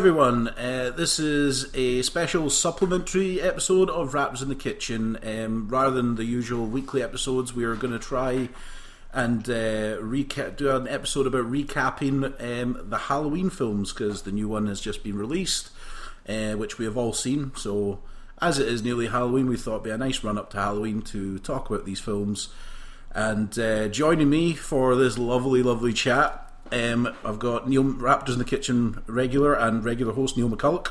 Everyone. Uh, this is a special supplementary episode of Raps in the Kitchen. Um, rather than the usual weekly episodes, we are going to try and uh, recap, do an episode about recapping um, the Halloween films because the new one has just been released, uh, which we have all seen. So, as it is nearly Halloween, we thought it'd be a nice run up to Halloween to talk about these films. And uh, joining me for this lovely, lovely chat um, I've got Neil Raptors in the Kitchen regular and regular host Neil McCulloch.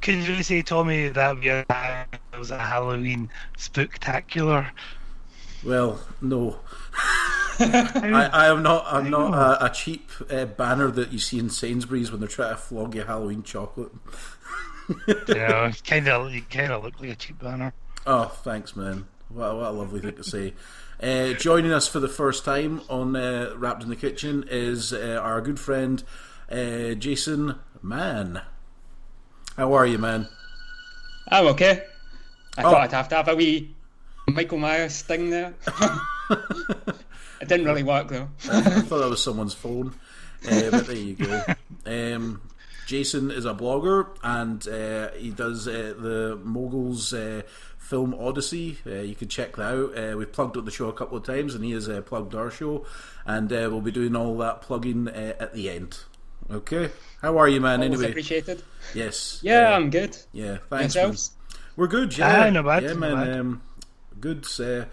Could you really say, Tommy, that it was a Halloween spectacular? Well, no. I, I, am not. I'm not a, a cheap uh, banner that you see in Sainsbury's when they're trying to flog you Halloween chocolate. yeah, kind of. You kind of look like a cheap banner. Oh, thanks, man. What, what a lovely thing to say. Uh, joining us for the first time on uh, Raptors in the Kitchen is uh, our good friend uh, Jason Mann. How are you, man? I'm okay. I oh. thought I'd have to have a wee Michael Myers thing there. it didn't really work though. I thought that was someone's phone, uh, but there you go. Um, Jason is a blogger and uh, he does the Moguls Film Odyssey. Uh, you can check that out. Uh, we've plugged up the show a couple of times, and he has uh, plugged our show, and uh, we'll be doing all that plugging uh, at the end. Okay, how are you, man? Always anyway, appreciated. Yes. Yeah, I'm good. Yeah, thanks. Man. We're good. Yeah, ah, no bad. Yeah, man. Bad. Um, good. Uh,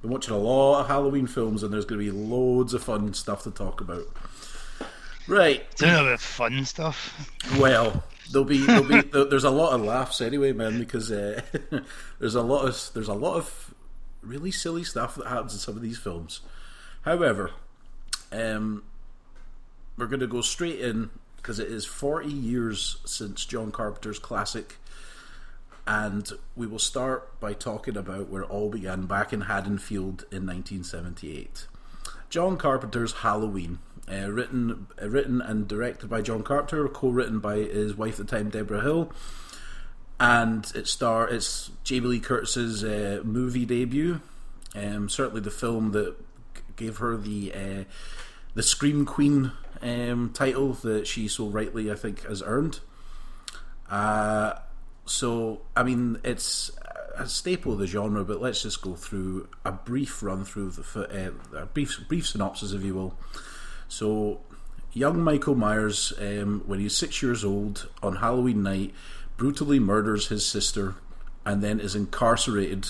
been watching a lot of Halloween films, and there's going to be loads of fun stuff to talk about. Right. Doing a bit of fun stuff. Well, there'll be there'll be there's a lot of laughs anyway, man, because uh, there's a lot of there's a lot of really silly stuff that happens in some of these films. However, um, we're going to go straight in because it is 40 years since John Carpenter's classic, and we will start by talking about where it all began back in Haddonfield in 1978. John Carpenter's Halloween uh, written uh, written and directed by John Carpenter, co-written by his wife at the time, Debra Hill, and it star it's Jamie Lee Curtis's uh, movie debut. Um, certainly the film that gave her the uh, the Scream Queen um, title that she so rightly, I think, has earned. Uh, so, I mean, it's a staple of the genre, but let's just go through a brief run through the uh, a brief brief synopsis, if you will. So, young Michael Myers, um, when he's six years old, on Halloween night, brutally murders his sister and then is incarcerated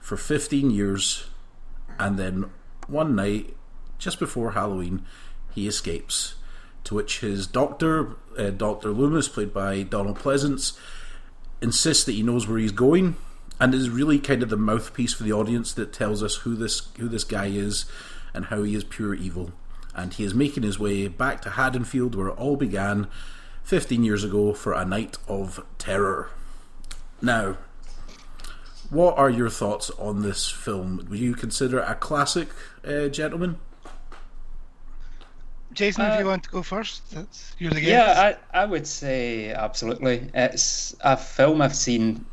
for 15 years. And then one night, just before Halloween, he escapes. To which his doctor, uh, Dr. Loomis, played by Donald Pleasence, insists that he knows where he's going and is really kind of the mouthpiece for the audience that tells us who this who this guy is and how he is pure evil and he is making his way back to Haddonfield where it all began 15 years ago for a night of terror. Now, what are your thoughts on this film? Would you consider it a classic, uh, gentlemen? Jason, uh, if you want to go first, that's you're the guest. Yeah, I, I would say absolutely. It's a film I've seen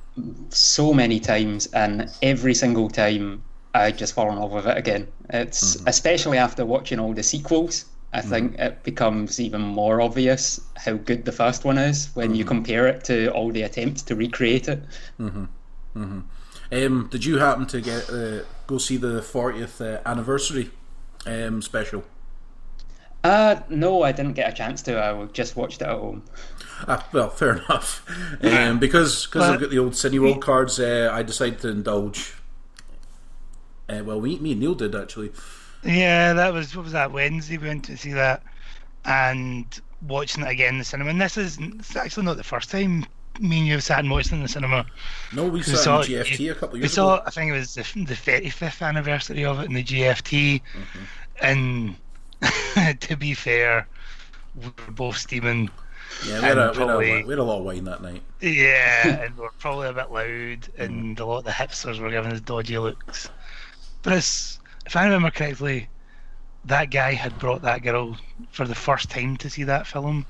so many times, and every single time I just fall in love with it again. It's mm-hmm. especially after watching all the sequels. I mm-hmm. think it becomes even more obvious how good the first one is when mm-hmm. you compare it to all the attempts to recreate it. Mm-hmm. Mm-hmm. Um, did you happen to get uh, go see the 40th uh, anniversary um, special? Uh, no, I didn't get a chance to. I just watched it at home. Ah, well, fair enough. Um, because because I've got the old Cineworld cards, uh, I decided to indulge uh, well, we, me and Neil did actually. Yeah, that was what was that Wednesday? We went to see that and watching it again in the cinema. And this is it's actually not the first time me and you have sat and watched it in the cinema. No, we, we saw, it in GFT a couple of years ago. we saw, ago. I think it was the, the 35th anniversary of it in the GFT. Mm-hmm. And to be fair, we were both steaming. Yeah, we had, a, probably, we, had a, we had, a, lot of wine that night. Yeah, and we are probably a bit loud, and a lot of the hipsters were giving us dodgy looks. But if I remember correctly, that guy had brought that girl for the first time to see that film.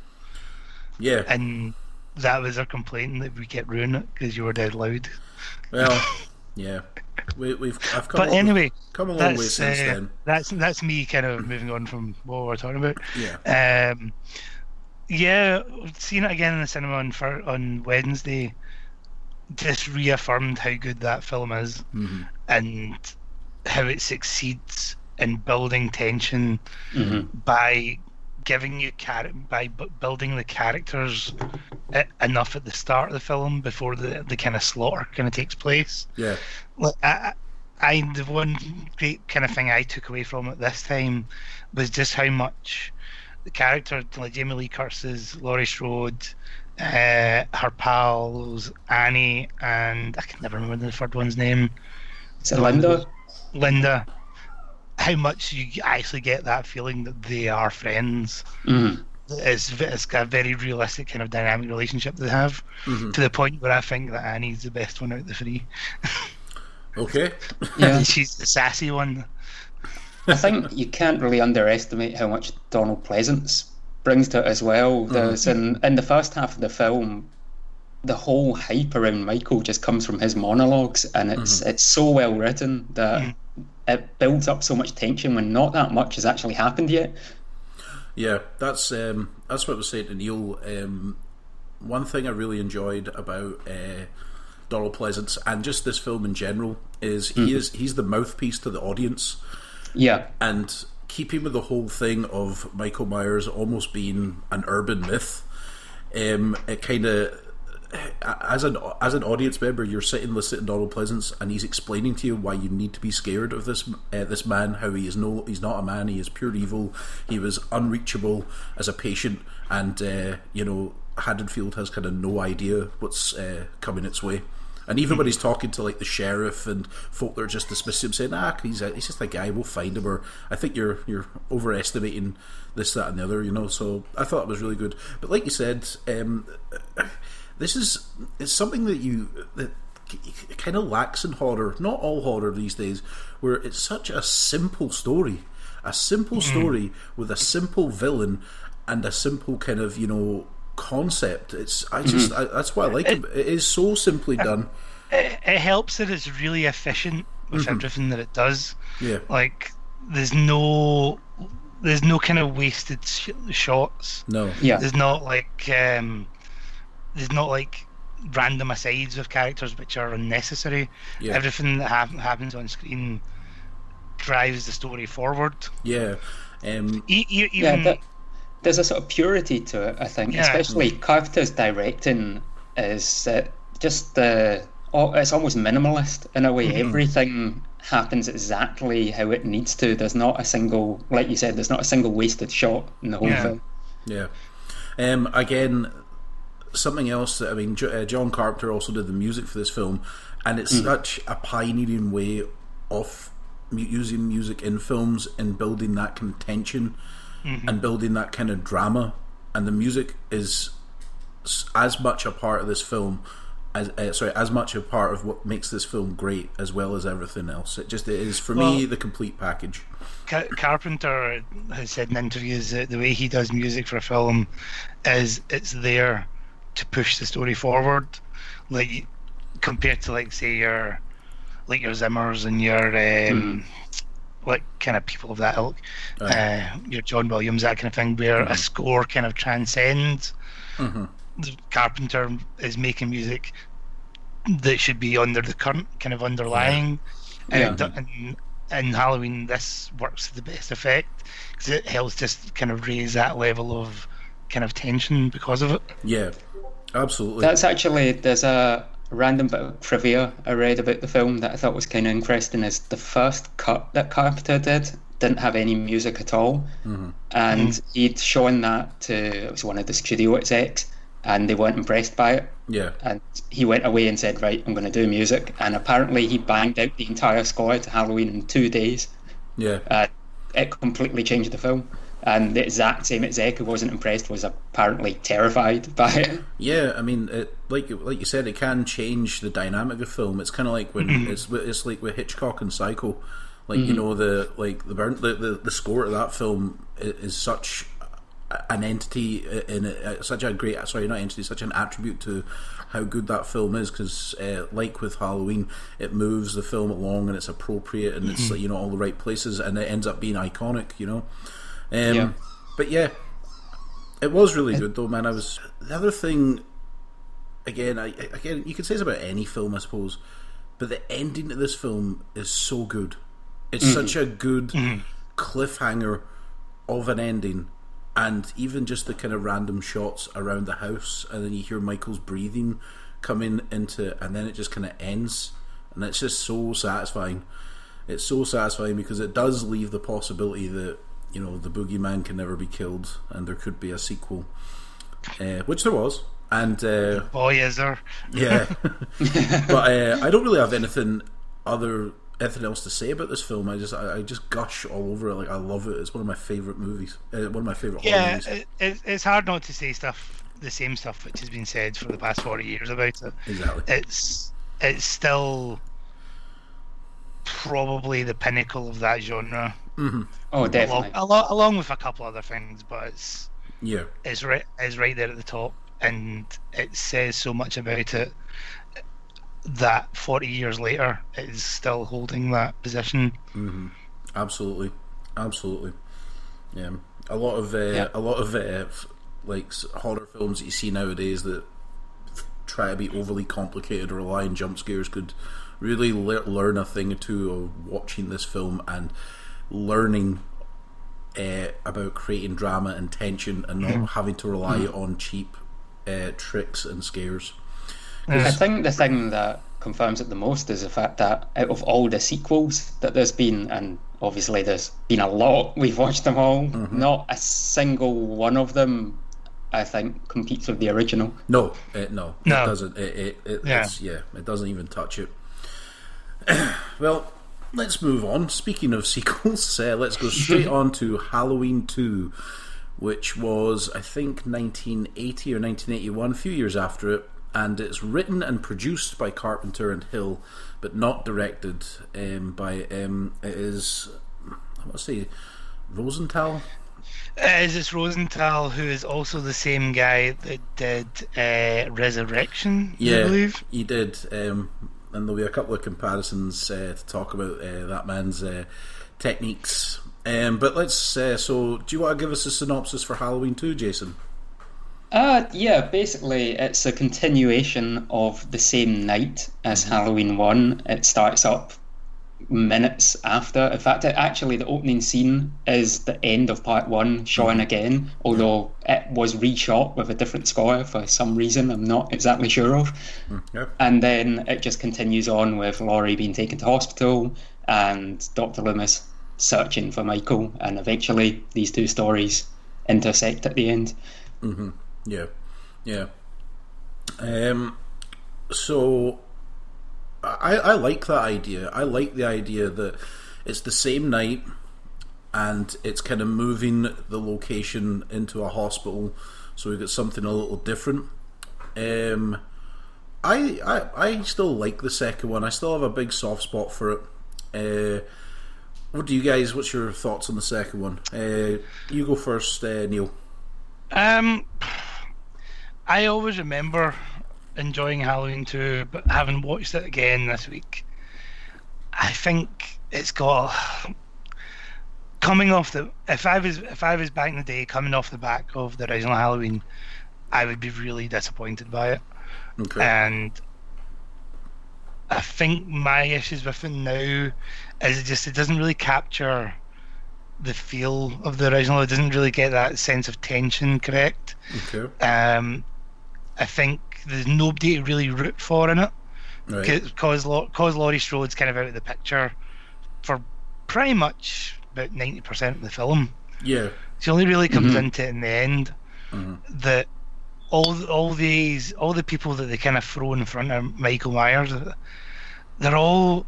Yeah. And that was her complaint that we kept ruining it because you were dead loud. Well, yeah. We, have I've come but anyway, come a long way since uh, then. That's that's me kind of moving on from what we are talking about. Yeah. Um, Yeah, seeing it again in the cinema on for, on Wednesday just reaffirmed how good that film is Mm-hmm. and how it succeeds in building tension Mhm. by giving you char- by bu- building the characters e- enough at the start of the film before the, the kind of slaughter kind of takes place. Yeah. Like, I, I the one great kind of thing I took away from it this time was just how much the character like Jamie Lee Curtis's Laurie Strode, uh, her pals Annie and I can never remember the third one's name, Is it Linda? Linda. How much you actually get that feeling that they are friends. Mhm. It's, v- it's got a very realistic kind of dynamic relationship they have Mhm. to the point where I think that Annie's the best one out of the three. Okay. Yeah. She's the sassy one. I think you can't really underestimate how much Donald Pleasence brings to it as well. There's in in the first half of the film, the whole hype around Michael just comes from his monologues, and it's it's so well written that it builds up so much tension when not that much has actually happened yet. Yeah, that's um, that's what I was saying to Neil. Um, one thing I really enjoyed about uh, Donald Pleasence and just this film in general is he is he's the mouthpiece to the audience, Yeah, and keeping with the whole thing of Michael Myers almost being an urban myth. Um, it kind of as an as an audience member, you're sitting listening to Donald Pleasence, and he's explaining to you why you need to be scared of this uh, this man. How he is no, he's not a man. He is pure evil. He was unreachable as a patient, and uh, you know Haddonfield has kind of no idea what's uh, coming its way. And even when he's talking to like the sheriff and folk that are just dismissive, him, saying, "Ah, he's a, he's just a guy. We'll find him." Or I think you're you're overestimating this, that, and the other. You know. So I thought it was really good. But like you said, um, this is it's something that you that kind of lacks in horror. Not all horror these days, where it's such a simple story, a simple mm-hmm. story with a simple villain and a simple kind of you know concept. It's I mm-hmm. just I, that's why I like it. It is so simply done. It, it helps that it's really efficient with everything mm-hmm. that it does. Yeah, Like, there's no, there's no kind of wasted sh- shots. no, yeah, There's not like, um, there's not like random asides of characters which are unnecessary. Yeah. Everything that hap- happens on screen drives the story forward. yeah. Um, E- e- yeah. even But there's a sort of purity to it. I think, Yeah. especially Carpenter's directing is uh, just the. Oh, it's almost minimalist in a way. Everything happens exactly how it needs to. There's not a single, like you said, there's not a single wasted shot in the whole Yeah. film. Yeah. Um, again, something else that I mean, uh, John Carpenter also did the music for this film, and it's such a pioneering way of using music in films and building that kind of tension and building that kind of drama. And the music is as much a part of this film. As, uh, sorry, as much a part of what makes this film great as well as everything else. It just it is for me the complete package. Ca- Carpenter has said in interviews that the way he does music for a film is it's there to push the story forward, like compared to like say your like your Zimmers and your um, like kind of people of that ilk, uh, your John Williams that kind of thing, where a score kind of transcends. Mhm. The Carpenter is making music that should be under the current kind of underlying. Yeah. And, and in Halloween, this works to the best effect because it helps just kind of raise that level of kind of tension because of it. Yeah, absolutely. That's actually there's a random bit of trivia I read about the film that I thought was kind of interesting. Is the first cut that Carpenter did didn't have any music at all, and he'd shown that to it was one of the studio execs, and they weren't impressed by it. yeah, And he went away and said, "Right, I'm going to do music." And apparently, he banged out the entire score to Halloween in two days. yeah. Uh, it completely changed the film. And the exact same exec who wasn't impressed was apparently terrified by it. Yeah, I mean, it, like like you said, it can change the dynamic of film. It's kind of like when mm-hmm. it's it's like with Hitchcock and Psycho, like you mm-hmm. know the like the burn the, the the score of that film i- is such an entity in it, such a great sorry not entity, such an attribute to how good that film is because uh, like with Halloween, it moves the film along and it's appropriate and it's mm-hmm. you know all the right places and it ends up being iconic. You know, um, Yeah. but yeah, It was really good though, man. I was the other thing. Again, I, again, you could say it's about any film, I suppose, but the ending to this film is so good. It's Mm-hmm. such a good cliffhanger of an ending, and even just the kind of random shots around the house, and then you hear Michael's breathing coming into, and then it just kind of ends, and it's just so satisfying. It's so satisfying because it does leave the possibility that you know the boogeyman can never be killed, and there could be a sequel, uh, which there was, and uh, Boy, is there. yeah, but uh, I don't really have anything other anything else to say about this film. I just I, I just gush all over it. Like I love it. It's one of my favorite movies. Uh, one of my favorite Yeah, it, it, it's hard not to say stuff, the same stuff which has been said for the past 40 years about it. Exactly. It's it's still probably the pinnacle of that genre, Oh, along, definitely. along, along with a couple other things, but it's Yeah. it's right it's right there at the top, and it says so much about it that 40 years later it is still holding that position. Mhm. Absolutely, absolutely. Yeah, a lot of uh, Yeah. a lot of uh, f- like horror films that you see nowadays that try to be overly complicated or rely on jump scares could really le- learn a thing or two of watching this film and learning uh, about creating drama and tension and not having to rely on cheap uh, tricks and scares. I think the thing that confirms it the most is the fact that out of all the sequels that there's been, and obviously there's been a lot, we've watched them all, not a single one of them, I think, competes with the original. No, it, no, No. it doesn't. It, it, it Yeah. It's, yeah, it doesn't even touch it. well, let's move on. Speaking of sequels, uh, let's go straight on to Halloween Two, which was I think 1980 or 1981, a few years after it, and it's written and produced by Carpenter and Hill, but not directed um, by. Um, it is I want to say Rosenthal. Is it's Rosenthal, who is also the same guy that did uh, Resurrection, I Yeah, believe. he did. Um, and there'll be a couple of comparisons uh, to talk about uh, that man's uh, techniques. Um, but let's. Uh, so, do you want to give us a synopsis for Halloween 2, Jason? Uh, yeah, basically, it's a continuation of the same night as Halloween 1. It starts up minutes after. In fact, it, actually, the opening scene is the end of part 1, shown mm-hmm. again, although it was reshot with a different score for some reason I'm not exactly sure of. Mm, yeah. And then it just continues on with Laurie being taken to hospital and Dr. Loomis searching for Michael, and eventually these two stories intersect at the end. Mm-hmm. Yeah. Yeah. Um, so, I, I like that idea. I like the idea that it's the same night and it's kind of moving the location into a hospital so we get something a little different. Um, I, I I still like the second one. I still have a big soft spot for it. Uh, what do you guys? What's your thoughts on the second one? Uh, you go first, uh, Neil. Um, I always remember enjoying Halloween 2, but having watched it again this week, I think it's got coming off the if I was if I was back in the day coming off the back of the original Halloween, I would be really disappointed by it. Okay. And I think my issues with it now is it just it doesn't really capture the feel of the original. It doesn't really get that sense of tension correct. okay. Um, I think there's nobody to really root for in it Right. because cause Laurie Strode's kind of out of the picture for pretty much about ninety percent of the film. Yeah. She only really comes Mhm. into it in the end. That all all these all the people that they kind of throw in front of Michael Myers, they're all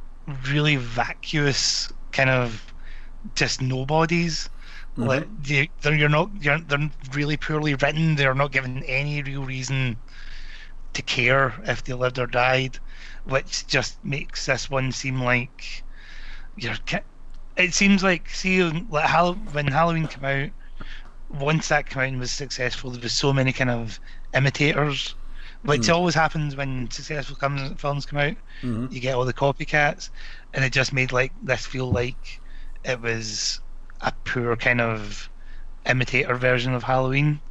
really vacuous, kind of just nobodies. Like they, they're you're not you're, they're really poorly written. They're not given any real reason to care if they lived or died, which just makes this one seem like you're. ki- It seems like see when Halloween came out, once that came out and was successful, there was so many kind of imitators, which always happens when successful comes, films come out. Mhm. You get all the copycats, and it just made like this feel like it was a poor kind of imitator version of Halloween.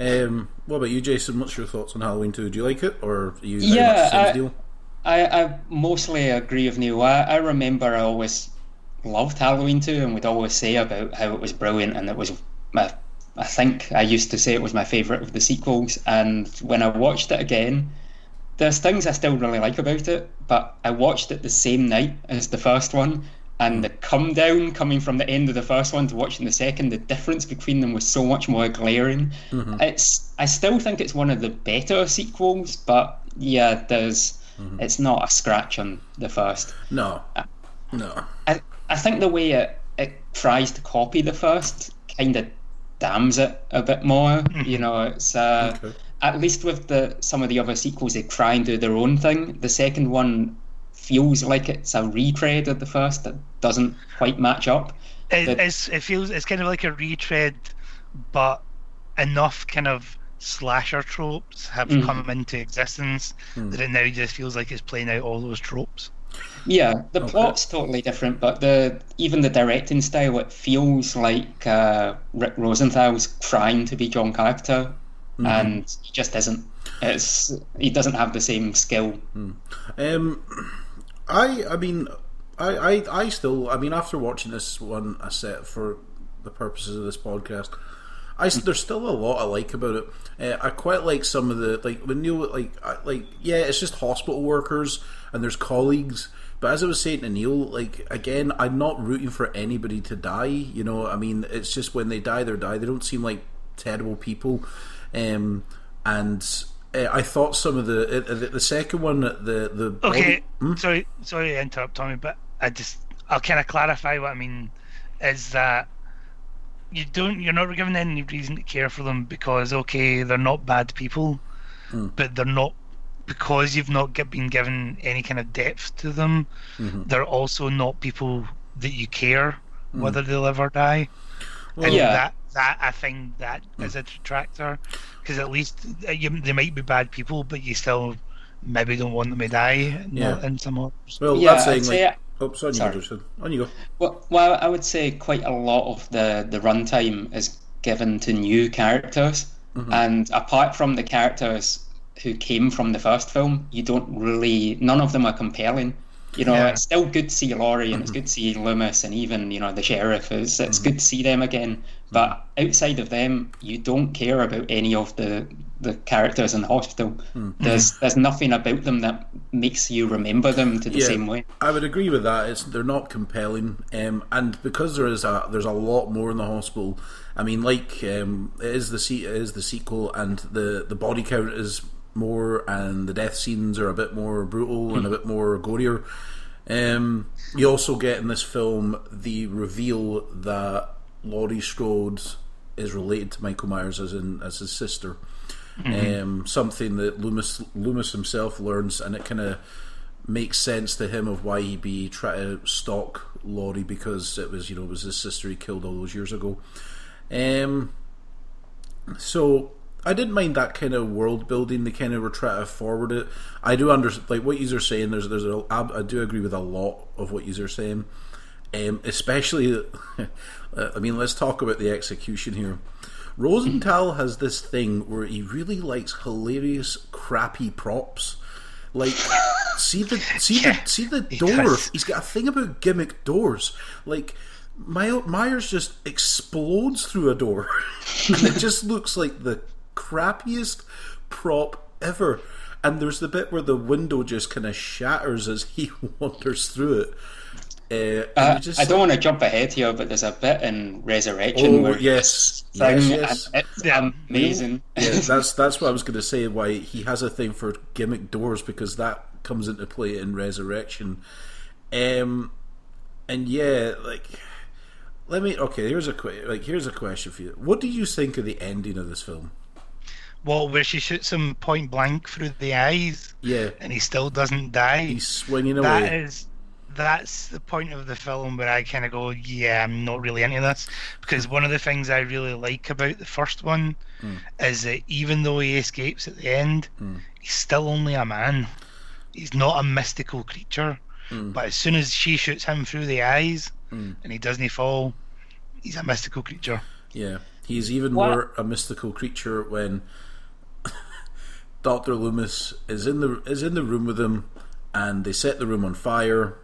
Um, what about you, Jason? What's your thoughts on Halloween 2? Do you like it, or are you very Yeah, much the same I- deal? I, I mostly agree with Neil. I, I remember I always loved Halloween 2 and would always say about how it was brilliant and it was my I think I used to say it was my favourite of the sequels and when I watched it again there's things I still really like about it, but I watched it the same night as the first one and the come down coming from the end of the first one to watching the second, the difference between them was so much more glaring. Mm-hmm. It's I still think it's one of the better sequels, but yeah, there's mm-hmm. it's not a scratch on the first. No, uh, no. I, I think the way it, it tries to copy the first kind of damns it a bit more. Hmm. You know, it's uh, Okay. at least with the some of the other sequels, they try and do their own thing. The second one feels like it's a retread of the first that doesn't quite match up. It, But- it's, it feels it's kind of like a retread, but enough kind of slasher tropes have Mhm. come into existence that it now just feels like it's playing out all those tropes. Yeah, the Okay. plot's totally different, but the even the directing style, it feels like uh, Rick Rosenthal's trying to be John Carpenter, and he just isn't. It's he doesn't have the same skill. Um, I, I mean, I, I, I still, I mean, after watching this one, I set for the purposes of this podcast, I there's still a lot I like about it. Uh, I quite like some of the like when you like I, like yeah, it's just hospital workers and there's colleagues. But as I was saying to Neil, like again, I'm not rooting for anybody to die. You know, I mean, it's just when they die, they die. They don't seem like terrible people. Um, and uh, I thought some of the uh, the, the second one, the the body- Okay, Hmm? sorry, sorry to interrupt, Tommy, but I just I'll kind of clarify what I mean is that you don't you're not given any reason to care for them because okay they're not bad people, Hmm. but they're not because you've not get, been given any kind of depth to them. Mm-hmm. They're also not people that you care whether they live or die. and Yeah. that that I think that hmm. is a detractor because at least uh, you, they might be bad people, but you still maybe don't want them to die. In, Yeah. in some others. Well, Yeah, that's saying I'd say like. Oh, sorry, sorry. you go, On you go. Well, well, I would say quite a lot of the the runtime is given to new characters, mm-hmm. and apart from the characters who came from the first film, you don't really none of them are compelling. You know, Yeah. it's still good to see Laurie and it's mm-hmm. good to see Loomis and even you know the sheriff. Is it's mm-hmm. good to see them again, but outside of them, you don't care about any of the the characters in the hospital. There's there's nothing about them that makes you remember them to the Yeah. same way. I would agree with that. It's they're not compelling, um, and because there is a there's a lot more in the hospital. I mean, like um, it is the se- it is the sequel, and the the body count is more, and the death scenes are a bit more brutal and a bit more gorier. Um, you also get in this film the reveal that Laurie Strode is related to Michael Myers as in as his sister. Um, something that Loomis Loomis himself learns, and it kind of makes sense to him of why he'd be trying to stalk Laurie because it was you know it was his sister he killed all those years ago. Um, so I didn't mind that kind of world building. They kind of were trying to forward it. I do understand like what you are saying. There's there's a I do agree with a lot of what you are saying. Um, especially, Uh, I mean, let's talk about the execution here. Rosenthal has this thing where he really likes hilarious, crappy props. Like, see the see Yeah, the see the door. does. He's got a thing about gimmick doors. Like, My- Myers just explodes through a door, and it just looks like the crappiest prop ever. And there's the bit where the window just kind of shatters as he wanders through it. Uh, Uh, just I don't want to jump ahead here, but there's a bit in Resurrection Oh, where yes. this thing, Yes, yes. it's amazing. yeah, that's that's what I was going to say. Why he has a thing for gimmick doors because that comes into play in Resurrection. Um, and yeah, like let me. Okay, here's a que- like here's a question for you. What do you think of the ending of this film? Well, where she shoots him point blank through the eyes, Yeah, and he still doesn't die. he's swinging away. is that's the point of the film where I kind of go, yeah, I'm not really into this because one of the things I really like about the first one hmm. is that even though he escapes at the end, hmm. he's still only a man. He's not a mystical creature. Hmm. But as soon as she shoots him through the eyes and he doesn't fall, he's a mystical creature. Yeah, he's even What? more a mystical creature when Doctor Loomis is in the is in the room with him, and they set the room on fire,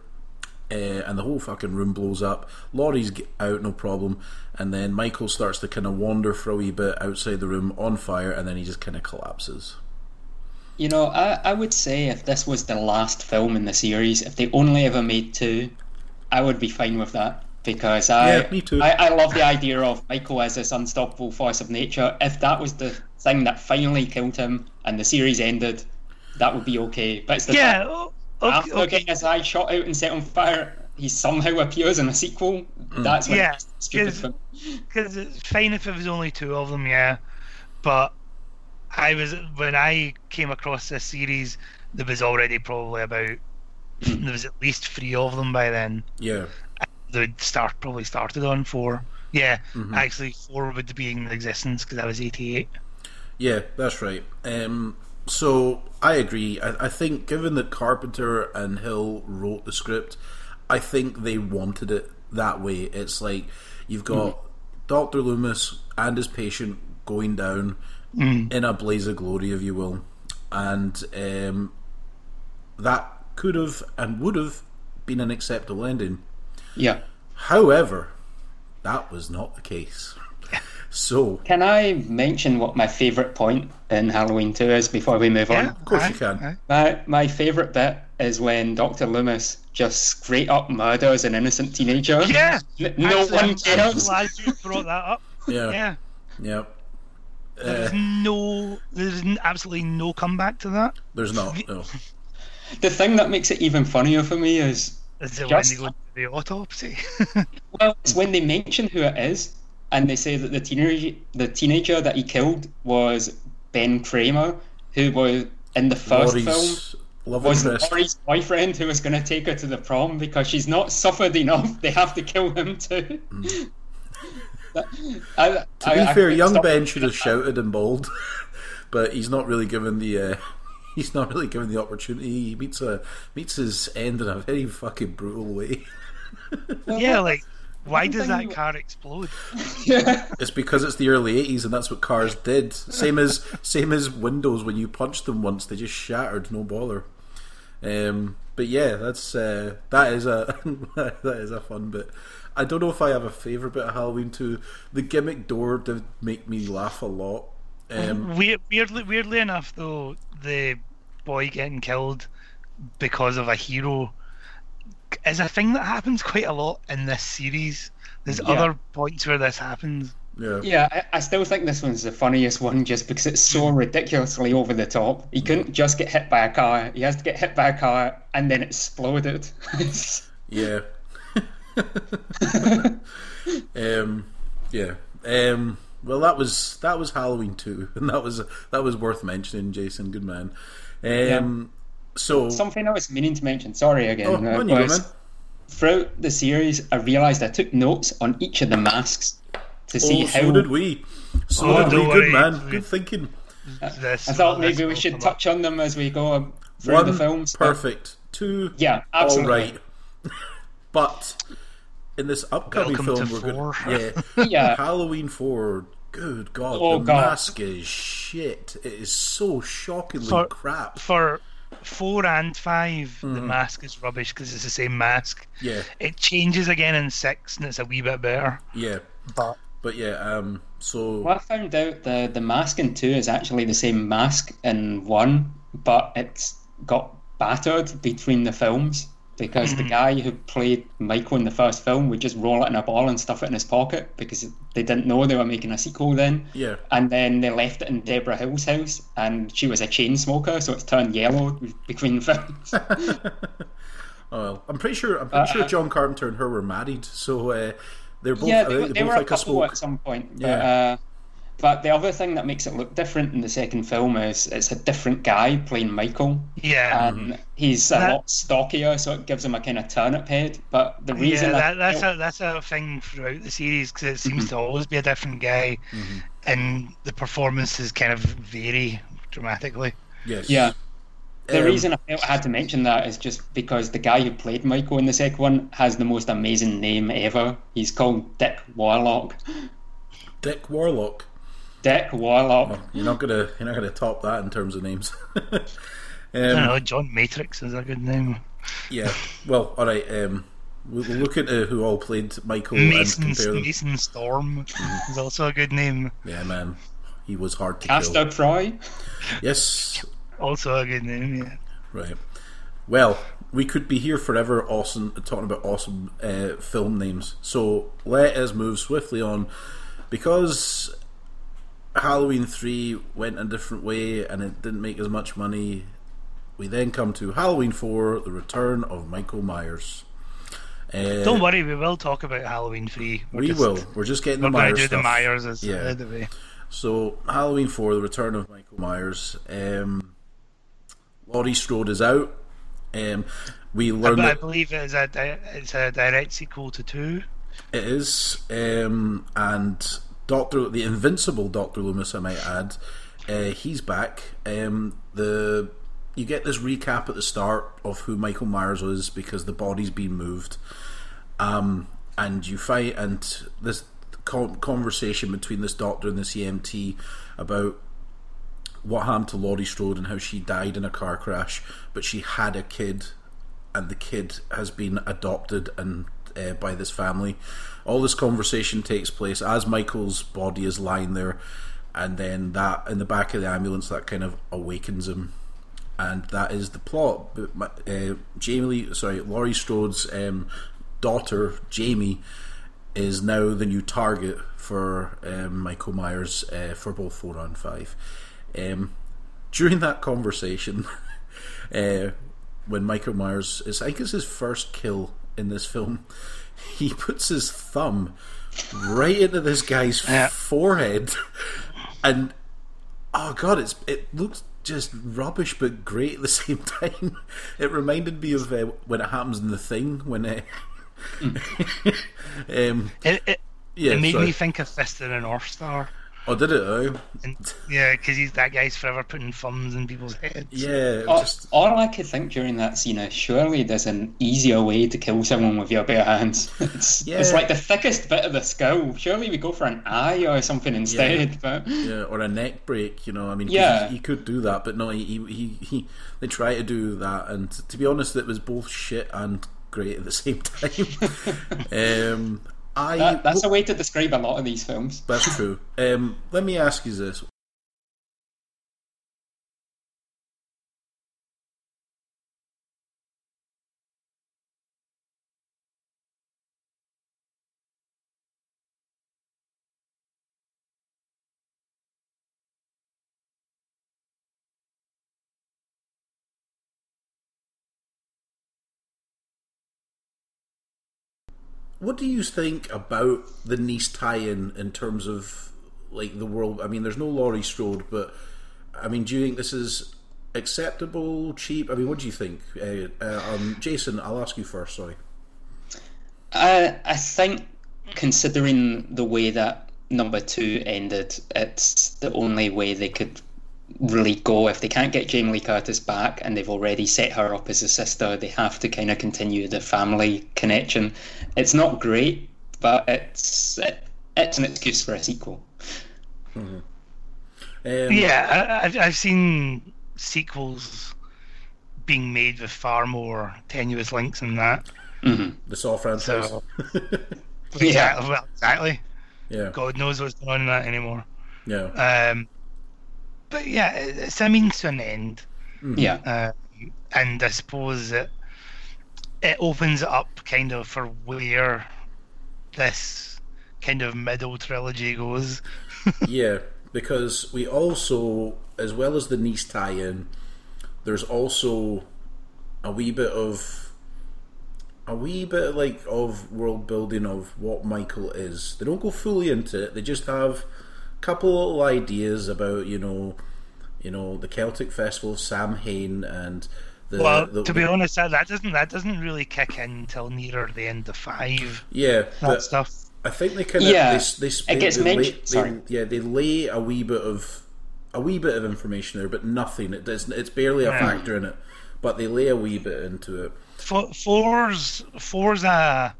uh, and the whole fucking room blows up. Laurie's get out, no problem, and then Michael starts to kind of wander for a wee bit outside the room on fire, and then he just kind of collapses. You know, I, I would say if this was the last film in the series, if they only ever made two, I would be fine with that. Because I, Yeah, me too. I, I love the idea of Michael as this unstoppable force of nature. If that was the thing that finally killed him and the series ended, that would be okay. But it's the Yeah. Fact o- that Okay, after okay. getting his eye shot out and set on fire, he somehow appears in a sequel. That's when Yeah, it's stupid. because- for me. Because it's fine if it was only two of them, yeah. But I was when I came across this series, there was already probably about there was at least three of them by then. Yeah, They'd start probably started on four. Yeah, Mm-hmm. actually four would be in existence because I was eighty eight. Yeah, that's right. Um, so I agree. I, I think, given that Carpenter and Hill wrote the script, I think they wanted it that way. It's like you've got Doctor Loomis and his patient going down in a blaze of glory, if you will, and um, that could have and would have been an acceptable ending. Yeah. However, that was not the case. So, Can I mention what my favourite point in Halloween 2 is before we move on? of course you can. My my favourite bit is when Doctor Loomis just straight up murders an innocent teenager. Yeah, N- no Actually, one I'm- I'm glad you brought that up. Yeah, Yeah, yeah. there's Uh, no, there's absolutely no comeback to that. there's not. No. The thing that makes it even funnier for me is Is it Just- when they go to the autopsy? well, it's when they mention who it is and they say that the teenager the teenager that he killed was Ben Kramer, who was in the first film Laurie's love was interest. Laurie's boyfriend who was going to take her to the prom because she's not suffered enough. They have to kill him too. That- I- Mm. To I- be I fair, couldn't young Ben should have shouted and bawled, but he's not really given the. Uh, he's not really given the opportunity. He meets a meets his end in a very fucking brutal way. yeah, like why does that car explode? Yeah. It's because it's the early '80s, and that's what cars did. Same as same as windows. When you punched them once, they just shattered. No bother. Um, but yeah, that's uh, that is a that is a fun bit. I don't know if I have a favourite bit of Halloween 2. The gimmick door did make me laugh a lot. Um, Weird, weirdly, weirdly enough, though, the boy getting killed because of a hero is a thing that happens quite a lot in this series. There's Yeah. other points where this happens. yeah, Yeah, I, I still think this one's the funniest one just because it's so ridiculously over the top. He couldn't just get hit by a car, he has to get hit by a car and then exploded. Yeah. um, yeah. Um, well, that was that was Halloween too, and that was that was worth mentioning. Jason, good man. Um, So, Something I was meaning to mention, sorry again, oh, uh, on you go, man. throughout the series, I realised I took notes on each of the masks to see Oh, how. so did we. So Oh, did we. don't Good worry. man. Good thinking. This, I thought maybe we should come touch on them as we go through One the films. perfect. Two. Yeah, absolutely. All right. but in this upcoming Welcome film, we're going. four. Yeah. Yeah. Halloween four. Good God, Oh, the God. mask is shit. It is so shockingly For- crap. For four and 5 the Mm-hmm. mask is rubbish because it's the same mask. Yeah, It changes again in six and it's a wee bit better. yeah. But But yeah, um, so Well, I found out the the mask in two is actually the same mask in one, but it's got battered between the films because the guy who played Michael in the first film would just roll it in a ball and stuff it in his pocket because they didn't know they were making a sequel then. yeah, And then they left it in Debra Hill's house, and she was a chain smoker, so it's turned yellow between films. Oh, well, I'm pretty sure. I'm pretty Uh, sure John Carpenter and her were married, so uh, they're both. yeah, they, were- they they both were a like a couple smoke. at some point. But, Yeah. uh, but the other thing that makes it look different in the second film is it's a different guy playing Michael, yeah, and he's a That- lot stockier, so it gives him a kind of turnip head. But the reason yeah, that, that's felt- a that's a thing throughout the series because it Mm-hmm. seems to always be a different guy, and the performances kind of vary dramatically. Yes. yeah. The Um, reason I felt I had to mention that is just because the guy who played Michael in the second one has the most amazing name ever. He's called Dick Warlock. Dick Warlock. Dick Warlock. You're not gonna you're not gonna top that in terms of names. I um, know. John Matrix is a good name. yeah. Well, all right. Um, we'll we'll look into who all played Michael Mason and compare them. Mason Storm is also a good name. Yeah, man. He was hard to Castor kill. Fry. Yes. Also a good name. Yeah. Right. Well, we could be here forever awesome talking about awesome uh, film names. So let us move swiftly on because Halloween 3 went a different way and it didn't make as much money. We then come to Halloween 4, The Return of Michael Myers. Uh, Don't worry, we will talk about Halloween 3. We're we just- will. We're just getting We're the going Myers to do the Myers as Yeah. yeah. the way. So Halloween Four: The Return of Michael Myers. Um, Laurie Strode is out. Um, we learn But I believe it is a it's a direct sequel to two. it is, um, and Doctor the Invincible Doctor Loomis, I might add, uh, he's back. Um, the you get this recap at the start of who Michael Myers was because the body's been moved, um, and you fight and this conversation between this doctor and the CMT about what happened to Laurie Strode and how she died in a car crash, but she had a kid, and the kid has been adopted and uh, by this family. All this conversation takes place as Michael's body is lying there, and then that in the back of the ambulance that kind of awakens him, and that is the plot. Uh, Jamie, Lee, sorry, Laurie Strode's um, daughter Jamie is now the new target for um, Michael Myers uh, for both four and five. Um, during that conversation, uh, when Michael Myers is, I think it's his first kill in this film, he puts his thumb right into this guy's Yeah. forehead, and oh god, it's it looks just rubbish but great at the same time. It reminded me of uh, when it happens in the thing when. Uh, um, It, it, yeah, it made sorry. me think of Fist of the North Star. Oh, did it? Oh, And, yeah, because he's that guy's forever putting thumbs in people's heads. yeah. All, Just all I could think during that scene is surely there's an easier way to kill someone with your bare hands. It's, Yeah. it's like the thickest bit of the skull. Surely we go for an eye or something instead. But yeah, or a neck break. You know, I mean, Yeah. he, he could do that, but no, he, he he he they try to do that, and to be honest, it was both shit and great at the same time. um, I that, that's a way to describe a lot of these films. That's true. Um, let me ask you this. What do you think about the Nice tie-in in terms of like the world? I mean, there's no Laurie Strode, but I mean, do you think this is acceptable, cheap? I mean, what do you think? Uh, uh, um, Jason, I'll ask you first. Sorry. I I think considering the way that number two ended, it's the only way they could really go. If they can't get Jamie Lee Curtis back and they've already set her up as a sister, they have to kind of continue the family connection. It's not great, but it's it, it's an excuse for a sequel. Um, Yeah, I, I've, I've seen sequels being made with far more tenuous links than that. the Saw franchise. So, Yeah. exactly, well, exactly. yeah, God knows what's going on in that anymore. yeah, Um, but yeah, it- it's a means to an end. Yeah. um, and I suppose it it opens it up kind of for where this kind of middle trilogy goes. yeah. Because we also, as well as the Nice tie-in, there's also a wee bit of a wee bit like of world building of what Michael is. They don't go fully into it. They just have a couple little ideas about you know, you know the Celtic festival of Samhain and the. well, the, to be honest, that, that doesn't that doesn't really kick in until nearer the end of five. yeah, That stuff. I think they kind of Yeah, they, they, it gets they lay, mentioned- they- sorry. yeah, they lay a wee bit of a wee bit of information there, but nothing. It does. It's barely a Yeah. factor in it, but they lay a wee bit into it. Four's four's a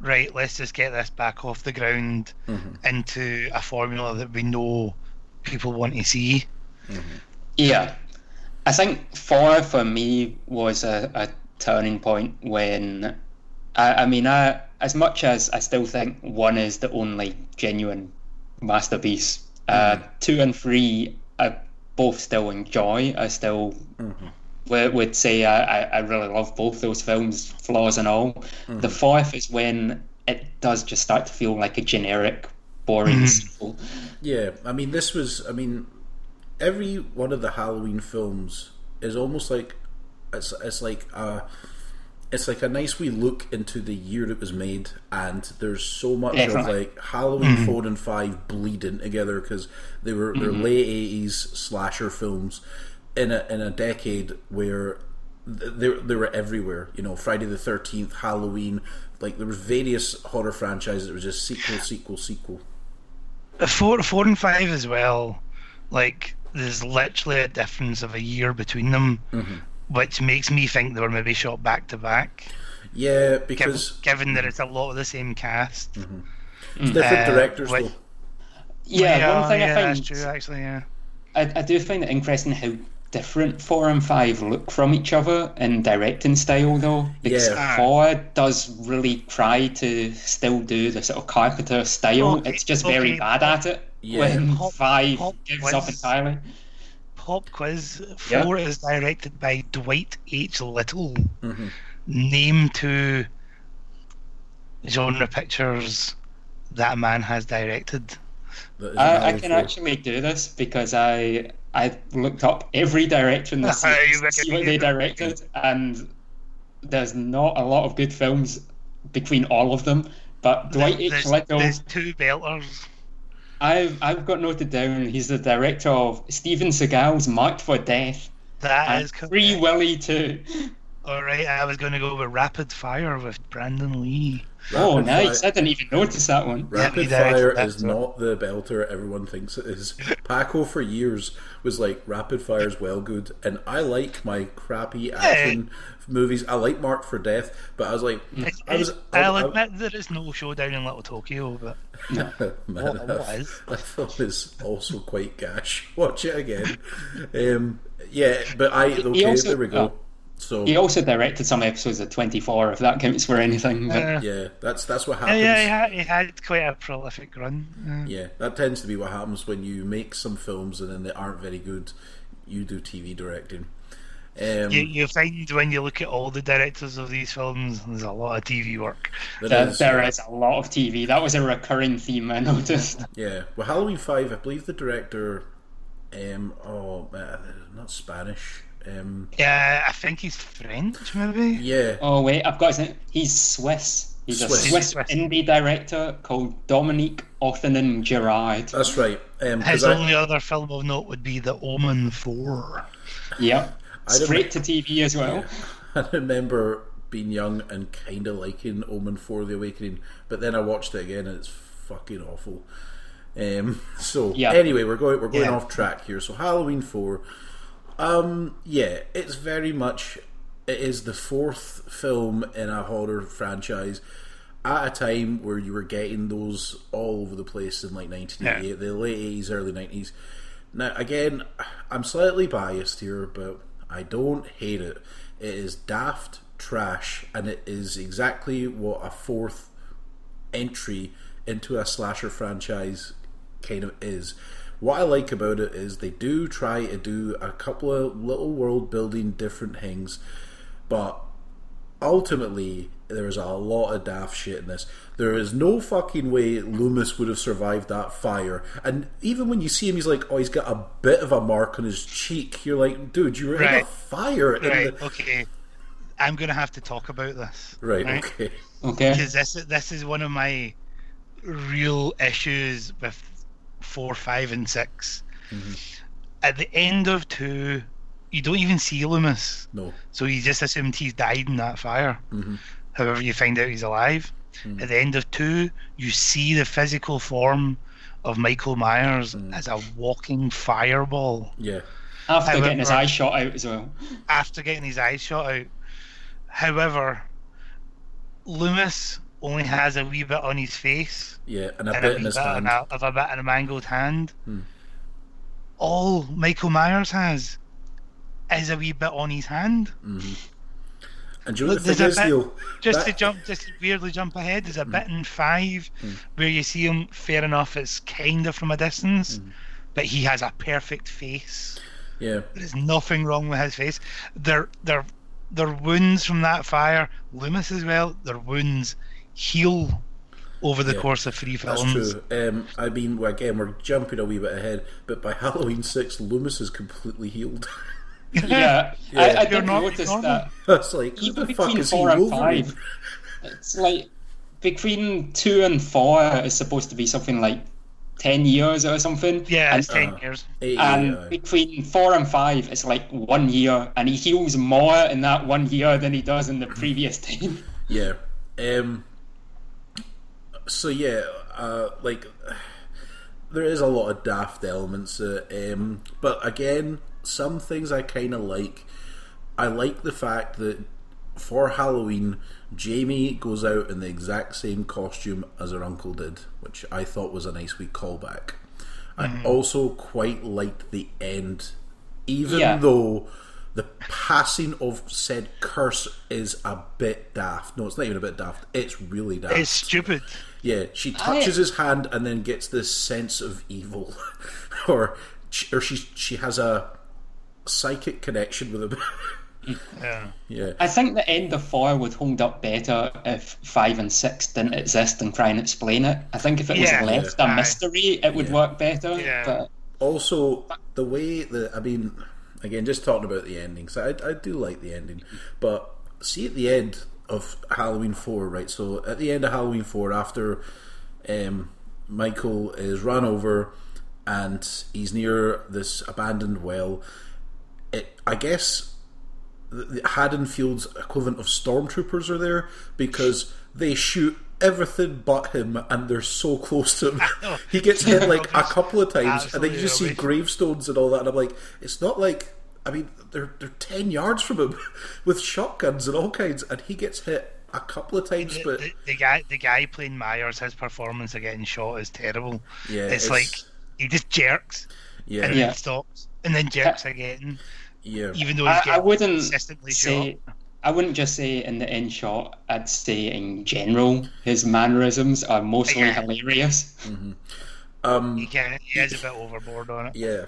right, let's just get this back off the ground Mm-hmm. into a formula that we know people want to see. Yeah. I think four for me was a, a turning point when I, I mean I as much as I still think one is the only genuine masterpiece, uh, two and three I both still enjoy. I still would, would say I, I, I really love both those films, flaws and all. Mm. The fourth is when it does just start to feel like a generic, boring mm. sequel. Yeah, I mean, this was. I mean, every one of the Halloween films is almost like it's it's like a it's like a nice wee look into the year it was made, and there's so much Definitely. of like Halloween mm. four and five bleeding together because they were they're mm-hmm. late eighties slasher films in a in a decade where they they were everywhere. You know, Friday the Thirteenth, Halloween. Like there was various horror franchises. It was just sequel, sequel, sequel. Uh, Four, four and five as well. Like there's literally a difference of a year between them, Mm-hmm. which makes me think they were maybe shot back to back. Yeah, because given that it's a lot of the same cast. it's different Uh, directors like- though. Yeah, one thing yeah, I find that's true. Actually, yeah. I, I do find it interesting how different four and five look from each other in directing style, though. Because Yeah. four does really try to still do the sort of Carpenter style. Okay, it's just very bad at it. Yeah. When Pop- five pop gives up entirely. Pop quiz. Yeah. Four is directed by Dwight H. Little. Mm-hmm. Name two genre pictures that a man has directed. That is I, I can actually do this because I I looked up every director in the You series see what they directed, and there's not a lot of good films between all of them. But Dwight H. there's, Little, there's two belters. I've I've got noted down. He's the director of Steven Seagal's Marked for Death That is Free correct. Willy too. All right, I was going to go with Rapid Fire with Brandon Lee. Oh, nice! Fire- I didn't even notice that one. Rapid he directed Fire is as well. not the belter everyone thinks it is. Paco for years was like Rapid Fire's well good, and I like my crappy action movies. I like Mark for Death, but I was like, I was. I, I'll I- admit there is no showdown in Little Tokyo, but Man, what, what I- is? I thought it also quite gash. Watch it again. Um, yeah, but I okay. also- there we go. oh. So He also directed some episodes of Twenty Four, if that counts for anything. But Uh, yeah, that's that's what yeah, happens. yeah, he had, he had quite a prolific run. Uh, Yeah, that tends to be what happens when you make some films and then they aren't very good. You do TV directing. Um, you, you find when you look at all the directors of these films, there's a lot of TV work. there there, is, there yeah. is a lot of TV. That was a recurring theme I noticed. Yeah, well, Halloween Five, I believe the director, um, oh, uh, not Spanish. Um, Yeah, I think he's French, maybe. yeah, Oh wait, I've got his name. He's Swiss. He's Swiss. a Swiss Swiss. indie director called Dominique Othenin-Girard. that's right. Um, 'cause His I- only other film of note would be The Omen 4. Yep. Straight to TV as well. I remember being young and kind of liking Omen Four: The Awakening, but then I watched it again and it's fucking awful. Um, so Yeah. anyway, we're going we're going Yeah. off track here. So Halloween Four, um, yeah, it's very much it is the fourth film in a horror franchise at a time where you were getting those all over the place in like 1988, the late 80s, early 90s. Now, again, I'm slightly biased here, but I don't hate it. It is daft trash, and it is exactly what a fourth entry into a slasher franchise kind of is. What I like about it is they do try to do a couple of little world building different things, but ultimately there is a lot of daft shit in this. There is no fucking way Loomis would have survived that fire. And even when you see him, he's like, oh, he's got a bit of a mark on his cheek. You're like, dude, you were in a Right. fire. in Right, the... okay. I'm going to have to talk about this. Right, okay. Okay. Because this, this is one of my real issues with 4, 5, and 6. Mm-hmm. At the end of 2, you don't even see Loomis. No. So you just assumed he's died in that fire. Mhm. However, you find out he's alive. Mm. At the end of two, you see the physical form of Michael Myers Mm. as a walking fireball Yeah. After However- getting his eye shot out as well. after getting his eyes shot out. However, Loomis only has a wee bit on his face Yeah, and a and bit in his hand. of a, of a bit in a mangled hand. Hmm. All Michael Myers has is a wee bit on his hand. Mm-hmm. And do you know Look, the thing is, bit- Neil? Just That- to jump, just to weirdly jump ahead, there's a hmm. bit in five hmm. where you see him. Fair enough, it's kind of from a distance, hmm. but he has a perfect face. Yeah, There is nothing wrong with his face. Their their their wounds from that fire, Loomis as well. Their wounds heal over the Yeah, course of three that's films. true. Um, I mean, well, again, we're jumping a wee bit ahead, but by Halloween 6, Loomis is completely healed. Yeah, Yeah. I, I You're did not notice normal. that. That's like, who Even the fuck between is he, four and Wolverine? five, it's like between two and four is supposed to be something like ten years or something. Yeah, and, it's ten Uh, years. And eh, between four and five, it's like one year, and he heals more in that one year than he does in the previous ten. Yeah. Um. So yeah, uh, like there is a lot of daft elements, uh, um, but again, some things I kind of like. I like the fact that for Halloween, Jamie goes out in the exact same costume as her uncle did, which I thought was a nice wee callback. I also quite liked the end, even Yeah. though the passing of said curse is a bit daft. No, it's not even a bit daft. It's really daft. It's stupid. Yeah, she touches his hand and then gets this sense of evil, or or she she has a psychic connection with him. Yeah. yeah, I think the end of four would hold up better if five and six didn't exist and try and explain it. I think if it was left Yeah. a mystery, it would work better. Yeah. But also the way that I mean, again, just talking about the endings, I I do like the ending, but see at the end of Halloween four, right? So at the end of Halloween four, after um, Michael is run over and he's near this abandoned well, it I guess the- Haddonfield's equivalent of stormtroopers are there because they shoot everything but him and they're so close to him. he gets hit like a couple of times and then you just see gravestones and all that and I'm like, it's not like I mean, they're they're ten yards from him with shotguns and all kinds and he gets hit a couple of times The, but the, the guy, the guy playing Myers, his performance of getting shot is terrible. Yeah, it's, it's- like he just jerks yeah, and yeah. then stops and then jerks again, Yeah. even though he's I, I getting wouldn't consistently say. shot. I wouldn't just say in the end shot. I'd say in general, his mannerisms are mostly Yeah. hilarious. Um He, can, he is a bit overboard on it. yeah.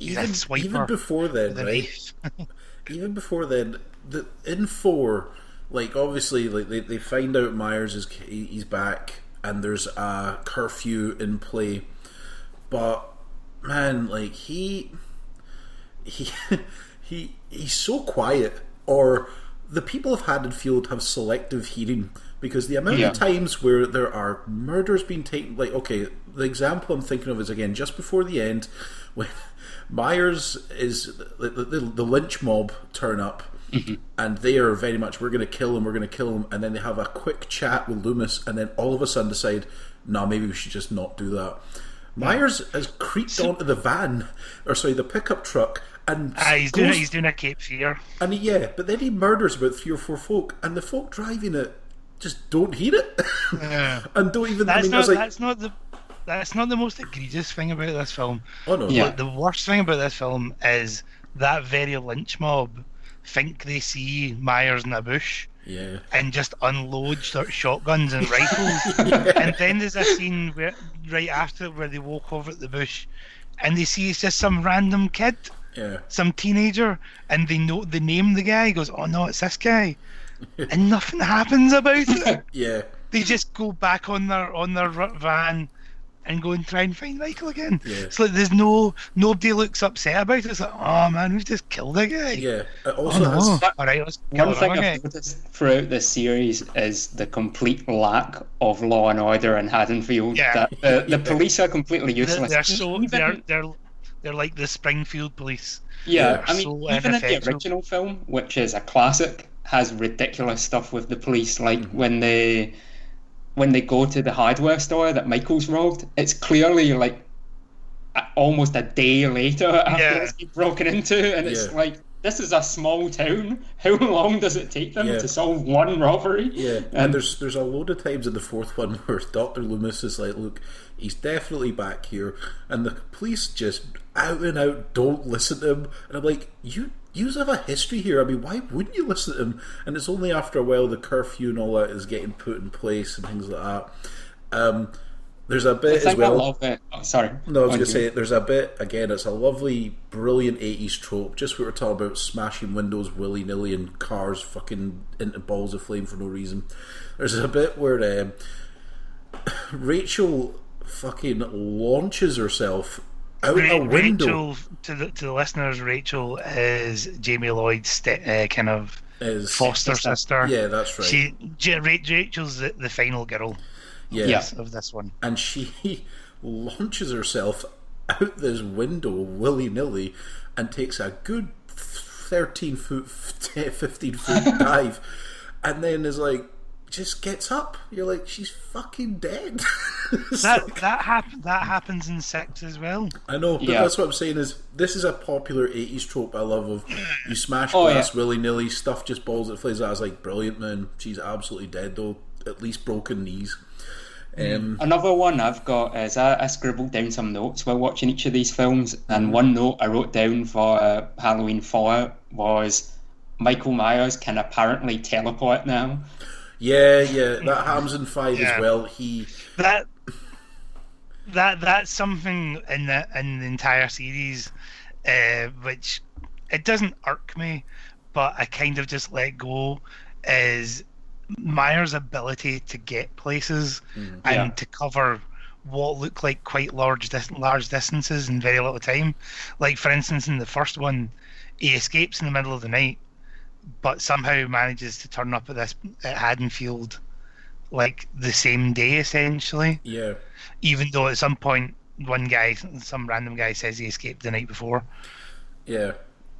Even, even before then, The right? even before then, the in four, like obviously, like they, they find out Myers is he's back, and there's a curfew in play, but man, like he he he he's so quiet, or the people of Haddonfield have selective hearing because the amount Yeah. of times where there are murders being taken, like okay, the example I'm thinking of is again just before the end when Myers is the, the, the lynch mob turn up. Mm-hmm. And they are very much, we're going to kill him, we're going to kill him. And then they have a quick chat with Loomis, and then all of a sudden decide, no, maybe we should just not do that. Myers has creeped onto the van, or sorry, the pickup truck, and Ah, he's doing goes- he's doing a Cape Fear. and he, yeah, but then he murders about three or four folk, and the folk driving it just don't hear it, Yeah. and don't even. I That's mean, not like, that's not the that's not the most egregious thing about this film. oh no, Yeah. But the worst thing about this film is that very lynch mob think they see Myers in a bush yeah, and just unload sort shotguns and rifles. And then there's a scene where right after where they walk over at the bush and they see it's just some random kid, yeah, some teenager, and they know they name the guy. He goes, "Oh no, it's this guy," and nothing happens about it. yeah, they just go back on their on their van and go and try and find Michael again. Yeah. It's like there's no nobody looks upset about it. It's like, oh man, we've just killed a guy. yeah. It Oh, also no. has, All right, let's kill One thing. I've noticed throughout this series is the complete lack of law and order in Haddonfield. Yeah. That uh, the, the police are completely They're, useless. they're so they're they're they're like the Springfield police. Yeah, Yeah. I mean, So even in the original film, which is a classic, has ridiculous stuff with the police. Like mm-hmm. when they when they go to the hardware store that Michael's robbed, it's clearly like almost a day later after Yeah. it's been broken into, and it's Yeah. like this is a small town. How long does it take them Yeah. to solve one robbery? Yeah, and um, there's there's a load of times in the fourth one where Doctor Loomis is like, "Look, he's definitely back here," and the police just out and out don't listen to him, and I'm like, "You you have a history here. I mean, why wouldn't you listen to him?" And it's only after a while the curfew and all that is getting put in place and things like that. Um, there's a bit as think I well. love it. Oh, sorry. No, I was going to say there's a bit again. It's a lovely, brilliant '80s trope. Just what we're talking about, smashing windows willy nilly and cars fucking into balls of flame for no reason. There's a bit where um, Rachel fucking launches herself out Ra- a window. Rachel, to the to the listeners, Rachel is Jamie Lloyd's ste- uh, kind of Is foster Sister. sister. yeah, that's right. She, Ja- Ra- Rachel's the, the final girl yeah. Yeah. of this one. and she launches herself out this window willy nilly and takes a good 13 foot, 15 foot dive, and then is like, just gets up. You're like, she's fucking dead. It's That that hap- that happens in sex as well. I know, but Yeah. that's what I'm saying is this is a popular 80s trope I love of you smash Oh, glass yeah. willy nilly, stuff just balls it flays. I was like, brilliant, man. She's absolutely dead, though. At least broken knees. Um, Another one I've got is I, I scribbled down some notes while watching each of these films, and one note I wrote down for uh, Halloween 4 was Michael Myers can apparently teleport now. yeah, yeah, that happens in 5 Yeah. as well. He. That that that's something in the in the entire series, uh, which it doesn't irk me, but I kind of just let go. Is Myers' ability to get places and Yeah. to cover what look like quite large dis- large distances in very little time. Like for instance, in the first one, he escapes in the middle of the night, but somehow manages to turn up at this at Haddonfield like the same day essentially. Yeah. Even though at some point one guy, some random guy says he escaped the night before. Yeah.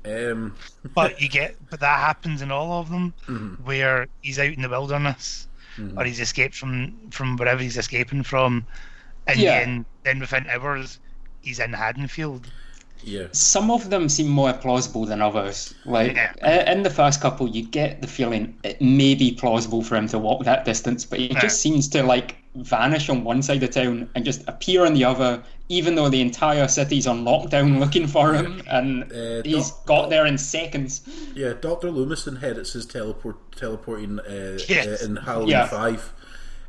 Um, But you get, but that happens in all of them, Mm-hmm. where he's out in the wilderness, or he's escaped from from wherever he's escaping from, and Yeah. then then within hours he's in Haddonfield. Yeah. Some of them seem more plausible than others. Like Yeah. uh, in the first couple, you get the feeling it may be plausible for him to walk that distance, but he Yeah. just seems to like vanish on one side of town and just appear on the other, even though the entire city's on lockdown looking for him, and Uh, he's Doc- got there in seconds. Yeah, Doctor Loomis inherits his teleport teleporting uh, Yes. uh, in Halloween Yeah. Five.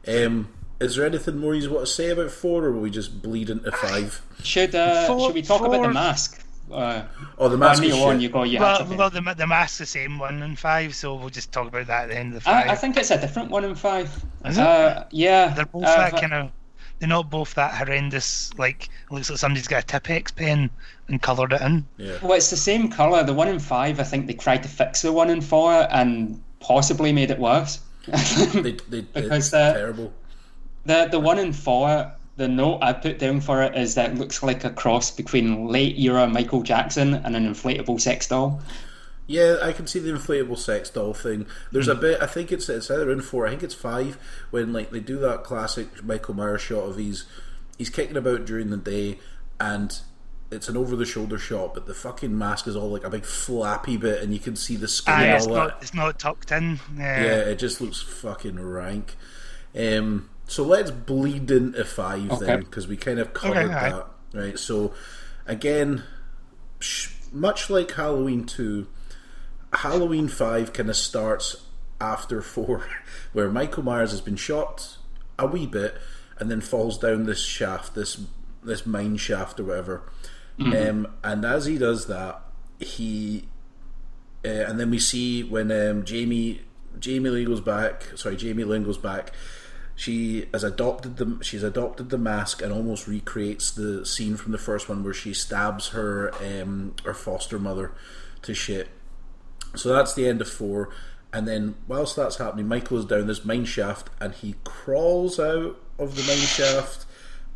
Um, is there anything more you want to say about four, or will we just bleed into five? Should uh, Four- should we talk about the mask? Uh, Oh, the mask on is Neil you go. You well, have well, the the mask's the same one in five, so we'll just talk about that at the end of the five. I think it's a different one in five. Is it? Uh, yeah, They're both uh, that kind of. They're not both that horrendous. Like it looks like somebody's got a Tipp-Ex pen and coloured it in. Yeah, Well, it's the same color. The one in five, I think they tried to fix the one in four and possibly made it worse. they, they, they Because, it's uh, terrible. The the one in four, the note I put down for it is that it looks like a cross between late era Michael Jackson and an inflatable sex doll. Yeah, I can see the inflatable sex doll thing. There's Hmm. a bit. I think it's it's either in four. I think it's five when like they do that classic Michael Myers shot of he's he's kicking about during the day and. It's an over-the-shoulder shot, but the fucking mask is all like a big flappy bit, and you can see the skin Ah, and it's all not. that. It's not tucked in. Yeah, it just looks fucking rank. Um, so let's bleed into five then, because we kind of covered Okay, alright. that, right? So again, sh- much like Halloween two, Halloween five kind of starts after four, where Michael Myers has been shot a wee bit and then falls down this shaft, this this mine shaft or whatever. Um, and as he does that, he uh, and then we see when um, Jamie Jamie Lee goes back. Sorry, Jamie Lynn goes back. She has adopted the she's adopted the mask and almost recreates the scene from the first one where she stabs her um, her foster mother to shit. So that's the end of four. And then whilst that's happening, Michael is down this mine shaft and he crawls out of the mine shaft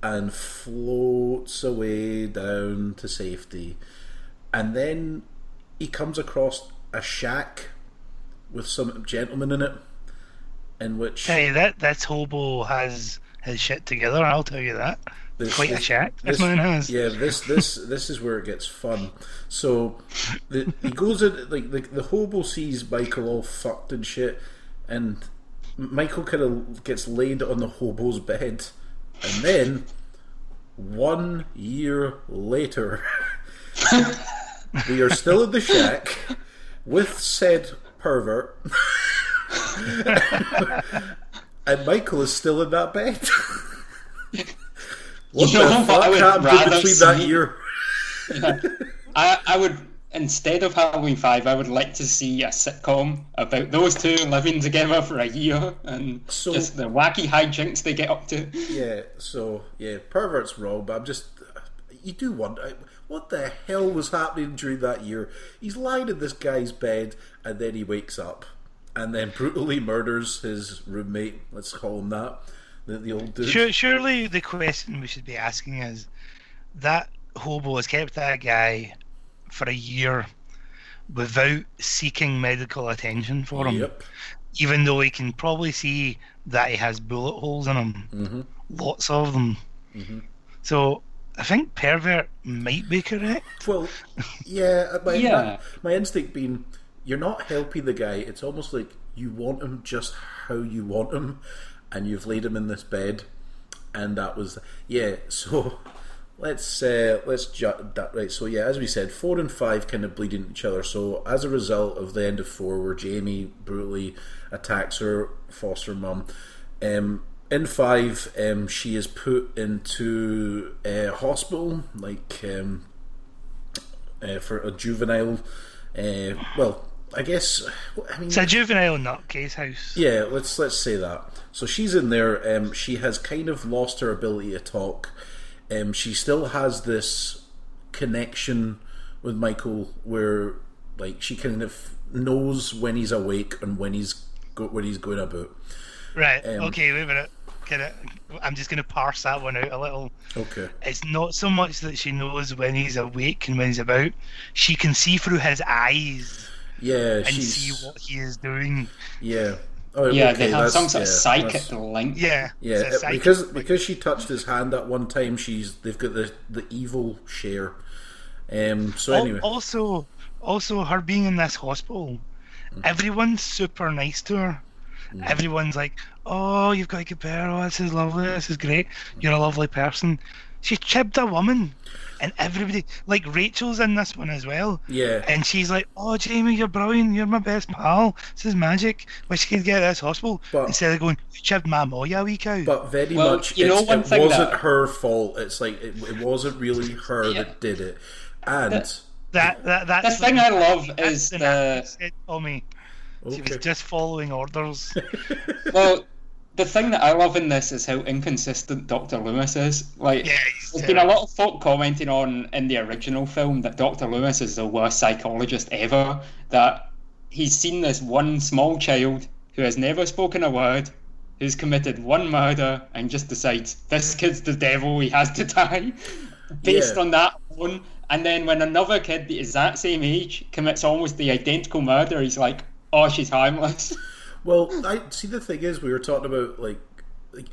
and floats away down to safety. And then he comes across a shack with some gentleman in it, in which Hey, that this hobo has his shit together. I'll tell you that. This- Quite a this- shack. This, this- man has. Yeah, this this this is where it gets fun. So the, he goes in like the, the hobo sees Michael all fucked and shit, and Michael kind of gets laid on the hobo's bed, and then one year later, we are still in the shack with said pervert. and Michael is still in that bed. what You the know fuck I would happened between that see? year? I, I would instead of Halloween Five, I would like to see a sitcom about those two living together for a year and So- just the wacky hijinks they get up to. Yeah, so yeah, pervert's wrong, but I'm just you do wonder what the hell was happening during that year. He's lying in this guy's bed, and then he wakes up, and then brutally murders his roommate. Let's call him that. The, the old dude. Sure, surely the question we should be asking is that hobo has kept that guy for a year without seeking medical attention for him, Yep. even though he can probably see that he has bullet holes in him, Mm-hmm. lots of them. So I think pervert might be correct. Well, yeah, my, Yeah. my my instinct being you're not helping the guy. It's almost like you want him just how you want him, and you've laid him in this bed, and that was yeah. So let's uh, let's ju- that right. So yeah, as we said, four and five kind of bleed into each other. So as a result of the end of four, where Jamie brutally attacks her foster mum, um, in five, um, she is put into a hospital, like um, uh, for a juvenile. Uh, well, I guess. I mean, It's a juvenile nutcase house. yeah, let's let's say that. So she's in there. Um, she has kind of lost her ability to talk. Um, she still has this connection with Michael, where like she kind of knows when he's awake and when he's go- when he's going about. Right. Um, okay, wait a minute. Can I, I'm just going to parse that one out a little. Okay. It's not so much that she knows when he's awake and when he's about. She can see through his eyes Yeah, and she's see what he is doing. yeah. Oh, Yeah, okay, they have some sort of psychic link. Yeah. Yeah, it- psychic- because because she touched his hand at one time, she's they've got the the evil share. Um. So Al- anyway, Also, also her being in this hospital, Mm. everyone's super nice to her. Everyone's like, "Oh, you've got a good pair. Oh, this is lovely. This is great. You're a lovely person." She chibbed a woman, and everybody, like Rachel's in this one as well. yeah, And she's like, "Oh, Jamie, you're brilliant. You're my best pal. This is magic. Wish you could get out of this hospital." But- Instead of going, "You chibbed my mo, you wee cow." but very Well, much. you know it's- one it thing wasn't that- her fault. It's like it, it wasn't really her Yeah. that did it, and that that that's The thing I love is the the said, oh, Tommy. She was just following orders. well, the thing that I love in this is how inconsistent Doctor Loomis is. Like, Yeah, he's there's been a lot of folk commenting on in the original film that Doctor Loomis is the worst psychologist ever. That he's seen this one small child who has never spoken a word, who's committed one murder, and just decides this kid's the devil, he has to die, based Yeah. on that one, And then when another kid that is that same age commits almost the identical murder, he's like, "Oh, she's harmless." Well, I see. The thing is, we were talking about like, like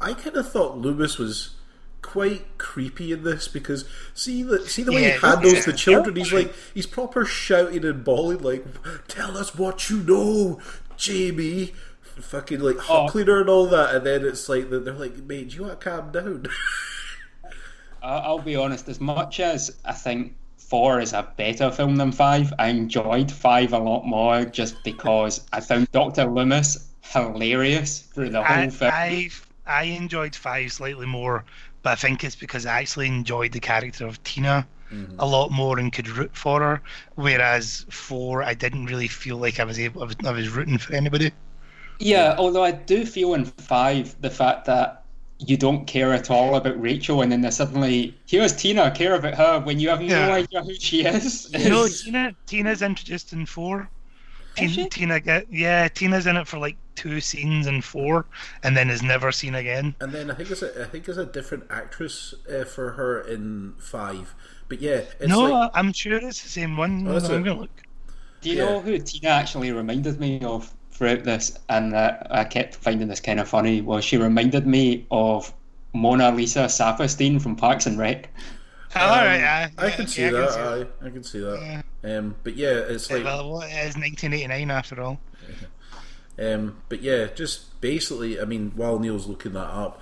I kind of thought Loomis was quite creepy in this because see the see the way Yeah, he handles yeah. the children. He's like he's proper shouting and bawling like, "Tell us what you know, Jamie." Fucking like Oh. huckling her and all that, and then it's like they're like, "Mate, do you want to calm down?" I'll be honest, as much as I think four is a better film than five, I enjoyed five a lot more just because I found Doctor Loomis hilarious through the whole I, film. I I enjoyed five slightly more, but I think it's because I actually enjoyed the character of Tina mm-hmm. a lot more and could root for her. Whereas four, I didn't really feel like I was able. I was, I was rooting for anybody. Yeah, although I do feel in five the fact that you don't care at all about Rachel, and then there's suddenly here's Tina, care about her when you have no Yeah. idea who she is. No, Tina. Tina's introduced in four. Is Tina, she? Tina get yeah. Tina's in it for like two scenes in four, and then is never seen again. and then I think it's a I think it's a different actress uh, for her in five. But yeah, it's no, like, I'm sure it's the same one. Oh, is I'm it? gonna look. Do you Yeah. know who Tina actually reminded me of throughout this, and uh, I kept finding this kind of funny, was she reminded me of Mona Lisa Saperstein from Parks and Rec. Oh, all right, yeah, I yeah, can see yeah, that. see I, I can see that. Um, but yeah, it's like well, well, it is 1989 after all. Um, but yeah, just basically, I mean, while Neil's looking that up,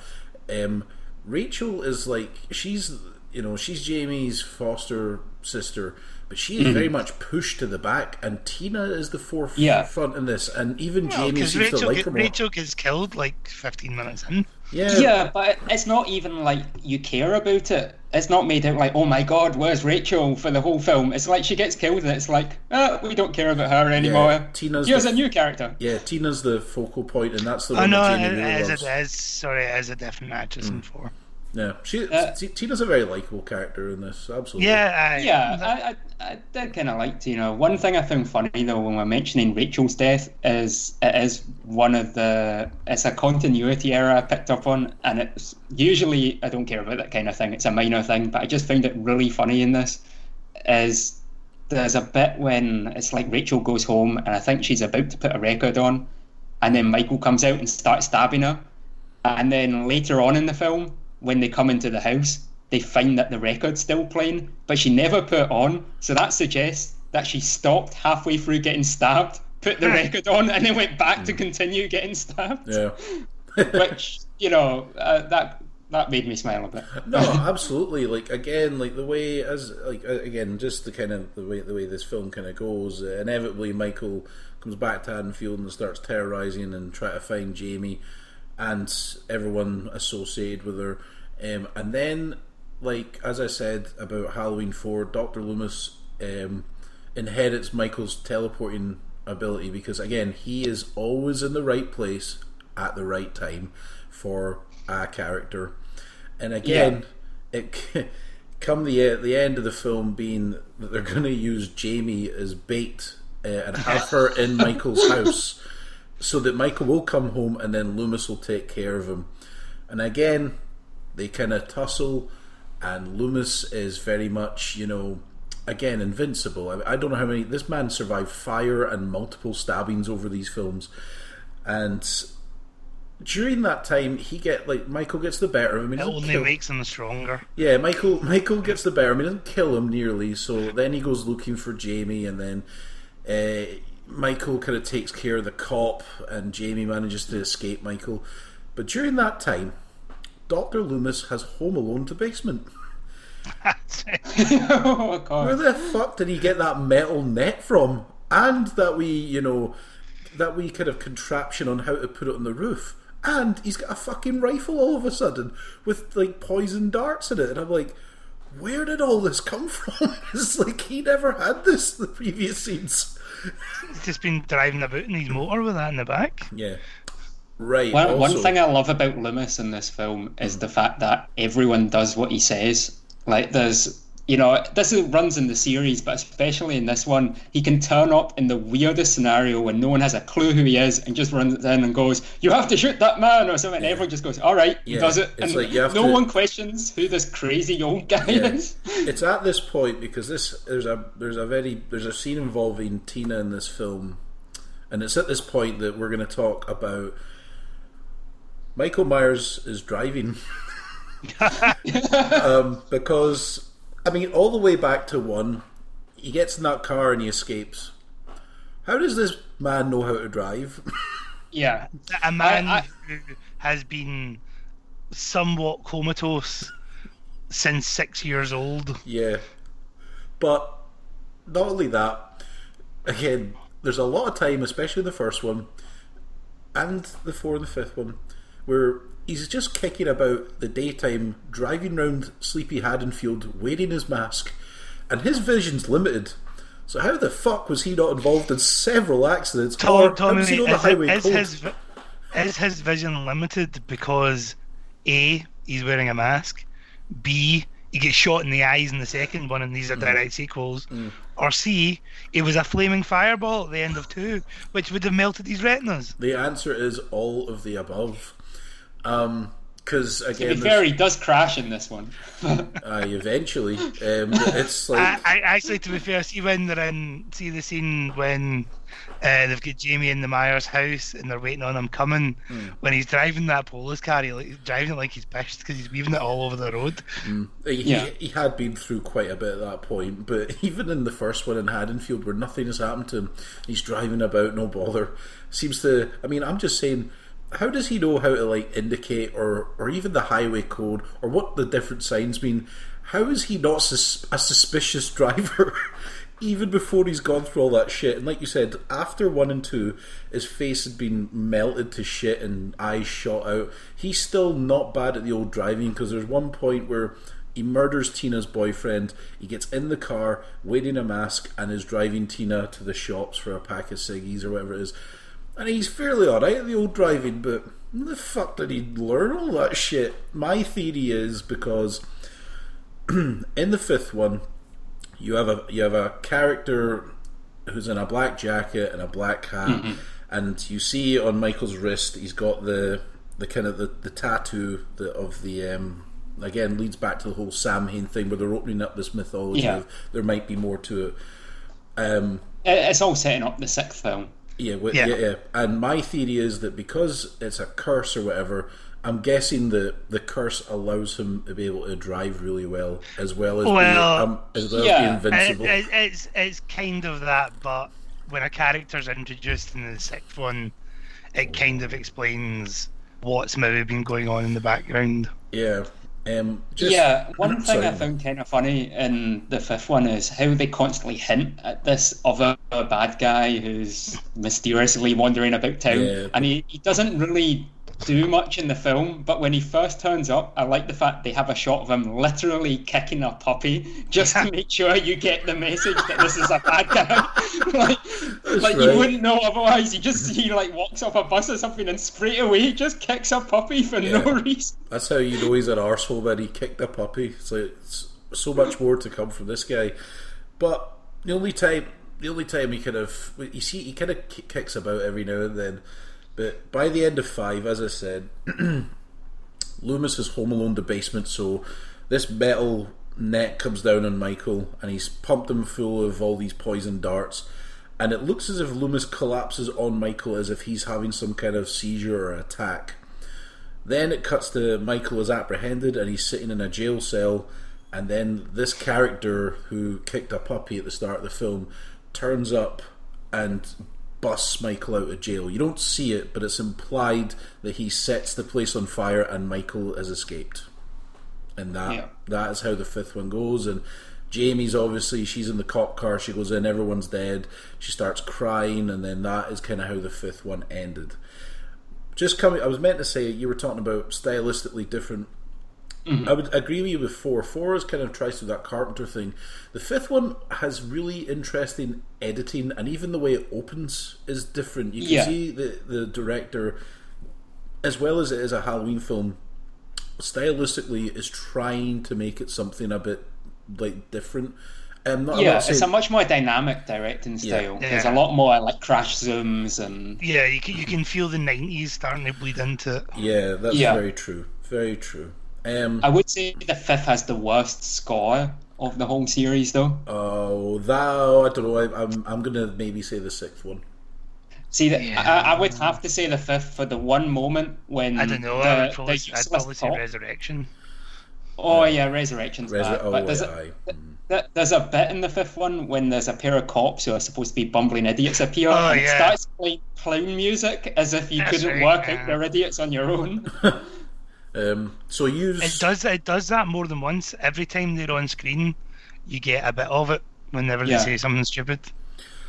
um, Rachel is like she's you know she's Jamie's foster sister, but she is Mm-hmm. very much pushed to the back, and Tina is the forefront Yeah. in this, and even Well, Jamie because seems Rachel, to like her more. Rachel gets killed like 15 minutes in. Yeah, Yeah, but it's not even like you care about it. It's not made out like, oh my god, where's Rachel for the whole film? It's like she gets killed and it's like, oh, we don't care about her anymore. Tina's Here's the- a new character. yeah. Tina's the focal point, and that's the Oh one no, that it, Jamie really it is, loves. it is. Sorry, it is a different actress in four. Yeah, she Uh, T- Tina's a very likable character in this. Absolutely. Yeah, I, Yeah, I, I, I did kind of like Tina. One thing I found funny though when we're mentioning Rachel's death is it is one of the it's a continuity error I picked up on, and it's usually I don't care about that kind of thing. It's a minor thing, but I just found it really funny in this. Is there's a bit when it's like Rachel goes home and I think she's about to put a record on, and then Michael comes out and starts stabbing her, and then later on in the film when they come into the house they find that the record's still playing, but she never put it on. So that suggests that she stopped halfway through getting stabbed, put the record on, and then went back to continue getting stabbed. Yeah. Which you know uh, that that made me smile a bit. No, absolutely. Like again, like the way as like again, just the kind of the way the way this film kind of goes. Uh, inevitably, Michael comes back to Haddonfield and starts terrorizing and try to find Jamie and everyone associated with her. Um, and then, like as I said about Halloween Four, Doctor Loomis um, inherits Michael's teleporting ability because again, he is always in the right place at the right time for a character. And again, it come the the end of the film being that they're going to use Jamie as bait uh, and have her in Michael's house, so that Michael will come home and then Loomis will take care of him. And again, they kind of tussle, and Loomis is very much you know. Again, invincible. I, I don't know how many. This man survived fire and multiple stabbings over these films, and during that time, he get like Michael gets the better of him. It only kill- makes him stronger. yeah, Michael Michael gets the better. I mean, he doesn't kill him nearly. So then he goes looking for Jamie, and then uh, Michael kind of takes care of the cop, and Jamie manages to escape Michael. But during that time, Doctor Loomis has Home Alone to basement. oh Where the fuck did he get that metal net from? And that we, you know, that we kind of contraption on how to put it on the roof. And he's got a fucking rifle all of a sudden with like poison darts in it. And I'm like, where did all this come from? it's like he never had this the previous scenes. He's just been driving about in his motor with that in the back. Yeah. Right. One, one thing I love about Loomis in this film is mm-hmm. the fact that everyone does what he says. Like there's, you know, this is, runs in the series, but especially in this one, he can turn up in the weirdest scenario when no one has a clue who he is, and just runs in and goes, "You have to shoot that man" or something. And everyone just goes, "All right," he does it, it's and like no to- one questions who this crazy old guy Yeah. is. it's at this point because this there's a there's a very there's a scene involving Tina in this film, and it's at this point that we're going to talk about. Michael Myers is driving um, because I mean all the way back to one, he gets in that car and he escapes. How does this man know how to drive? Yeah, A man I- who has been somewhat comatose since six years old. Yeah. But not only that, again, there's a lot of time, especially the first one and the fourth and the fifth one, where he's just kicking about the daytime, driving round sleepy Haddonfield, wearing his mask, and his vision's limited. So how the fuck was he not involved in several accidents? or Tom, was he is, on the highway is his, is his vision limited because A, he's wearing a mask, B, he gets shot in the eyes in the second one, and these are Mm. direct sequels, or C, it was a flaming fireball at the end of two, which would have melted his retinas. The answer is all of the above. Um, because To again, be fair, he does crash in this one. uh, eventually, um, it's like I, I actually, to be fair, see when they're in, see the scene when uh, they've got Jamie in the Myers house and they're waiting on him coming. When he's driving that Polaris car, he, like, he's driving it like he's pissed because he's weaving it all over the road. He, Yeah. he, he had been through quite a bit at that point, but even in the first one in Haddonfield, where nothing has happened to him, he's driving about, no bother. Seems to. I mean, I'm just saying, how does he know how to like indicate or or even the highway code or what the different signs mean? How is he not sus- a suspicious driver? Even before he's gone through all that shit, and like you said, after one and two, his face had been melted to shit and eyes shot out. He's still not bad at the old driving because there's one point where he murders Tina's boyfriend. He gets in the car, wearing a mask, and is driving Tina to the shops for a pack of ciggies or whatever it is. And he's fairly alright at the old driving, but the fuck did he learn all that shit? My theory is because in the fifth one, you have a you have a character who's in a black jacket and a black hat, and you see on Michael's wrist he's got the the kind of the, the tattoo the, of the um, again leads back to the whole Samhain thing where they're opening up this mythology Yeah. of there might be more to it. Um, It- it's all setting up the sixth film. Yeah, wi- yeah, Yeah. yeah, And my theory is that because it's a curse or whatever, I'm guessing that the curse allows him to be able to drive really well, as well as Well, be, um, as well as yeah, It, invincible. it, it's it's kind of that, but when a character's introduced in the sixth one, it kind of explains what's maybe been going on in the background. yeah. Um, just, yeah, one thing sorry. I found kind of funny in the fifth one is how they constantly hint at this other bad guy who's mysteriously wandering about town, Yeah. and he, he doesn't really do much in the film. But when he first turns up, I like the fact they have a shot of him literally kicking a puppy just to make sure you get the message that this is a bad guy. like, like right. you wouldn't know otherwise. You just he like walks off a bus or something, and straight away he just kicks a puppy for no reason. That's how you know he's an arsehole when he kicked a puppy. So it's so much more to come from this guy. But the only time, the only time he kind of, you see, he kind of kicks about every now and then. But by the end of five, as I said, Loomis is home alone in the basement. So this metal net comes down on Michael, and he's pumped him full of all these poison darts. And it looks as if Loomis collapses on Michael as if he's having some kind of seizure or attack. Then it cuts to Michael is apprehended and he's sitting in a jail cell. And then this character who kicked a puppy at the start of the film turns up and busts Michael out of jail. You don't see it, but it's implied that he sets the place on fire and Michael has escaped. And that Yeah. that is how the fifth one goes. And Jamie's obviously she's in the cop car. She goes in, everyone's dead. She starts crying, and then that is kind of how the fifth one ended just coming. I was meant to say you were talking about stylistically different. I would agree with you with four. Four is kind of tries to do that Carpenter thing. The fifth one has really interesting editing, and even the way it opens is different. You can Yeah. see the the director, as well as it is a Halloween film, stylistically is trying to make it something a bit like different. Um, not, Yeah, not it's a much more dynamic directing style. Yeah. There's a lot more like crash zooms and Yeah, you can, you can feel the '90s starting to bleed into it. yeah, that's Yeah. very true. Very true. Um, I would say the fifth has the worst score of the whole series though. Oh, that oh, I don't know. I, I'm I'm gonna maybe say the sixth one. See that Yeah. I, I would have to say the fifth for the one moment when I don't know. the, I would probably, I'd probably say cop- Resurrection. Oh yeah, Resurrection's Resur- bad. oh, but there's yeah, a, aye. Mm. th- there's a bit in the fifth one when there's a pair of cops who are supposed to be bumbling idiots appear Oh, and it yeah. starts playing clown music as if you That's couldn't right, work yeah. out they're idiots on your own. Um, so use It does it does that more than once. Every time they're on screen, you get a bit of it whenever Yeah. they say something stupid.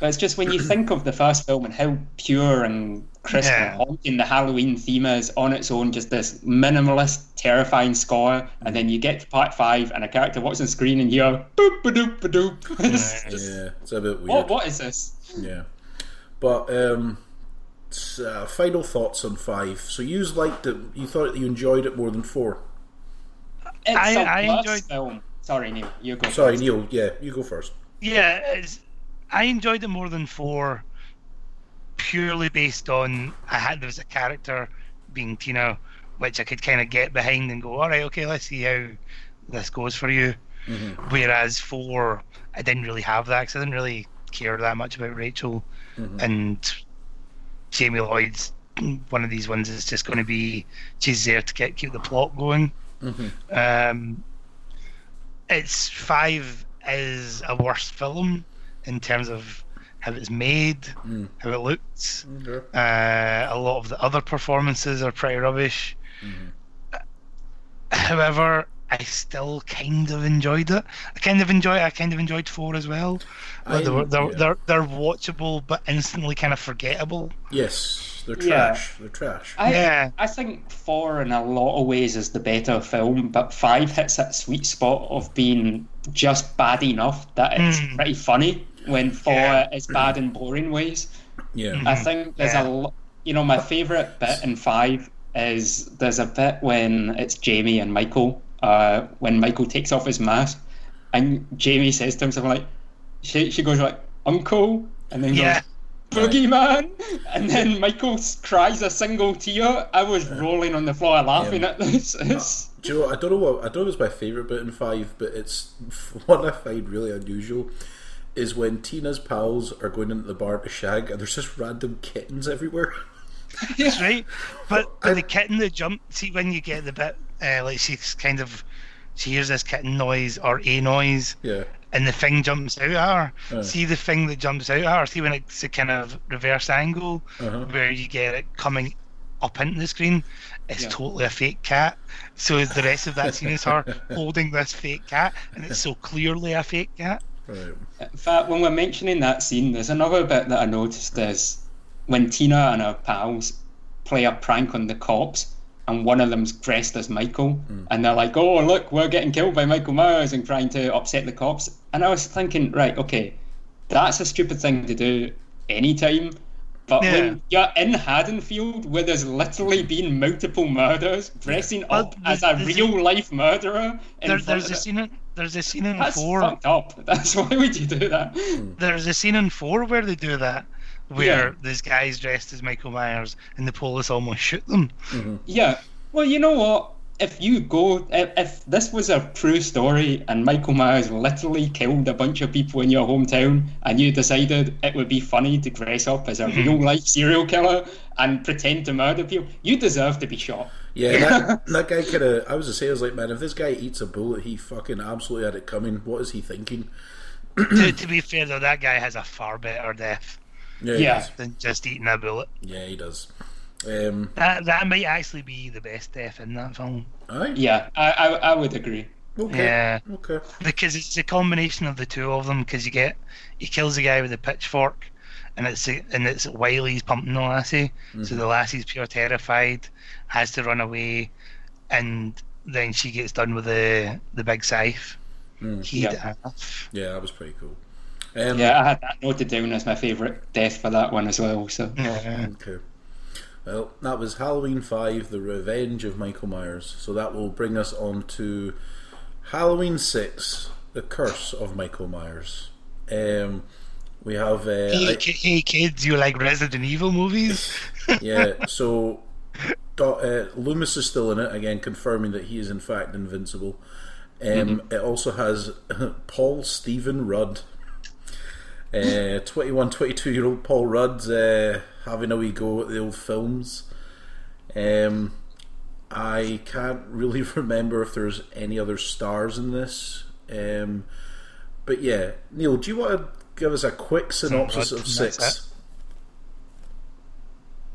But it's just when you think of the first film and how pure and crisp Yeah. and haunting the Halloween theme is on its own, just this minimalist, terrifying score, and then you get to part five and a character walks on screen and you're boop ba doop ba doop. It's Yeah. just, yeah, it's a bit weird. what what is this? Yeah, but um, s- uh, final thoughts on five. So you liked it. You thought you enjoyed it more than four. It's I- a I worse enjoyed- film. Sorry, Neil, you go. Sorry, first. Neil. Yeah, you go first. Yeah, I enjoyed it more than four, purely based on I had there was a character being Tina which I could kind of get behind and go, all right, okay, let's see how this goes for you. Mm-hmm. Whereas four, I didn't really have that because I didn't really care that much about Rachel Mhm. and Jamie Lloyd's one of these ones is just going to be she's there to get keep the plot going. Mhm. Um, it's five is a worse film in terms of how it's made, Mm. how it looks. Okay. Uh, a lot of the other performances are pretty rubbish. Mhm. However, I still kind of enjoyed it. I kind of enjoy. I kind of enjoyed four as well. I- they're, they're, yeah. they're they're watchable but instantly kind of forgettable. Yes, they're Yeah. trash. They're trash. I, Yeah. I think four in a lot of ways is the better film, but five hits that sweet spot of being just bad enough that it's Mm. pretty funny when four Yeah. is bad in boring ways. Yeah. I think there's Yeah. a lo- you know my favorite bit in five is there's a bit when it's Jamie and Michael uh, when Michael takes off his mask and Jamie says to him something like she she goes like uncle and then Yeah. goes boogeyman and then Michael cries a single tear. I was rolling on the floor laughing Yeah. at this. It's, Do you know what? I don't know what I don't know if it's my favourite bit in five, but it's one I find really unusual. Is when Tina's pals are going into the bar to shag and there's just random kittens everywhere. That's right. But, but the kitten that jumped, see when you get the bit, uh, like she's kind of, she hears this kitten noise or a noise, Yeah. and the thing jumps out at her. Uh. See the thing that jumps out at her. See when it's a kind of reverse angle Uh-huh. where you get it coming up into the screen. It's Yeah. totally a fake cat. So the rest of that scene is her holding this fake cat, and it's so clearly a fake cat. Right. In fact, when we're mentioning that scene, there's another bit that I noticed is when Tina and her pals play a prank on the cops, and one of them's dressed as Michael, hmm. and they're like, "Oh, look, we're getting killed by Michael Myers," and trying to upset the cops. And I was thinking, right, okay, that's a stupid thing to do anytime. But Yeah. when you're in Haddonfield, where there's literally been multiple murders, dressing Well, up as a there's- real life murderer, There, there's a scene. In, there's a scene in that's four. fucked up. That's why would you do that? Hmm. There's a scene in four where they do that, where Yeah. this guy's dressed as Michael Myers and the police almost shoot them. Mm-hmm. Yeah. Well, you know what? If you go, if, if this was a true story and Michael Myers literally killed a bunch of people in your hometown and you decided it would be funny to dress up as a mm-hmm. real life serial killer and pretend to murder people, you deserve to be shot. Yeah, That, that guy could have. I was to say, I was like, man, if this guy eats a bullet, he fucking absolutely had it coming. What is he thinking? to, to be fair, though, that guy has a far better death Yeah, Yeah. than just eating a bullet. yeah, he does. Um, That that might actually be the best death in that film aye, Yeah, I, I, I would agree. okay, Yeah. okay, because it's a combination of the two of them. Because you get he kills the guy with a pitchfork, and it's and it's while he's pumping the lassie, so the lassie's pure terrified, has to run away, and then she gets done with the the big scythe. Mm. Yeah. yeah, that was pretty cool. Um, Yeah, I had that noted down as my favourite death for that one as well. So Yeah. Okay. Well, that was Halloween 5, The Revenge of Michael Myers. So that will bring us on to Halloween 6, The Curse of Michael Myers. Um, we have. Uh, Hey, I- hey kids, you like Resident Evil movies? yeah, so Do- uh, Loomis is still in it, again, confirming that he is in fact invincible. Um, It also has Paul Stephen Rudd. Uh, 21, 22 year old Paul Rudd uh, having a wee go at the old films. Um, I can't really remember if there's any other stars in this. Um, but yeah, Neil, do you want to give us a quick synopsis Rudd, of six?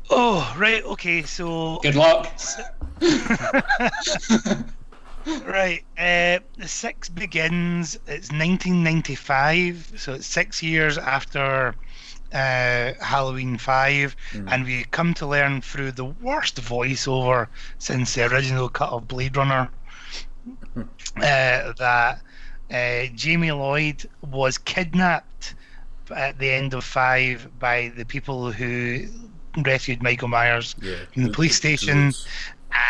oh, right. Okay, so good luck. Right. Uh, the six begins. It's 1995, so it's six years after uh, Halloween 5, and we come to learn through the worst voiceover since the original cut of Blade Runner uh, that uh, Jamie Lloyd was kidnapped at the end of 5 by the people who rescued Michael Myers Yeah, from the police station.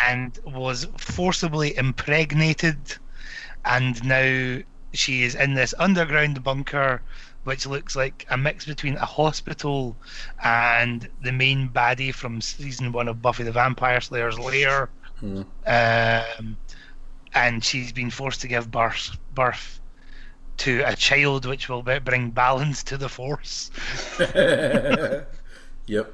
And was forcibly impregnated. And now she is in this underground bunker which looks like a mix between a hospital and the main baddie from season one of Buffy the Vampire Slayer's lair. Um, and she's been forced to give birth birth to a child, which will bring balance to the force. Yep.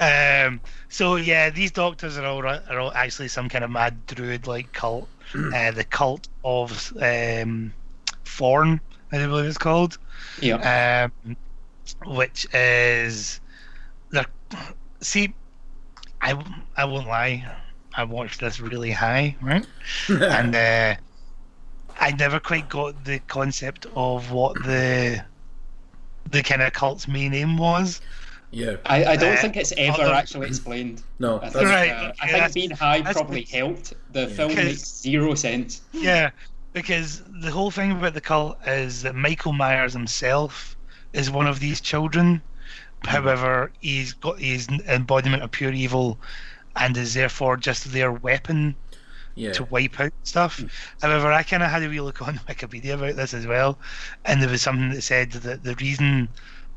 Um, so yeah, these doctors are all are all actually some kind of mad druid like cult, uh, the cult of um, Forn, I believe it's called. Yeah. um, which is the see, I I won't lie, I watched this really high, right, and uh, I never quite got the concept of what the the kind of cult's main aim was. Yeah. I, I don't Uh, think it's ever although- actually explained. No, I think, Right, uh, okay, I think being high probably good. helped. The film makes zero sense. Yeah, because the whole thing about the cult is that Michael Myers himself is one of these children. However, he's got his embodiment of pure evil, and is therefore just their weapon yeah. to wipe out stuff. However, I kind of had a wee look on Wikipedia about this as well, and there was something that said that the reason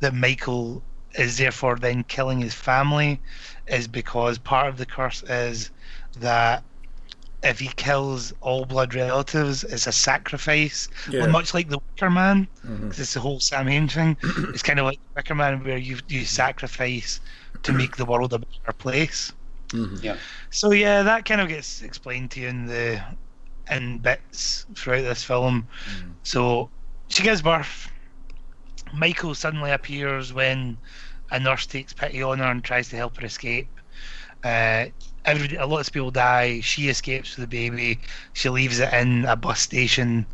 that Michael is therefore then killing his family is because part of the curse is that if he kills all blood relatives, it's a sacrifice. Yeah. Well, much like the Wicker Man, Mhm. 'cause it's the whole Samhain thing. it's kind of like the Wicker Man, where you you sacrifice to make the world a better place. Mhm. Yeah. So yeah, that kind of gets explained to you in the in bits throughout this film. Mm. So she gives birth. Michael suddenly appears when a nurse takes pity on her and tries to help her escape. Uh, every, a lot of people die. She escapes with the baby. She leaves it in a bus station,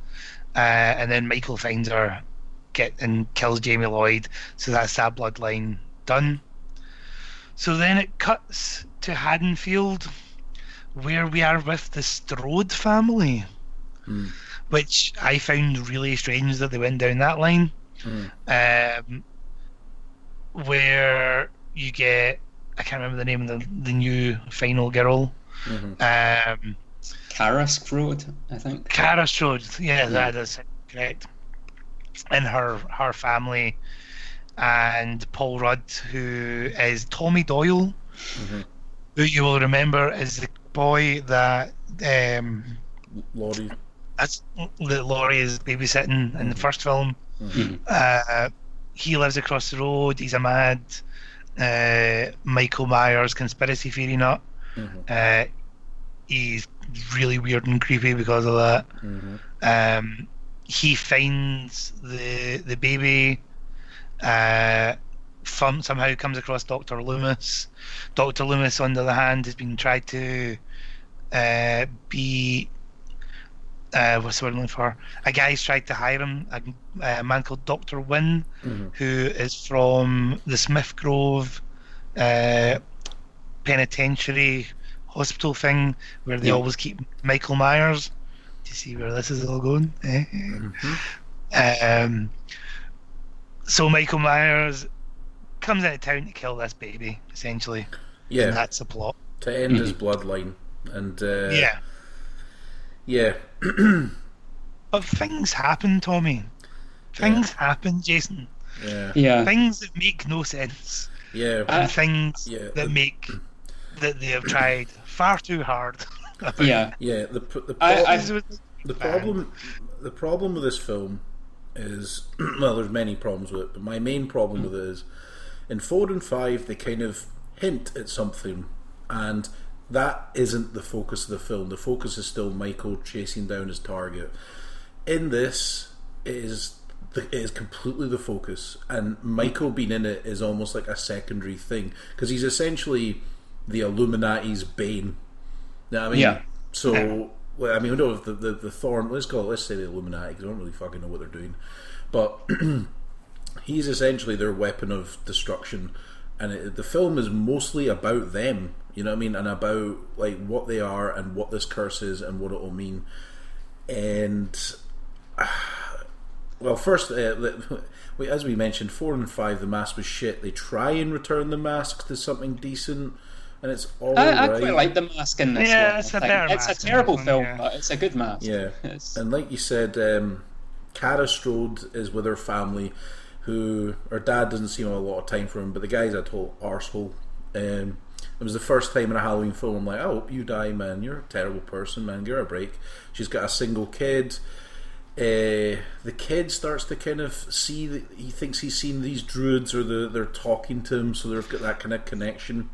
uh, and then Michael finds her, get and kills Jamie Lloyd. So that's that bloodline done. So then it cuts to Haddonfield, where we are with the Strode family, Hmm. which I found really strange that they went down that line. Hmm. Um, where you get, I can't remember the name of the, the new final girl. Mhm. Um, Kara Strode, I think. Kara Strode, yeah, that is correct. And her her family, and Paul Rudd, who is Tommy Doyle, Mhm. who you will remember is the boy that um, Laurie. that's that Laurie is babysitting in the first film. Mhm. Uh, he lives across the road. He's a mad uh, Michael Myers conspiracy theory nut. Mhm. Uh, he's really weird and creepy because of that. Mhm. Um, he finds the the baby. Uh, from somehow comes across Doctor Loomis. Doctor Loomis, on the other hand, has been tried to uh, be. Uh, what's the word I'm looking for? A guy's tried to hire him, a, a man called Doctor Wynn, Mhm. who is from the Smith Grove uh, penitentiary hospital thing, where they Yeah. always keep Michael Myers. Do you see where this is all going? Mhm. Um, so Michael Myers comes out of town to kill this baby, essentially. Yeah. And that's the plot. to end his bloodline. And uh, yeah. yeah, But things happen, Tommy. Things happen, Jason. yeah, Yeah. Things that make no sense. yeah, Uh, And things yeah, that the- make that they have tried far too hard. Yeah. yeah. The p- the, I- I- the problem the problem with this film is well, there's many problems with it, but my main problem with it is in four and five they kind of hint at something, and that isn't the focus of the film. The focus is still Michael chasing down his target. In this, it is the, it is completely the focus, and Michael being in it is almost like a secondary thing because he's essentially the Illuminati's bane. You know what I mean? Yeah. So, well, I mean, we don't have the, the, the Thorn, let's call it, let's say the Illuminati, because I don't really fucking know what they're doing. But he's essentially their weapon of destruction, and it, the film is mostly about them, you know what I mean? And about, like, what they are and what this curse is and what it will mean. And, well, first, uh, we- as we mentioned, 4 and 5, the mask was shit. They try and return the mask to something decent, and it's all I, I quite like the mask in this Yeah, one. it's I a think. better It's a mask in terrible this one, film, yeah. but it's a good mask. Yeah, and like you said, um, Kara Strode is with her family, who her dad doesn't seem to have a lot of time for him, but the guy's a total arsehole. Um, It was the first time in a Halloween film. I'm like, I hope you die, man. You're a terrible person, man. Give her a break. She's got a single kid. Uh, the kid starts to kind of see that he thinks he's seen these druids or the, they're talking to him, so they've got that kind of connection.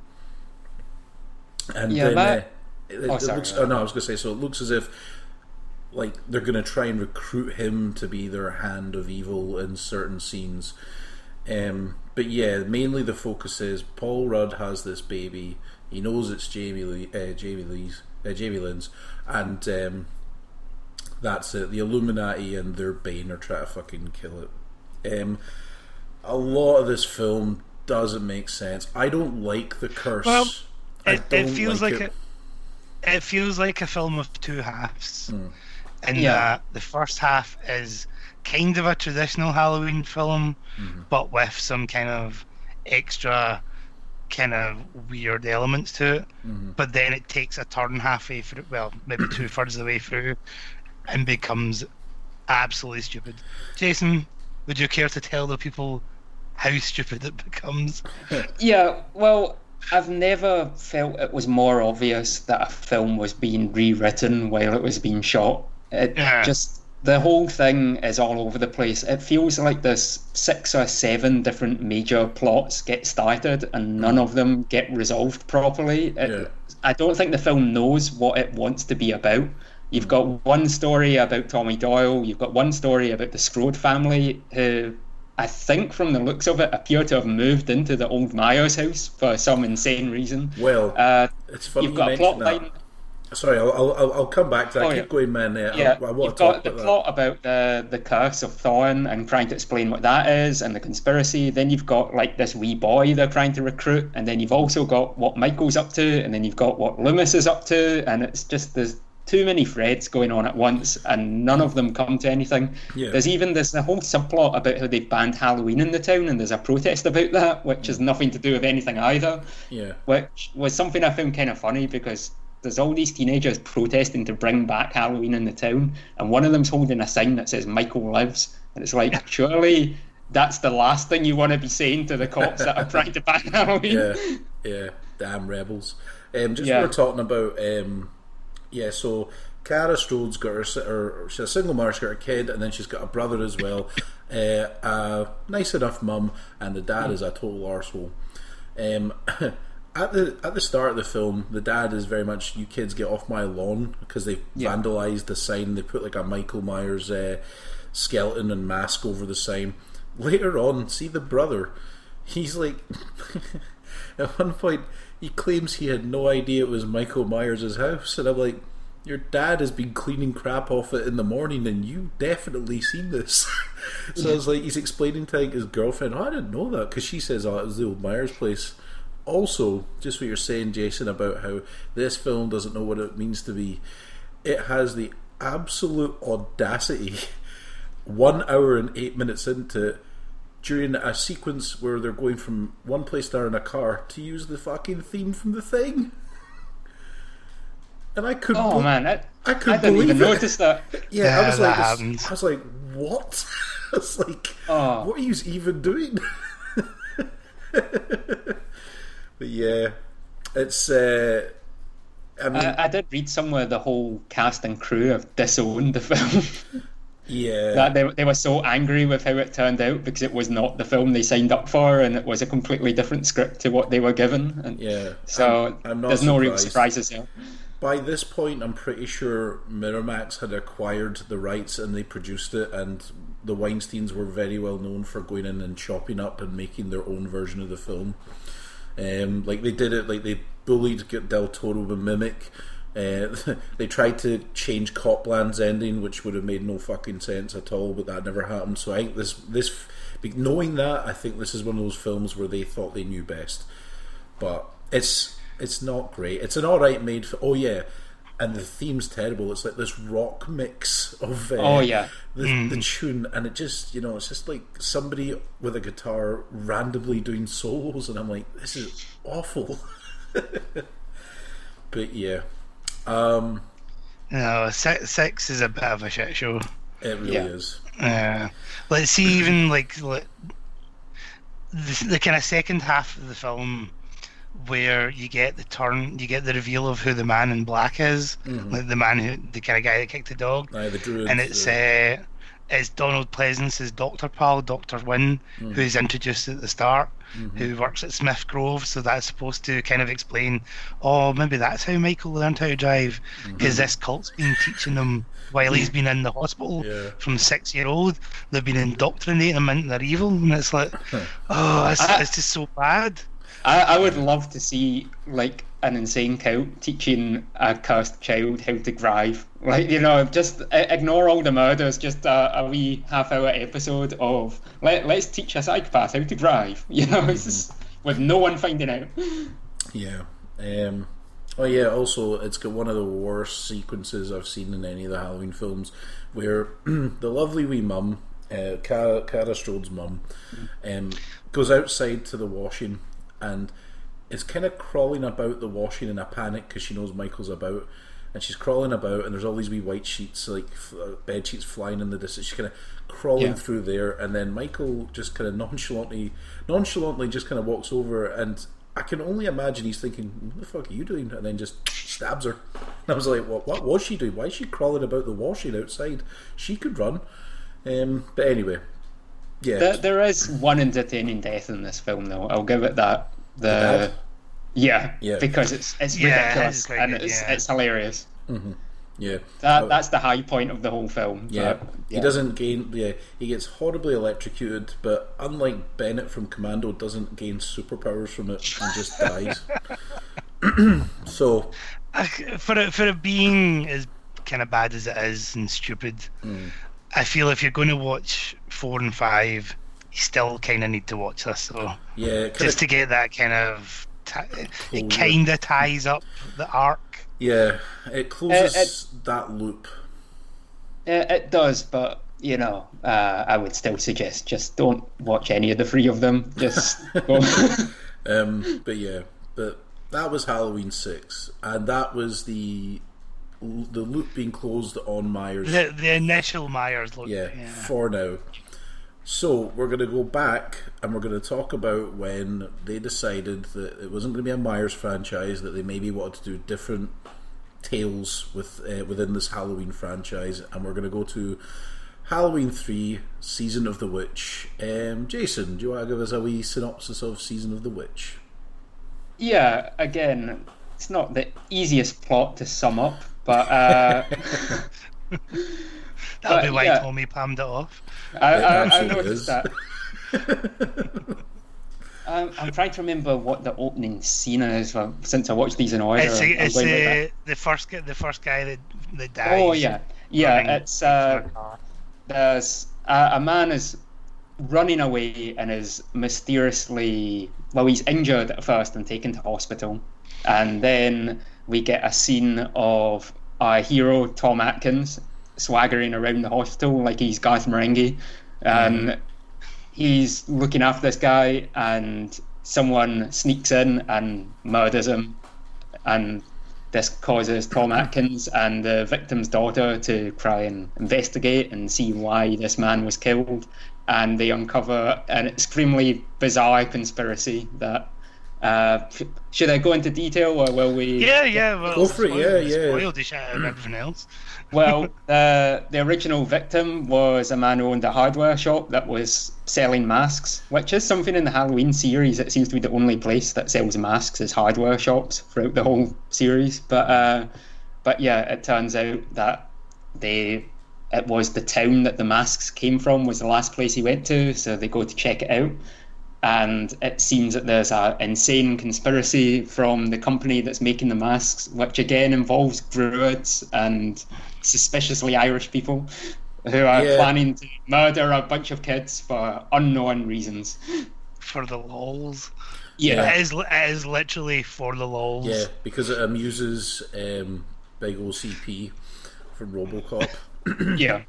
And Yeah, then that- uh, it, Oh, it sorry. looks. Oh no, I was going to say. So it looks as if like they're going to try and recruit him to be their hand of evil in certain scenes. Um, but yeah, mainly the focus is Paul Rudd has this baby. He knows it's Jamie Lee, uh, Jamie Lee's, uh, Jamie Lynn's, and um, that's it. The Illuminati and their Bane are trying to fucking kill it. Um, a lot of this film doesn't make sense. I don't like the curse. Well, It, it feels like, it. a it feels like a film of two halves. Hmm. In Yeah. that the first half is kind of a traditional Halloween film, Mm-hmm. but with some kind of extra kind of weird elements to it. Mm-hmm. But then it takes a turn halfway through, well, maybe two thirds of the way through, and becomes absolutely stupid. Jason, would you care to tell the people how stupid it becomes? Yeah, well, I've never felt it was more obvious that a film was being rewritten while it was being shot. It Yeah. just the whole thing is all over the place. It feels like there's six or seven different major plots get started and none of them get resolved properly. It, Yeah. I don't think the film knows what it wants to be about. You've got one story about Tommy Doyle, you've got one story about the Strode family, who I think from the looks of it appear to have moved into the old Myers house for some insane reason. Well, Uh, it's funny you've you got a plot line. Sorry, I'll, I'll, I'll- come back to that. Oh, Keep yeah. going, man. Uh, Yeah, I, I want you've to talk got the about plot about the the curse of Thorn and trying to explain what that is and the conspiracy. Then you've got like this wee boy they're trying to recruit, and then you've also got what Michael's up to, and then you've got what Loomis is up to, and it's just there's too many threads going on at once, and none of them come to anything. Yeah. There's even there's a whole subplot about how they've banned Halloween in the town, and there's a protest about that, which has nothing to do with anything either Yeah, which was something I found kind of funny because there's all these teenagers protesting to bring back Halloween in the town, and one of them's holding a sign that says Michael lives, and it's like surely that's the last thing you want to be saying to the cops that are trying to ban Halloween. yeah, yeah. Damn rebels. Um, just Yeah. we we're talking about. Um, yeah, so Kara Strode's got her, or she's a single mother, she's got a kid, and then she's got a brother as well. Uh, a nice enough mum, and the dad is a total arsehole. Um, at the at the start of the film, the dad is very much "you kids get off my lawn" because they've Yeah. vandalized the sign. They put like a Michael Myers uh, skeleton and mask over the sign. Later on, see the brother. He's like, at one point, he claims he had no idea it was Michael Myers' house, and I'm like, your dad has been cleaning crap off it in the morning, and you definitely seen this. so I was like, he's explaining to like, his girlfriend, oh, I didn't know that because she says, oh, it was the old Myers place. Also, just what you're saying, Jason, about how this film doesn't know what it means to be, it has the absolute audacity, one hour and eight minutes into it, during a sequence where they're going from one place to another in a car, to use the fucking theme from the thing. And I couldn't. Oh bel- man, I, I I couldn't didn't believe even it. notice that. Yeah, Yeah, I was like, that happens. I was like, what? I was like, Oh. what are you even doing? But yeah, it's. Uh, I mean, I, I did read somewhere the whole cast and crew have disowned the film. yeah, that they, they were so angry with how it turned out because it was not the film they signed up for and it was a completely different script to what they were given. And yeah. So I'm- I'm not there's no real surprises here. By this point, I'm pretty sure Miramax had acquired the rights and they produced it, and the Weinsteins were very well known for going in and chopping up and making their own version of the film. Um, like they did it, like they bullied Del Toro with Mimic. Uh, they tried to change Copland's ending, which would have made no fucking sense at all, but that never happened. So I think this, this, knowing that, I think this is one of those films where they thought they knew best but it's it's not great. It's an all right made. For, oh yeah, and the theme's terrible. It's like this rock mix of uh, Oh, yeah. the, the tune, and it just you know it's just like somebody with a guitar randomly doing solos, and I'm like, this is awful. but yeah, um, No, six, six is a bit of a shit show. it really Yeah. is. Uh, let's see, even like, like the, the kind of second half of the film where you get the turn, you get the reveal of who the man in black is, like the man who, the kind of guy that kicked the dog, Aye, the druid. and it's the- uh, it's Donald Pleasence's doctor pal, Doctor Wynn, Mm. who's introduced at the start, Mm-hmm. who works at Smith Grove. So that's supposed to kind of explain, oh, maybe that's how Michael learned how to drive, Mm-hmm. because this cult's been teaching him while he's been in the hospital Yeah. from six year old. They've been indoctrinating him into their evil, and it's like, oh, it's, I- it's just so bad. I, I would love to see like an insane cow teaching a cursed child how to drive. Like you know, just ignore all the murders. Just a, a wee half-hour episode of let let's teach a psychopath how to drive. You know, it's just, with no one finding out. Yeah. Um, oh yeah. Also, it's got one of the worst sequences I've seen in any of the Halloween films, where the lovely wee mum, uh, Kara, Kara Strode's mum, um, goes outside to the washing and is kind of crawling about the washing in a panic because she knows Michael's about. And she's crawling about, and there's all these wee white sheets, like uh, bed sheets, flying in the distance. She's kind of crawling Yeah. through there, and then Michael just kind of nonchalantly, nonchalantly, just kind of walks over, and I can only imagine he's thinking, "What the fuck are you doing?" And then just stabs her. And I was like, "What? What was she doing? Why is she crawling about the washing outside? She could run." Um, but anyway, yeah, There, there is one entertaining death in this film, though. I'll give it that. The, yeah, Yeah. because it's it's Yeah, ridiculous it's and it's yeah. it's hilarious. yeah. That that's the high point of the whole film. Yeah, but, he doesn't gain. Yeah, he gets horribly electrocuted, but unlike Bennett from Commando, doesn't gain superpowers from it and just dies. so for it for it being as kind of bad as it is and stupid, Mm. I feel if you're going to watch four and five, you still kind of need to watch this. So yeah, it kinda, just to get that kind of ti it kind of ties up the arc. yeah, it closes Uh, it- that loop. It, it does, but you know, uh, I would still suggest just don't watch any of the three of them. Just. Um, but yeah, but that was Halloween six, and that was the the loop being closed on Myers. The the initial Myers look. yeah, Yeah. for now. So we're going to go back and we're going to talk about when they decided that it wasn't going to be a Myers franchise, that they maybe wanted to do different tales with uh, within this Halloween franchise, and we're going to go to Halloween three, Season of the Witch. Um, Jason, do you want to give us a wee synopsis of Season of the Witch? yeah, again, it's not the easiest plot to sum up, but uh, That'll But, be why yeah. Tommy palmed it off. I, It I, I absolutely noticed is. that. I'm, I'm trying to remember what the opening scene is uh, since I watched these in order. It's, I'm it's going with uh, the first guy, the first guy that that dies. Oh yeah, yeah. It's uh, for a car. there's a, a man is running away and is mysteriously well he's injured at first and taken to hospital and then we get a scene of our hero tom atkins swaggering around the hospital like he's garth marenghi and he's looking after this guy and someone sneaks in and murders him and this causes Tom Atkins and the victim's daughter to try and investigate and see why this man was killed. And they uncover an extremely bizarre conspiracy that. Uh, should I go into detail or will we? Yeah, yeah. Well, Go for it, spoil- yeah, yeah. Spoiled the shit out of everything else. Well, the the original victim was a man who owned a hardware shop that was selling masks, which is something in the Halloween series. It seems to be the only place that sells masks is hardware shops throughout the whole series. But uh, but yeah, it turns out that they it was the town that the masks came from was the last place he went to, so they go to check it out. And it seems that there's a insane conspiracy from the company that's making the masks, which again involves druids and suspiciously Irish people who are Yeah. planning to murder a bunch of kids for unknown reasons. For the lols. Yeah, It is, it is literally for the lols. Yeah, because it amuses um, Big OCP from RoboCop. yeah,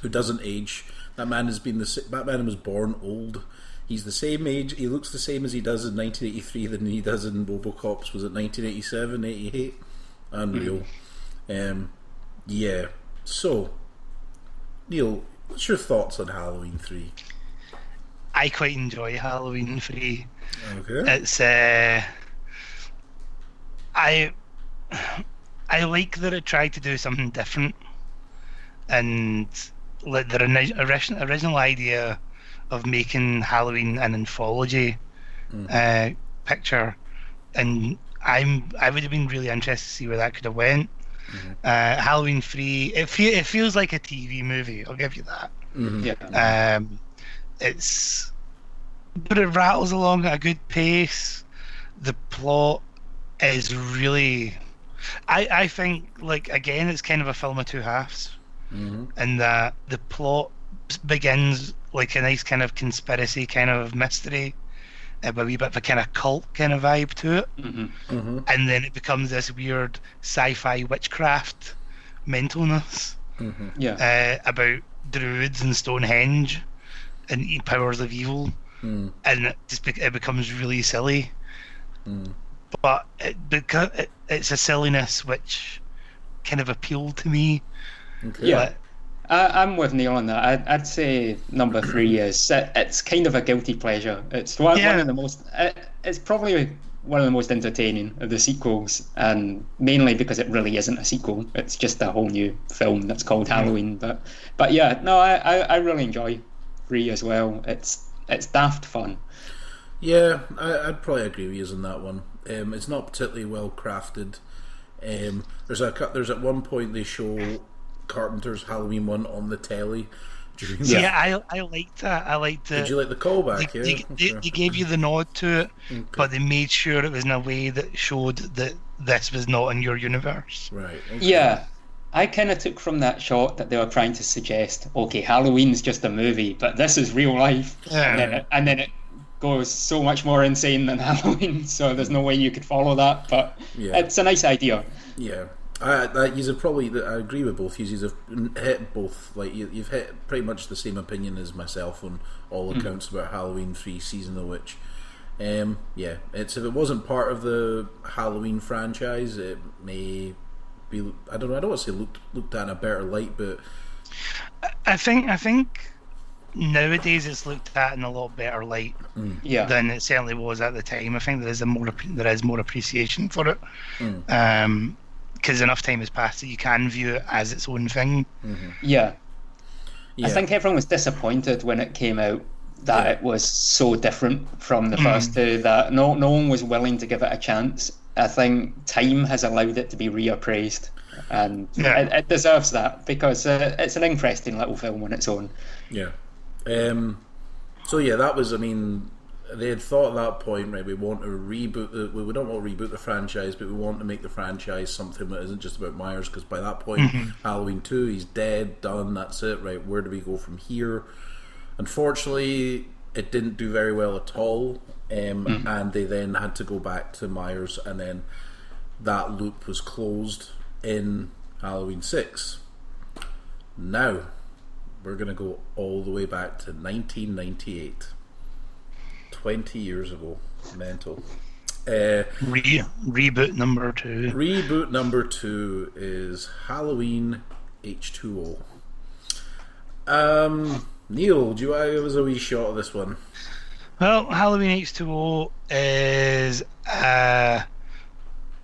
who doesn't age. That man has been the sa- that man was born old. He's the same age. He looks the same as he does in 1983 than he does in RoboCops. Was it 1987, 88? Unreal. Um, yeah. So, Neil, what's your thoughts on Halloween three? I quite enjoy Halloween 3. Okay. It's uh, I I like that it tried to do something different, and like their ori- original original idea of making Halloween an anthology uh, picture, and I'm I would have been really interested to see where that could have went. Uh, Halloween three, it fe- it feels like a TV movie. I'll give you that. Yeah. Um, it's but it rattles along at a good pace. The plot is really, I I think like again it's kind of a film of two halves, Mhm. in that the plot begins like a nice kind of conspiracy kind of mystery, uh, with a wee bit of a kind of cult kind of vibe to it, hmm Mhm. and then it becomes this weird sci-fi witchcraft mentalness Mhm. Yeah. uh, about druids and Stonehenge and powers of evil, Mm. and it just be- it becomes really silly. Mm. But it, because it, it's a silliness which kind of appealed to me. Okay. Yeah. I, I'm with Neil on that. I'd, I'd say number three is it, it's kind of a guilty pleasure. It's one, one of the most. It, it's probably one of the most entertaining of the sequels, and mainly because it really isn't a sequel. It's just a whole new film that's called Halloween. But but yeah, no, I, I, I really enjoy three as well. It's it's daft fun. Yeah, I, I'd probably agree with you on that one. Um, it's not particularly well crafted. Um, there's a cut. There's at one point they show Carpenter's Halloween one on the telly. During the- Yeah, I I liked that. I liked Did you like the callback? They, yeah, they, they, Sure. they gave you the nod to it, Okay. but they made sure it was in a way that showed that this was not in your universe. right. okay. Yeah. I kind of took from that shot that they were trying to suggest, okay, Halloween's just a movie, but this is real life. Yeah. And then it, and then it goes so much more insane than Halloween, so there's no way you could follow that. But Yeah. it's a nice idea. Yeah, I, I you have probably. I agree with both. You have hit both. Like you, you've hit pretty much the same opinion as myself on all accounts about Halloween Three: Season of the Witch. Um, yeah, it's if it wasn't part of the Halloween franchise, it may be. I don't know. I don't want to say looked looked at in a better light, but I think I think nowadays it's looked at in a lot better light Yeah. than it certainly was at the time. I think there is a more there is more appreciation for it, Mm. Because enough time has passed that you can view it as its own thing. yeah. yeah, I think everyone was disappointed when it came out that Yeah. it was so different from the first two that no no one was willing to give it a chance. I think time has allowed it to be reappraised, and Yeah. it, it deserves that because uh, it's an interesting little film on its own. Yeah. Um, so yeah, that was. I mean, they had thought at that point, right? We want to reboot the. We don't want to reboot the franchise, but we want to make the franchise something that isn't just about Myers. Because by that point, Halloween two, he's dead, done. That's it, right? Where do we go from here? Unfortunately, it didn't do very well at all, um, and they then had to go back to Myers, and then that loop was closed in Halloween six. Now, we're going to go all the way back to 1998. 20 years ago. Mental. Uh, Re- reboot number two. reboot number two is Halloween H2O. Um, Neil, do you want to give us a wee shot of this one? Well, Halloween H2O is a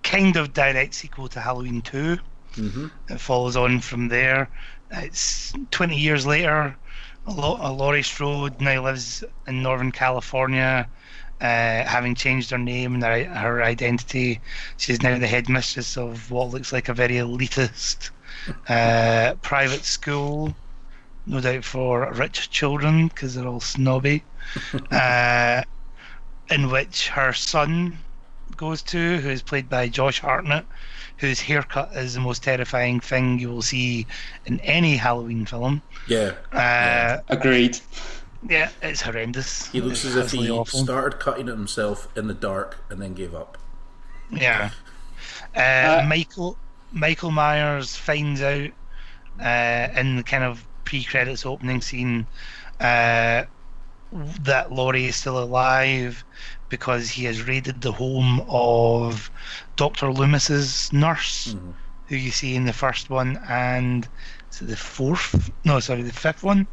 kind of direct sequel to Halloween 2. Mm-hmm. It follows on from there. It's 20 years later. Laurie Strode now lives in Northern California, uh, having changed her name and her, her identity. She's now the headmistress of what looks like a very elitist uh, private school, no doubt for rich children because they're all snobby, uh, in which her son goes to, who is played by Josh Hartnett, whose haircut is the most terrifying thing you will see in any Halloween film. Yeah. Uh, Agreed. yeah, it's horrendous. He looks It's as if he awful. started cutting it himself in the dark and then gave up. Yeah. Uh, Uh, Michael Michael Myers finds out uh, in the kind of pre-credits opening scene uh, that Laurie is still alive because he has raided the home of Doctor Loomis's nurse, who you see in the first one and is it the fourth? No, sorry, the fifth one.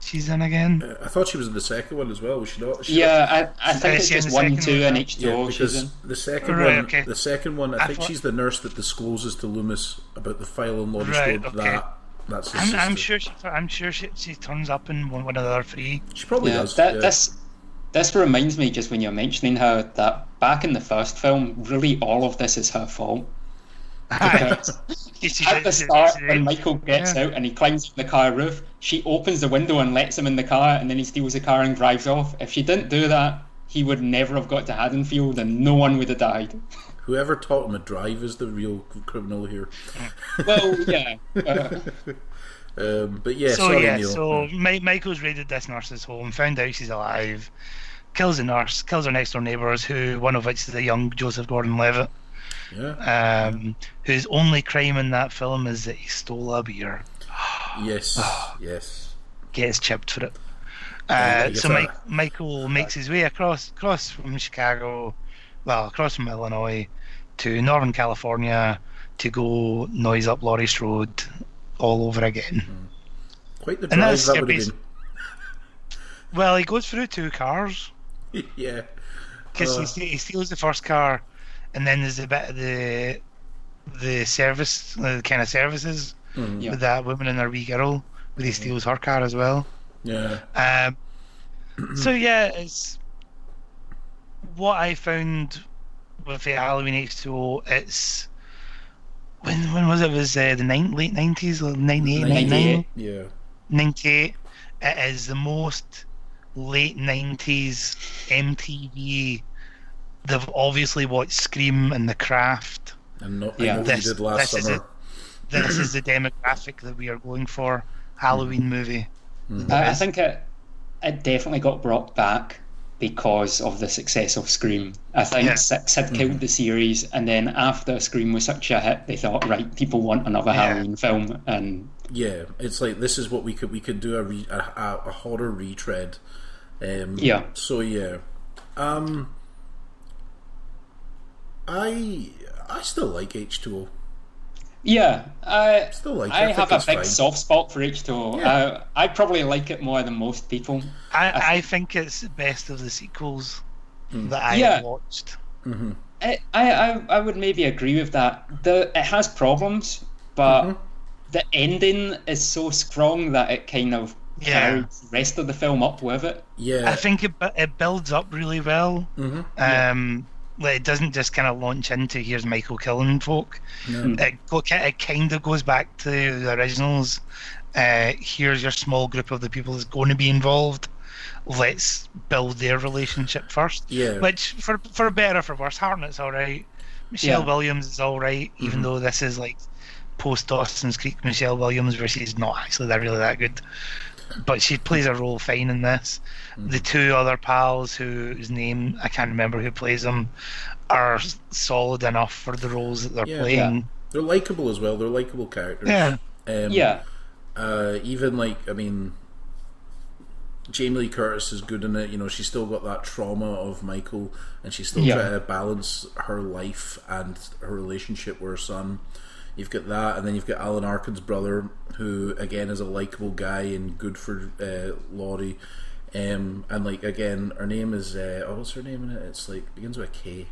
she's in again. Uh, I thought she was in the second one as well. Was she not? She Yeah, I, I think Is it's just the one, second two, and each H2O Yeah, she's because in. the second Right, one, okay. the second one, I, I think thought- she's the nurse that discloses to Loomis about the file on Laurie Right, okay. That that's I'm, I'm sure she. I'm sure she, she turns up in one, one of the other three. She probably Yeah, does. that, yeah. This this reminds me just when you're mentioning how that back in the first film, really all of this is her fault. Because She At the start, when Michael gets yeah. out and he climbs on the car roof, she opens the window and lets him in the car, and then he steals the car and drives off. If she didn't do that, he would never have got to Haddonfield, and no one would have died. Whoever taught him to drive is the real criminal here. Well, yeah. Uh, Um, but yeah, so sorry, yeah, Neil. so Mi- Michael's raided this nurse's home, found out she's alive, kills the nurse, kills her next door neighbours, who one of which is the young Joseph Gordon-Levitt, yeah, um, whose only crime in that film is that he stole a beer, yes, yes. gets chipped for it. Uh, so Mike, Michael makes his way across across from Chicago, well, across from Illinois to Northern California to go noise up Laurie Strode all over again. Quite the And drive that's that would basi- have Well, he goes through two cars. yeah, because Uh. he, he steals the first car, and then there's a bit of the the service, the kind of services Mhm. Yeah. with that woman and her wee girl, where he steals her car as well. yeah. Um, so yeah, it's what I found with the Halloween H2O. It's when when was it? It was uh, the nine, late nineties, 98, 99? Yeah, 98 it is the most late 90s MTV they've obviously watched Scream and The Craft and not, Yeah. I know what This- did last this is summer. this is the demographic that we are going for Halloween movie I, I think it it definitely got brought back because of the success of Scream. I think Yeah. Six had killed the series, and then after Scream was such a hit, they thought, right, people want another Yeah. Halloween film, and Yeah, it's like this is what we could we could do a re, a, a, a horror retread. Um, Yeah. So yeah, um, I I still like H two O. yeah, I Still like. it. I, I have a big fine. soft spot for H2O. Yeah. Uh, I probably like it more than most people. I, I think it's the best of the sequels that I Yeah. have watched I, I, I- I would maybe agree with that. The it has problems, but Mm-hmm. the ending is so strong that it kind of Yeah. carries the rest of the film up with it. Yeah, I think it, it builds up really well Mhm. um like it doesn't just kind of launch into here's Michael killing folk No. it, it kind of goes back to the originals. Uh, here's your small group of the people that's going to be involved. Let's build their relationship first. Yeah. Which, for for better or for worse, Hartnett's all right. Michelle Yeah. Williams is all right, even Mm-hmm. though this is like post Dawson's Creek Michelle Williams, versus she's not actually that really that good. But she plays a role fine in this. Mm-hmm. The two other pals, whose name I can't remember who plays them, are solid enough for the roles that they're Yeah. playing. they're likable as well. They're likable characters. Yeah. Um, Yeah, Uh, even like I mean, Jamie Lee Curtis is good in it. You know, she's still got that trauma of Michael, and she's still Yeah. trying to balance her life and her relationship with her son. You've got that, and then you've got Alan Arkin's brother, who again is a likable guy and good for uh, Laurie. Um, and like again, her name is uh, oh, what's her name in it? It's like begins with a K.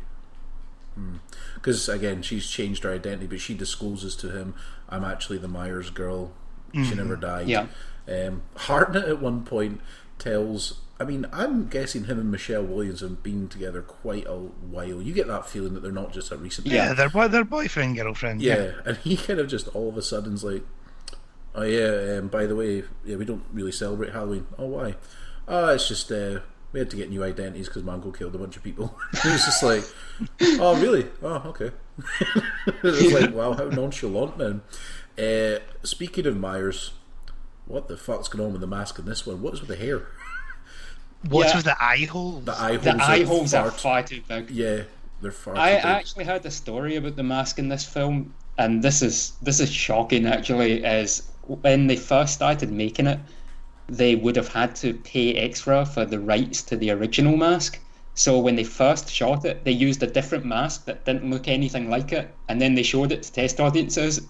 Because again, she's changed her identity, but she discloses to him, "I'm actually the Myers girl. She never died." Yeah. Um, Hartnett at one point tells. I mean, I'm guessing him and Michelle Williams have been together quite a while. You get that feeling that they're not just a recent. Yeah, they're boy, they're boyfriend girlfriend. Yeah, and he kind of just all of a sudden's like, "Oh yeah, um, by the way, yeah, we don't really celebrate Halloween. Oh why? Oh, it's just uh, we had to get new identities because my uncle killed a bunch of people." it was just like, "Oh really? Oh okay." it was like, "Wow, how nonchalant, man." Uh, speaking of Myers, what the fuck's going on with the mask in this one? What's with the hair? What's Yeah. with the eye holes? The eye holes. the eye are holes far are far too big. Yeah, they're far. I too big. actually heard a story about the mask in this film, and this is this is shocking. Actually, is when they first started making it, they would have had to pay extra for the rights to the original mask. So when they first shot it, they used a different mask that didn't look anything like it, and then they showed it to test audiences,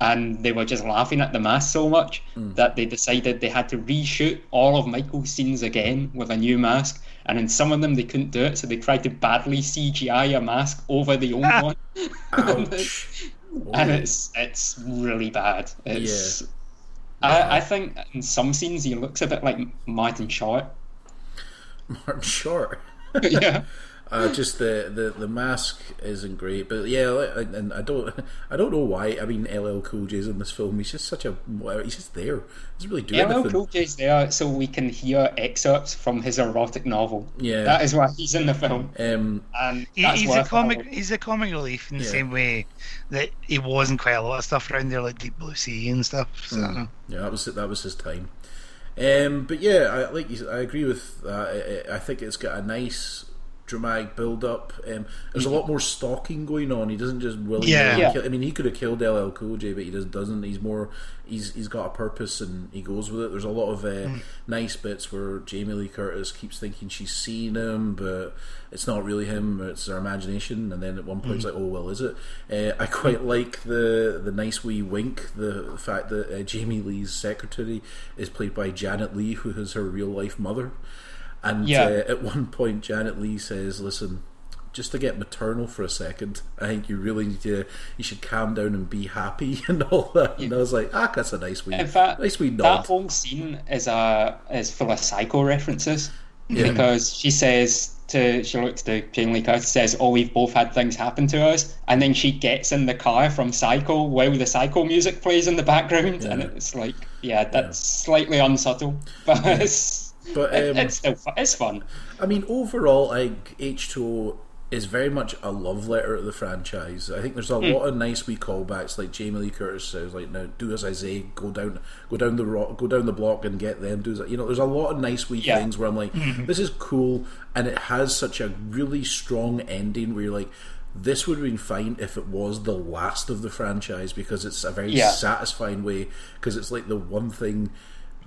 and they were just laughing at the mask so much mm. that they decided they had to reshoot all of Michael's scenes again with a new mask. And in some of them they couldn't do it, so they tried to badly CGI a mask over the old one, and it's it's really bad. It's I, I think in some scenes he looks a bit like Martin Short. Martin Short. yeah. Uh, just the, the, the mask isn't great, but yeah, like, and I don't I don't know why. I mean, LL Cool J's in this film. He's just such a he's just there. He's doesn't really do LL anything. Cool J's there so we can hear excerpts from his erotic novel. Yeah. That is why he's in the film. Um, And He, he's a comic. He's a comic relief in the Yeah. same way that he was in quite a lot of stuff around there, like Deep Blue Sea and stuff. So Mm. yeah, that was that was his time. Um, but yeah, I like you, I agree with that. I, I think it's got a nice dramatic build up. Um, there's a lot more stalking going on. He doesn't just willy Yeah. nilly Yeah. kill. I mean, he could have killed LL Cool J, but he just doesn't. He's more. He's he's got a purpose and he goes with it. There's a lot of uh, nice bits where Jamie Lee Curtis keeps thinking she's seen him, but it's not really him. It's her imagination. And then at one point, it's like, oh well, is it? Uh, I quite like the the nice wee wink. The, the fact that uh, Jamie Lee's secretary is played by Janet Leigh, who is her real life mother. And Yeah. uh, at one point, Janet Leigh says, "Listen, just to get maternal for a second, I think you really need to. You should calm down and be happy and all that." And I was like, "Ah, that's a nice wee, In fact, nice wee that nod." whole scene is a is full of psycho references because she says to she looks to Jamie Lee Curtis says, "Oh, we've both had things happen to us," and then she gets in the car from Psycho while the Psycho music plays in the background, and it's like, yeah, that's slightly unsubtle, but it's But um, it's still fun. it's fun. I mean, overall, I think H2O is very much a love letter to the franchise. I think there's a lot of nice wee callbacks, like Jamie Lee Curtis says, like now do as I say, go down, go down the rock, go down the block and get them. Do that. You know, there's a lot of nice wee Yeah. things where I'm like, this is cool, and it has such a really strong ending where you're like. This would have been fine if it was the last of the franchise because it's a very Yeah. satisfying way because it's like the one thing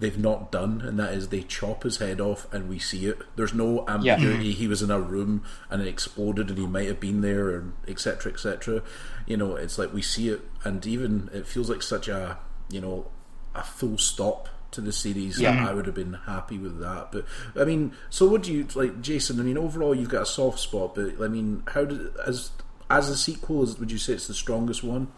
they've not done, and that is they chop his head off and we see it. There's no ambiguity. He was in a room and it exploded, and he might have been there, and etc. etc. You know, it's like we see it, and even it feels like such a you know a full stop to the series Yeah. that I would have been happy with that. But I mean, so what do you like, Jason? I mean, overall you've got a soft spot, but I mean, how did as as a sequel, is, would you say it's the strongest one?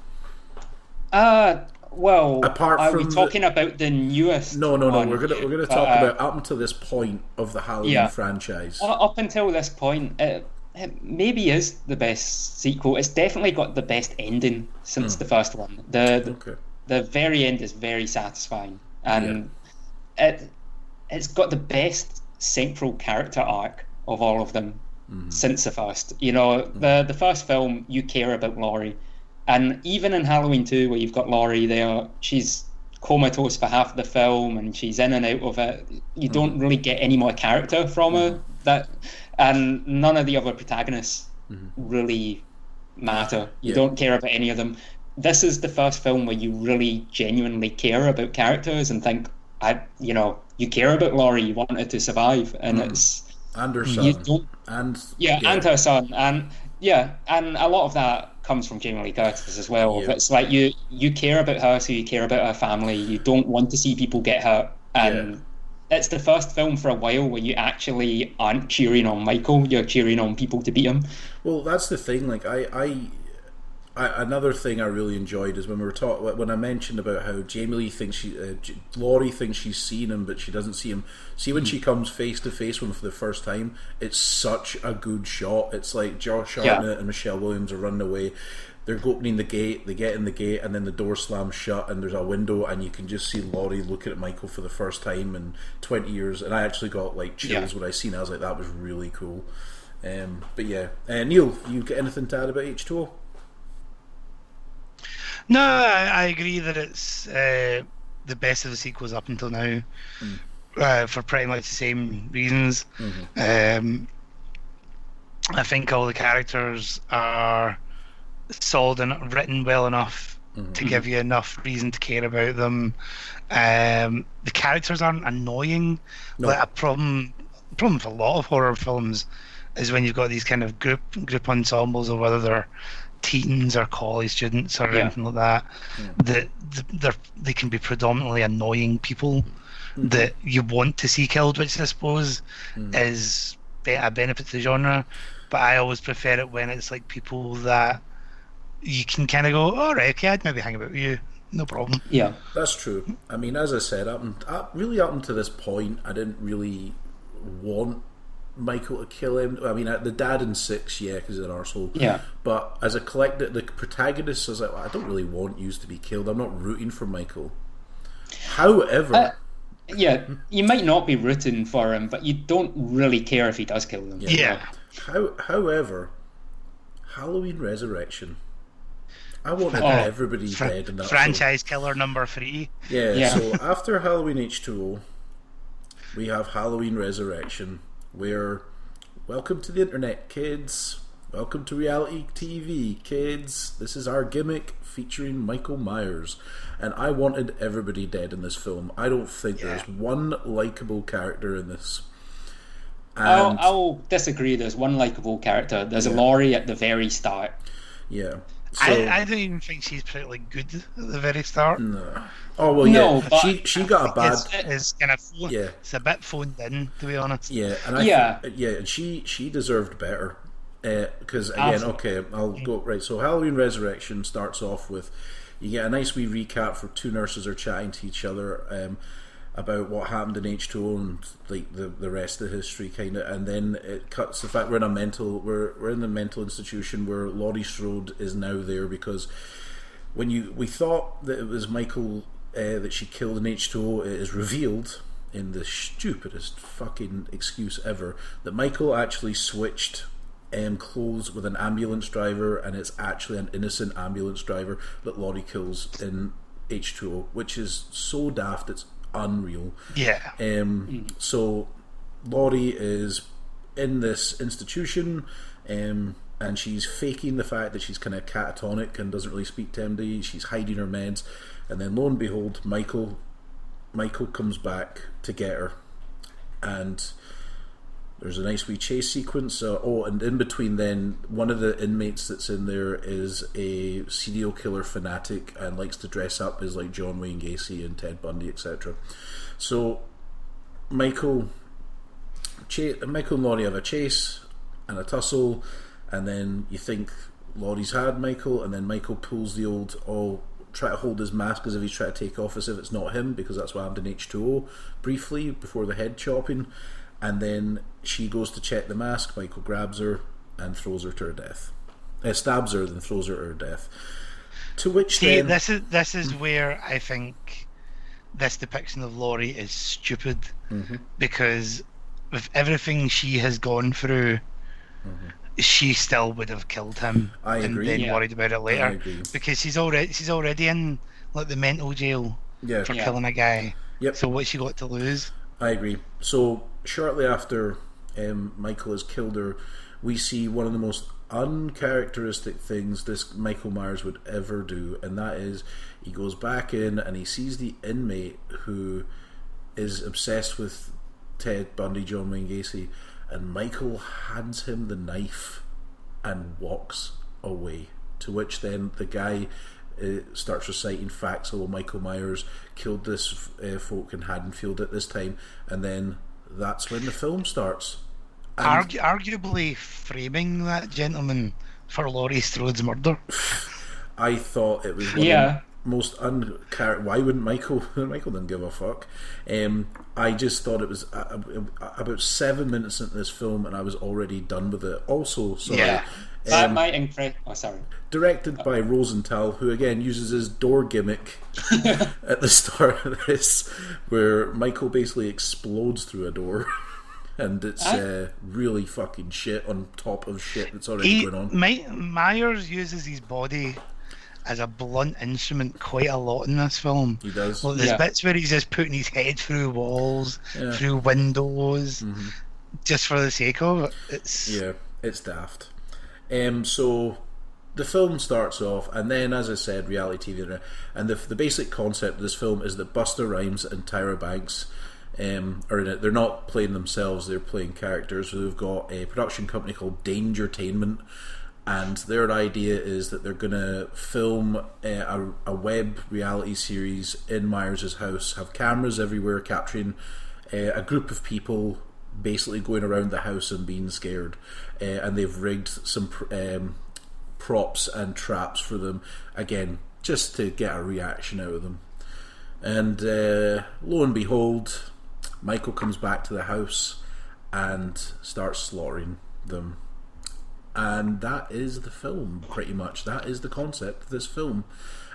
Uh well, Apart are we from the- talking about the newest? No, no, no. one? We're gonna we're gonna But, talk uh, about up until this point of the Halloween Yeah. franchise. Up until this point, it, it maybe is the best sequel. It's definitely got the best ending since hmm. the first one. The, the Okay. the very end is very satisfying, and it it's got the best central character arc of all of them mm-hmm. since the first. You know, the mm-hmm. the first film you care about Laurie, and even in Halloween two, where you've got Laurie there, she's comatose for half the film, and she's in and out of it. You mm. don't really get any more character from her. Mm. That, and none of the other protagonists mm-hmm. really matter. You Yeah. don't care about any of them. This is the first film where you really genuinely care about characters and think, I, you know, you care about Laurie. You want her to survive, and mm. it's And her son. And yeah, and her son, and yeah, and a lot of that comes from Jamie Lee Curtis as well. Yeah. It's like you you care about her, so you care about her family. You don't want to see people get hurt, and it's the first film for a while where you actually aren't cheering on Michael. You're cheering on people to beat him. Well, that's the thing. Like I, I, I another thing I really enjoyed is when we were talking when I mentioned about how Jamie Lee thinks she, uh, J- Laurie thinks she's seen him, but she doesn't see him. See when she comes face to face with him for the first time, it's such a good shot. It's like Josh Yeah. Hartnett and Michelle Williams are running away. They're opening the gate, they get in the gate, and then the door slams shut, and there's a window, and you can just see Laurie looking at Michael for the first time in 20 years. And I actually got like chills Yeah. when I seen it. I was like, that was really cool. Um, but yeah, uh, Neil, you got anything to add about H2O? No, I, I agree that it's uh, the best of the sequels up until now, uh, for pretty much the same reasons. Um, I think all the characters are sold and written well enough to give you enough reason to care about them. Um, the characters aren't annoying. No. Like a problem, problem with a lot of horror films is when you've got these kind of group group ensembles, or whether they're teens or college students or Yeah. anything like that, that they're they can be predominantly annoying people mm-hmm. that you want to see killed, which I suppose mm-hmm. is be- a benefit to the genre. But I always prefer it when it's like people that you can kind of go, all right, okay, I'd maybe hang about with you, no problem. Yeah. That's true. I mean, as I said, up, and- up really up until this point, I didn't really want Michael to kill him. I mean, uh, the dad in six, yeah, because he's an arsehole. Yeah. But as a collector, the protagonist, I was like, well, I don't really want you to be killed. I'm not rooting for Michael. However, Uh, Yeah, you might not be rooting for him, but you don't really care if he does kill them. Yeah. how, however, Halloween Resurrection. I wanted Oh, everybody Fra- dead in that film. franchise killer number three. Yeah, Yeah. so after Halloween H2O, we have Halloween Resurrection, where welcome to the internet, kids. Welcome to reality TV, kids. This is our gimmick featuring Michael Myers. And I wanted everybody dead in this film. I don't think there's one likable character in this. I'll, I'll disagree. There's one likable character. There's a Laurie at the very start. yeah. So, I, I don't even think she's particularly good at the very start. No. Oh well, yeah. No, but- she she got a bad It's, it's kind of Yeah. it's a bit phoned in, to be honest. Yeah, and I Yeah. thi- yeah, and she she deserved better because again, Absolutely. okay, I'll go right. So Halloween Resurrection starts off with you get a nice wee recap for two nurses are chatting to each other um, about what happened in H two O and like the the rest of the history, kind of, and then it cuts the fact we're in a mental we're we're in the mental institution where Laurie Strode is now there because when you we thought that it was Michael uh, that she killed in H2O, it is revealed in the stupidest fucking excuse ever that Michael actually switched um, clothes with an ambulance driver, and it's actually an innocent ambulance driver that Laurie kills in H2O, which is so daft it's unreal. Yeah. Um, So Laurie is in this institution, um, and she's faking the fact that she's kind of catatonic and doesn't really speak to MD. She's hiding her meds, and then lo and behold, Michael, Michael comes back to get her, and there's a nice wee chase sequence. Uh, oh, and in between, then one of the inmates that's in there is a serial killer fanatic and likes to dress up as like John Wayne Gacy and Ted Bundy, etc. So Michael, cha- Michael and Laurie have a chase and a tussle, and then you think Laurie's had Michael, and then Michael pulls the old oh try to hold his mask as if he's trying to take off as if it's not him because that's what happened in H2O briefly before the head chopping, and then she goes to check the mask. Michael grabs her and throws her to her death. Uh, stabs her, then throws her to her death. To which See, then this is this is where I think this depiction of Laurie is stupid Mm-hmm. because with everything she has gone through, she still would have killed him Mm-hmm. I and agree. then Yeah. worried about it later agree. because she's already she's already in like the mental jail yeah, for Yeah. killing a guy. Yep. So what she got to lose? I agree. So shortly after um, Michael has killed her, we see one of the most uncharacteristic things this Michael Myers would ever do, and that is he goes back in and he sees the inmate who is obsessed with Ted Bundy, John Wayne Gacy, and Michael hands him the knife and walks away. To which then the guy uh, starts reciting facts. Oh, Michael Myers killed this uh, folk in Haddonfield at this time, and then that's when the film starts. And Argu- arguably framing that gentleman for Laurie Strode's murder. I thought it was one Yeah. of the most unchar. Why wouldn't Michael? Michael didn't give a fuck. Um, I just thought it was uh, uh, about seven minutes into this film, and I was already done with it. Also, sorry. Yeah. That um, might impress. Oh, sorry. directed by Rosenthal, who again uses his door gimmick at the start of this, where Michael basically explodes through a door, and it's uh, really fucking shit on top of shit that's already He, going on. My, Myers uses his body as a blunt instrument quite a lot in this film. He does. Well, there's Yeah. bits where he's just putting his head through walls, Yeah. Mm-hmm. through windows, just for the sake of it. It's Yeah, it's daft. Um, so the film starts off, and then, as I said, reality TV, and the the basic concept of this film is that Busta Rhymes and Tyra Banks um, are in it. They're not playing themselves; they're playing characters. So they've got a production company called Dangertainment, and their idea is that they're going to film a, a, a web reality series in Myers' house, have cameras everywhere capturing uh, a group of people basically going around the house and being scared, uh, and they've rigged some um, props and traps for them again, just to get a reaction out of them. And uh, lo and behold, Michael comes back to the house and starts slaughtering them. And that is the film, pretty much. That is the concept of this film.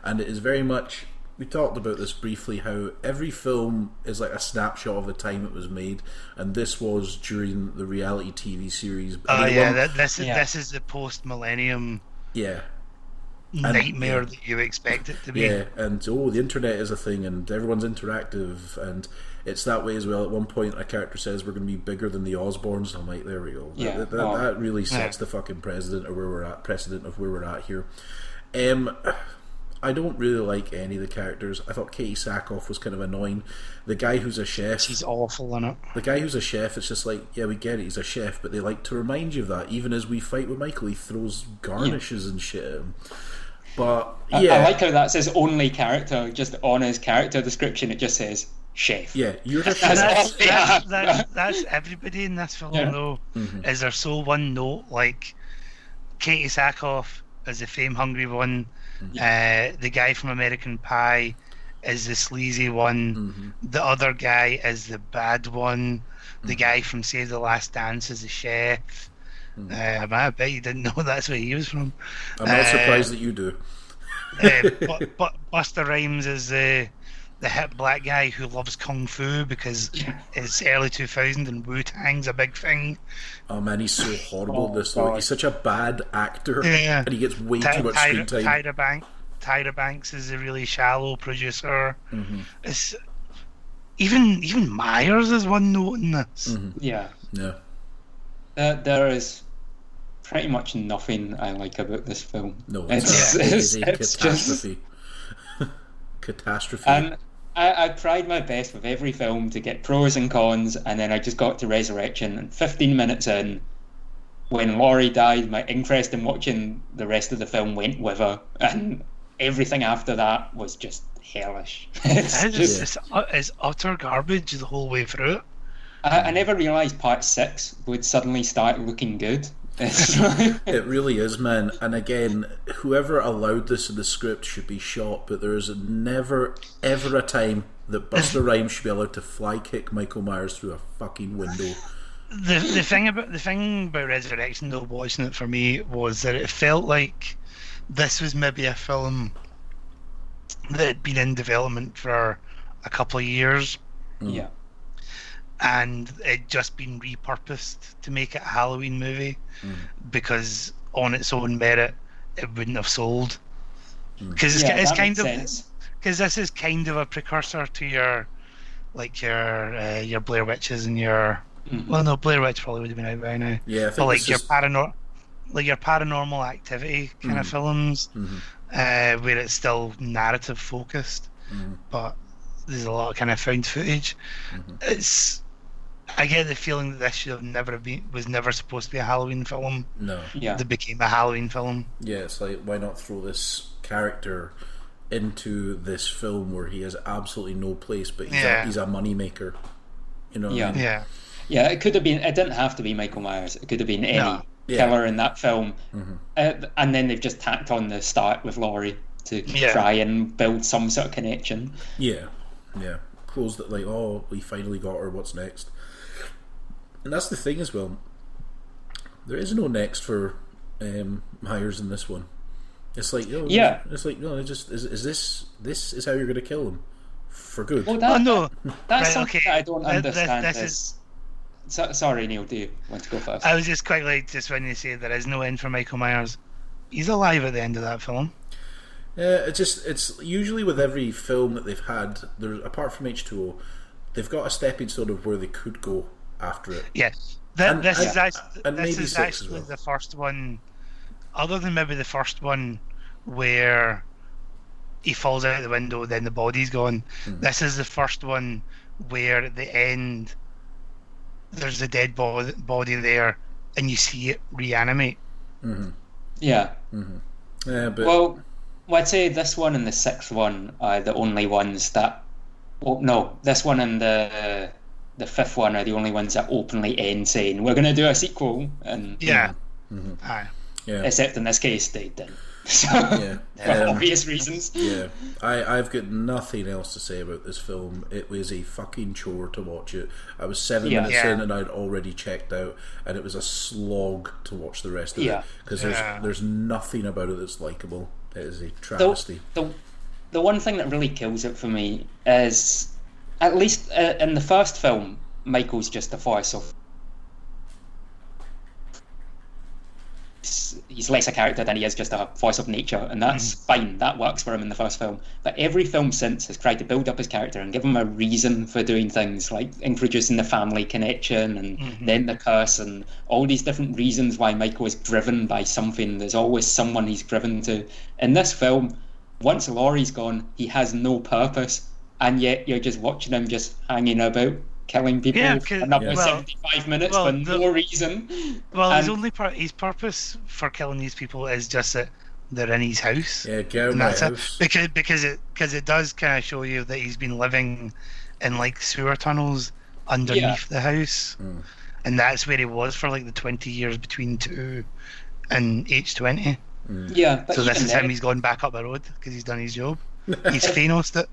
And it is very much. We talked about this briefly how every film is like a snapshot of the time it was made, and this was during the reality TV series. Oh Anyone- yeah, that, this is Yeah. this is the post millennium yeah. nightmare yeah. that you expect it to be. Yeah, and oh, the internet is a thing, and everyone's interactive, and it's that way as well. At one point, a character says we're going to be bigger than the Osbournes. I'm like, there we go. That- Yeah. that, that, Oh. that really sets Yeah. the fucking precedent of where we're at. Precedent of where we're at here. Um, I don't really like any of the characters. I thought Katee Sackhoff was kind of annoying. The guy who's a chef, She's awful in it. the guy who's a chef, it's just like, yeah, we get it, he's a chef, but they like to remind you of that. Even as we fight with Michael, he throws garnishes and shit at him. But I- yeah, I like how that says only character. Just on his character description, it just says chef. yeah, you're the That's chef. That's, that's, that's, that's everybody in this film, Yeah. though. Mm-hmm. Is there so one note like Katee Sackhoff is the fame hungry one, uh, the guy from American Pie is the sleazy one, the other guy is the bad one, the guy from Save the Last Dance is the chef. Uh, I bet you didn't know that's where he was from. I'm not Uh, surprised that you do. uh, but, but Busta Rhymes is the the hip black guy who loves kung fu because it's early 2000 and Wu Tang's a big thing. Oh man, he's so horrible at Oh, this though. God. He's such a bad actor, Yeah. and he gets way Ty- too much Tyra, screen time. Tyra, Bank, Tyra Banks is a really shallow producer. Mm-hmm. It's even even Myers is one note in this. Mm-hmm. Yeah. Yeah, There, there is pretty much nothing I like about this film. no, it's, It's, a, it's, it's a it's just. catastrophe. catastrophe. I, I tried my best with every film to get pros and cons, and then I just got to Resurrection, and 15 minutes in, when Laurie died, my interest in watching the rest of the film went with her, and everything after that was just hellish. it's just, it's, uh, it's utter garbage the whole way through. I, I never realised part six would suddenly start looking good. It's like- It really is, man. And again, whoever allowed this in the script should be shot. But there is never, ever a time that Busta Rhymes should be allowed to fly kick Michael Myers through a fucking window. the the thing about the thing about Resurrection though watching it for me was that it felt like this was maybe a film that had been in development for a couple of years yeah. And it just been repurposed to make it a Halloween movie because on its own merit it wouldn't have sold because it's, yeah, it's kind of because this is kind of a precursor to your like your uh, your Blair Witches and your Mhm. well no Blair Witch probably would have been out by now Yeah, but like your is- paranor like your paranormal activity kind of films Mhm. uh, where it's still narrative focused Mhm. but there's a lot of kind of found footage Mm-hmm. it's I get the feeling that this should have never been was never supposed to be a Halloween film no. Yeah. that became a Halloween film Yeah, it's like why not throw this character into this film where he has absolutely no place, but he's Yeah. a he's a money maker. You know, what I Yeah. mean? yeah Yeah, it could have been. It didn't have to be Michael Myers. It could have been any No. Yeah. killer in that film. Mm-hmm. Uh, and then they've just tacked on the start with Laurie to Yeah. try and build some sort of connection. yeah, yeah. Close that like, oh, we finally got her. What's next? And that's the thing as well. There is no next for um, Myers in this one. It's like, oh, Yeah. It's like, no, it just is. Is this this is how you're going to kill him for good? Well, oh no that's right, something okay. that I don't Th- th- understand. this is... is- So, sorry, Neil. Do you want to go first? I was just quite like just when you say there is no end for Michael Myers he's alive at the end of that film Yeah, it's just it's usually with every film that they've had. There's apart from H two O, they've got a stepping stone of where they could go after it. Yes. Th- And- this and- is actually, and this maybe is six actually well. the first one, other than maybe the first one where he falls out of the window, then the body's gone. Hmm. This is the first one where at the end there's a dead bo- body there and you see it reanimate. Mhm. Yeah. Yeah, but Well, well, I'd say this one and the sixth one are the only ones that. Well, no, this one and the the fifth one are the only ones that openly end saying we're going to do a sequel, and Yeah. Mm-hmm. Aye. yeah, except in this case they didn't. So, yeah. for Um, obvious reasons. Yeah, I, I've got nothing else to say about this film. It was a fucking chore to watch it. I was seven Yeah. minutes Yeah. in and I'd already checked out, and it was a slog to watch the rest of Yeah. it because there's Yeah. there's nothing about it that's likable. It is a The, travesty. the, the one thing that really kills it for me is, at least uh, in the first film, Michael's just a voice of. He's- He's less a character than he is just a voice of nature, and that's fine. That works for him in the first film. But every film since has tried to build up his character and give him a reason for doing things, like introducing the family connection and then the curse, and all these different reasons why Michael is driven by something. There's always someone he's driven to. In this film, once Laurie's gone, he has no purpose, and yet you're just watching him just hanging about, killing people Yeah, for 'cause- another well- 75 minutes well, for the- no reason. Well, his only pur- his purpose for killing these people is just that they're in his house. Yeah, get out of my that's it. house. Because because it because it does kind of show you that he's been living in like sewer tunnels underneath Yeah. the house, Mm. and that's where he was for like the twenty years between two and H twenty. Yeah, So this is then, him. He's gone back up the road because he's done his job. He's Thanos it.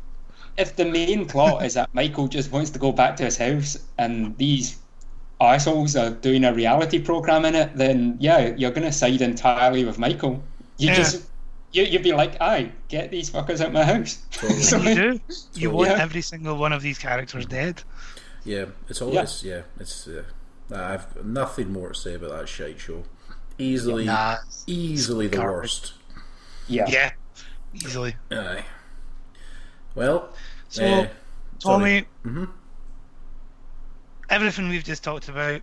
If the main plot is that Michael just wants to go back to his house and these assholes are doing a reality program in it, then yeah, you're going to side entirely with Michael. You Yeah. just you, you'd be like, "I get these fuckers out of my house." Totally. So- You do. You want Yeah. every single one of these characters dead. Yeah, it's always yeah. it's uh, I've nothing more to say about that shite show. Easily, Nah. easily the garbage. worst. yeah. Yeah. Easily. Aye. Well, So, uh, sorry. Tommy, Mhm. everything we've just talked about,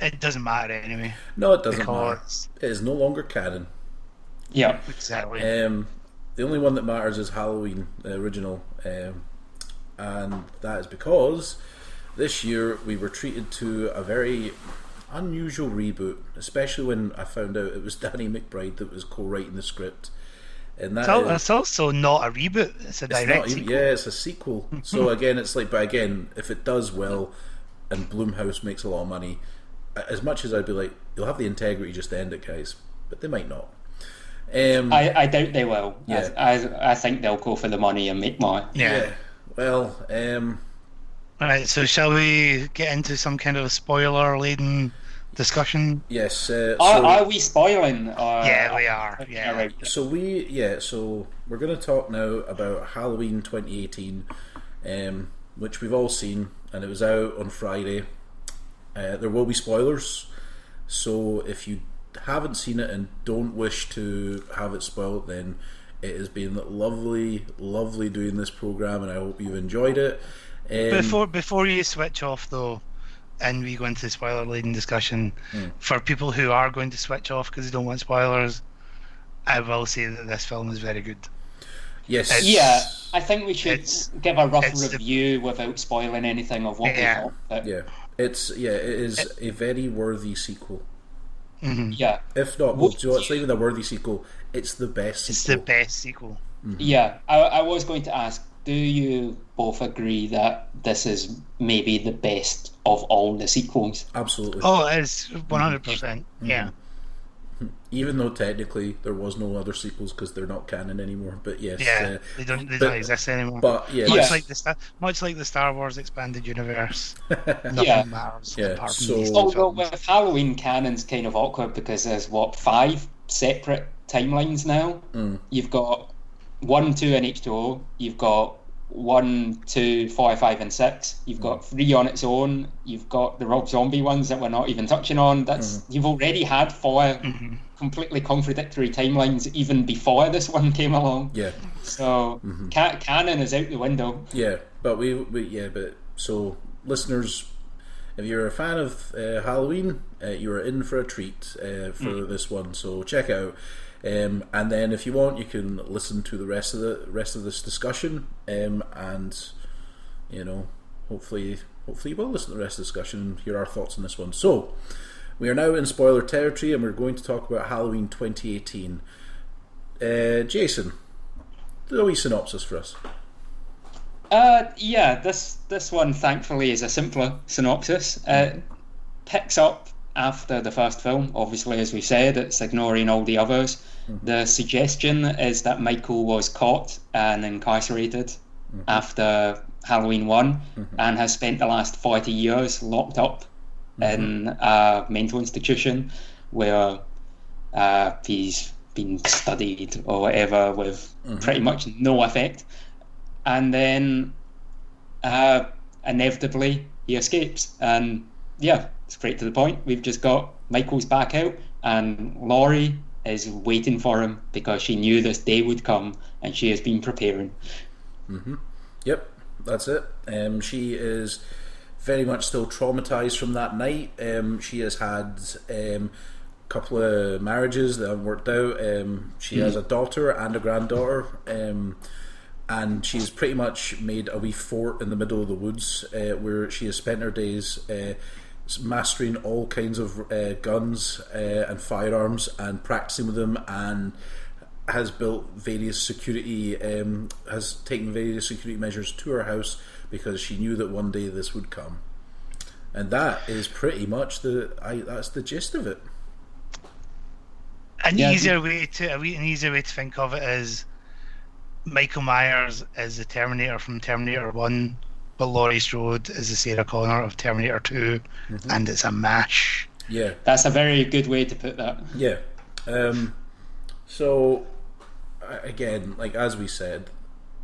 it doesn't matter anyway. no, it doesn't matter. It is no longer canon. Yeah. exactly. Um, the only one that matters is Halloween, the original, um, and that is because this year we were treated to a very unusual reboot, especially when I found out it was Danny McBride that was co-writing the script, and that It's, is- it's also not a reboot. It's a it's direct not even, sequel. yeah, it's a sequel. so again, it's like, but again, if it does well, and Blumhouse makes a lot of money, as much as I'd be like, you'll have the integrity just to end it, guys, but they might not. Um, I, I doubt they will. Yeah. I, I, I think they'll go for the money and make more. Yeah. Well, um, Right. So shall we get into some kind of spoiler-laden discussion? yes. Uh, Are, so, are we spoiling? Or, Yeah, we are. Yeah. Alright. so we, yeah. So we're going to talk now about Halloween 2018, um, which we've all seen, and it was out on Friday. Uh, there will be spoilers, so if you haven't seen it and don't wish to have it spoiled, then it has been lovely, lovely doing this program, and I hope you've enjoyed it. Um, Before before you switch off though, and we go into the spoiler-laden discussion, Hmm. for people who are going to switch off because they don't want spoilers, I will say that this film is very good. yes, Yeah, I think we should give a rough it's the- review without spoiling anything of what Yeah. we thought. But yeah. It's yeah, it is a very worthy sequel. hmm yeah, If not, well, Would do you know, it's not you- even a worthy sequel. It's the best It's the sequel. best sequel. yeah. I, I was going to ask, do you both agree that this is maybe the best of all the sequels? Absolutely. Oh, it is one hundred percent. Mm-hmm. Yeah. Even though technically there was no other sequels because they're not canon anymore. But yes. Yeah, uh, they don't they but- don't exist anymore. but yeah. much Yeah. like the Star, much like the Star Wars expanded universe, nothing Yeah. matters Yeah, apart from so- these Although films. with Halloween canon's kind of awkward because there's what five separate timelines now. Mm. You've got one, two, and H two O. You've got one, two, four, five, and six. You've got three on its own. You've got the Rob Zombie ones that we're not even touching on. That's you've already had 4 Mhm. completely contradictory timelines even before this one came along. yeah. So ca- canon is out the window. Yeah. But we, we yeah. But so listeners, if you're a fan of uh, Halloween, uh, you are in for a treat uh, for this one. So check out. Um, and then if you want, you can listen to the rest of the rest of this discussion. Um, and you know, hopefully, hopefully you will listen to the rest of the discussion and hear our thoughts on this one. So, We are now in spoiler territory, and we're going to talk about Halloween 2018. Uh, Jason, do a wee synopsis for us. Uh, yeah, this this one thankfully is a simpler synopsis. It picks up after the first film. Obviously, as we said, it's ignoring all the others. Mm-hmm. The suggestion is that Michael was caught and incarcerated mm-hmm. after Halloween one, mm-hmm. and has spent the last forty years locked up in a mental institution where uh, he's been studied or whatever with pretty much no effect. And then uh, inevitably he escapes. And yeah, straight to the point. We've just got Michael's back out, and Laurie is waiting for him because she knew this day would come and she has been preparing. Yep, that's it. Um, she is very much still traumatized from that night. Um, she has had um, a couple of marriages that haven't worked out. Um, she has a daughter and a granddaughter. Um, and she's pretty much made a wee fort in the middle of the woods uh, where she has spent her days uh, mastering all kinds of uh, guns uh, and firearms and practicing with them and has built various security um, has taken various security measures to her house because she knew that one day this would come. And that is pretty much the I, that's the gist of it. An Yeah, easier way to a wee- an easier way to think of it is Michael Myers is the Terminator from Terminator One, but Laurie Strode is the Sarah Connor of Terminator 2 and it's a mash. yeah That's a very good way to put that. Yeah. Um, so, again, like as we said,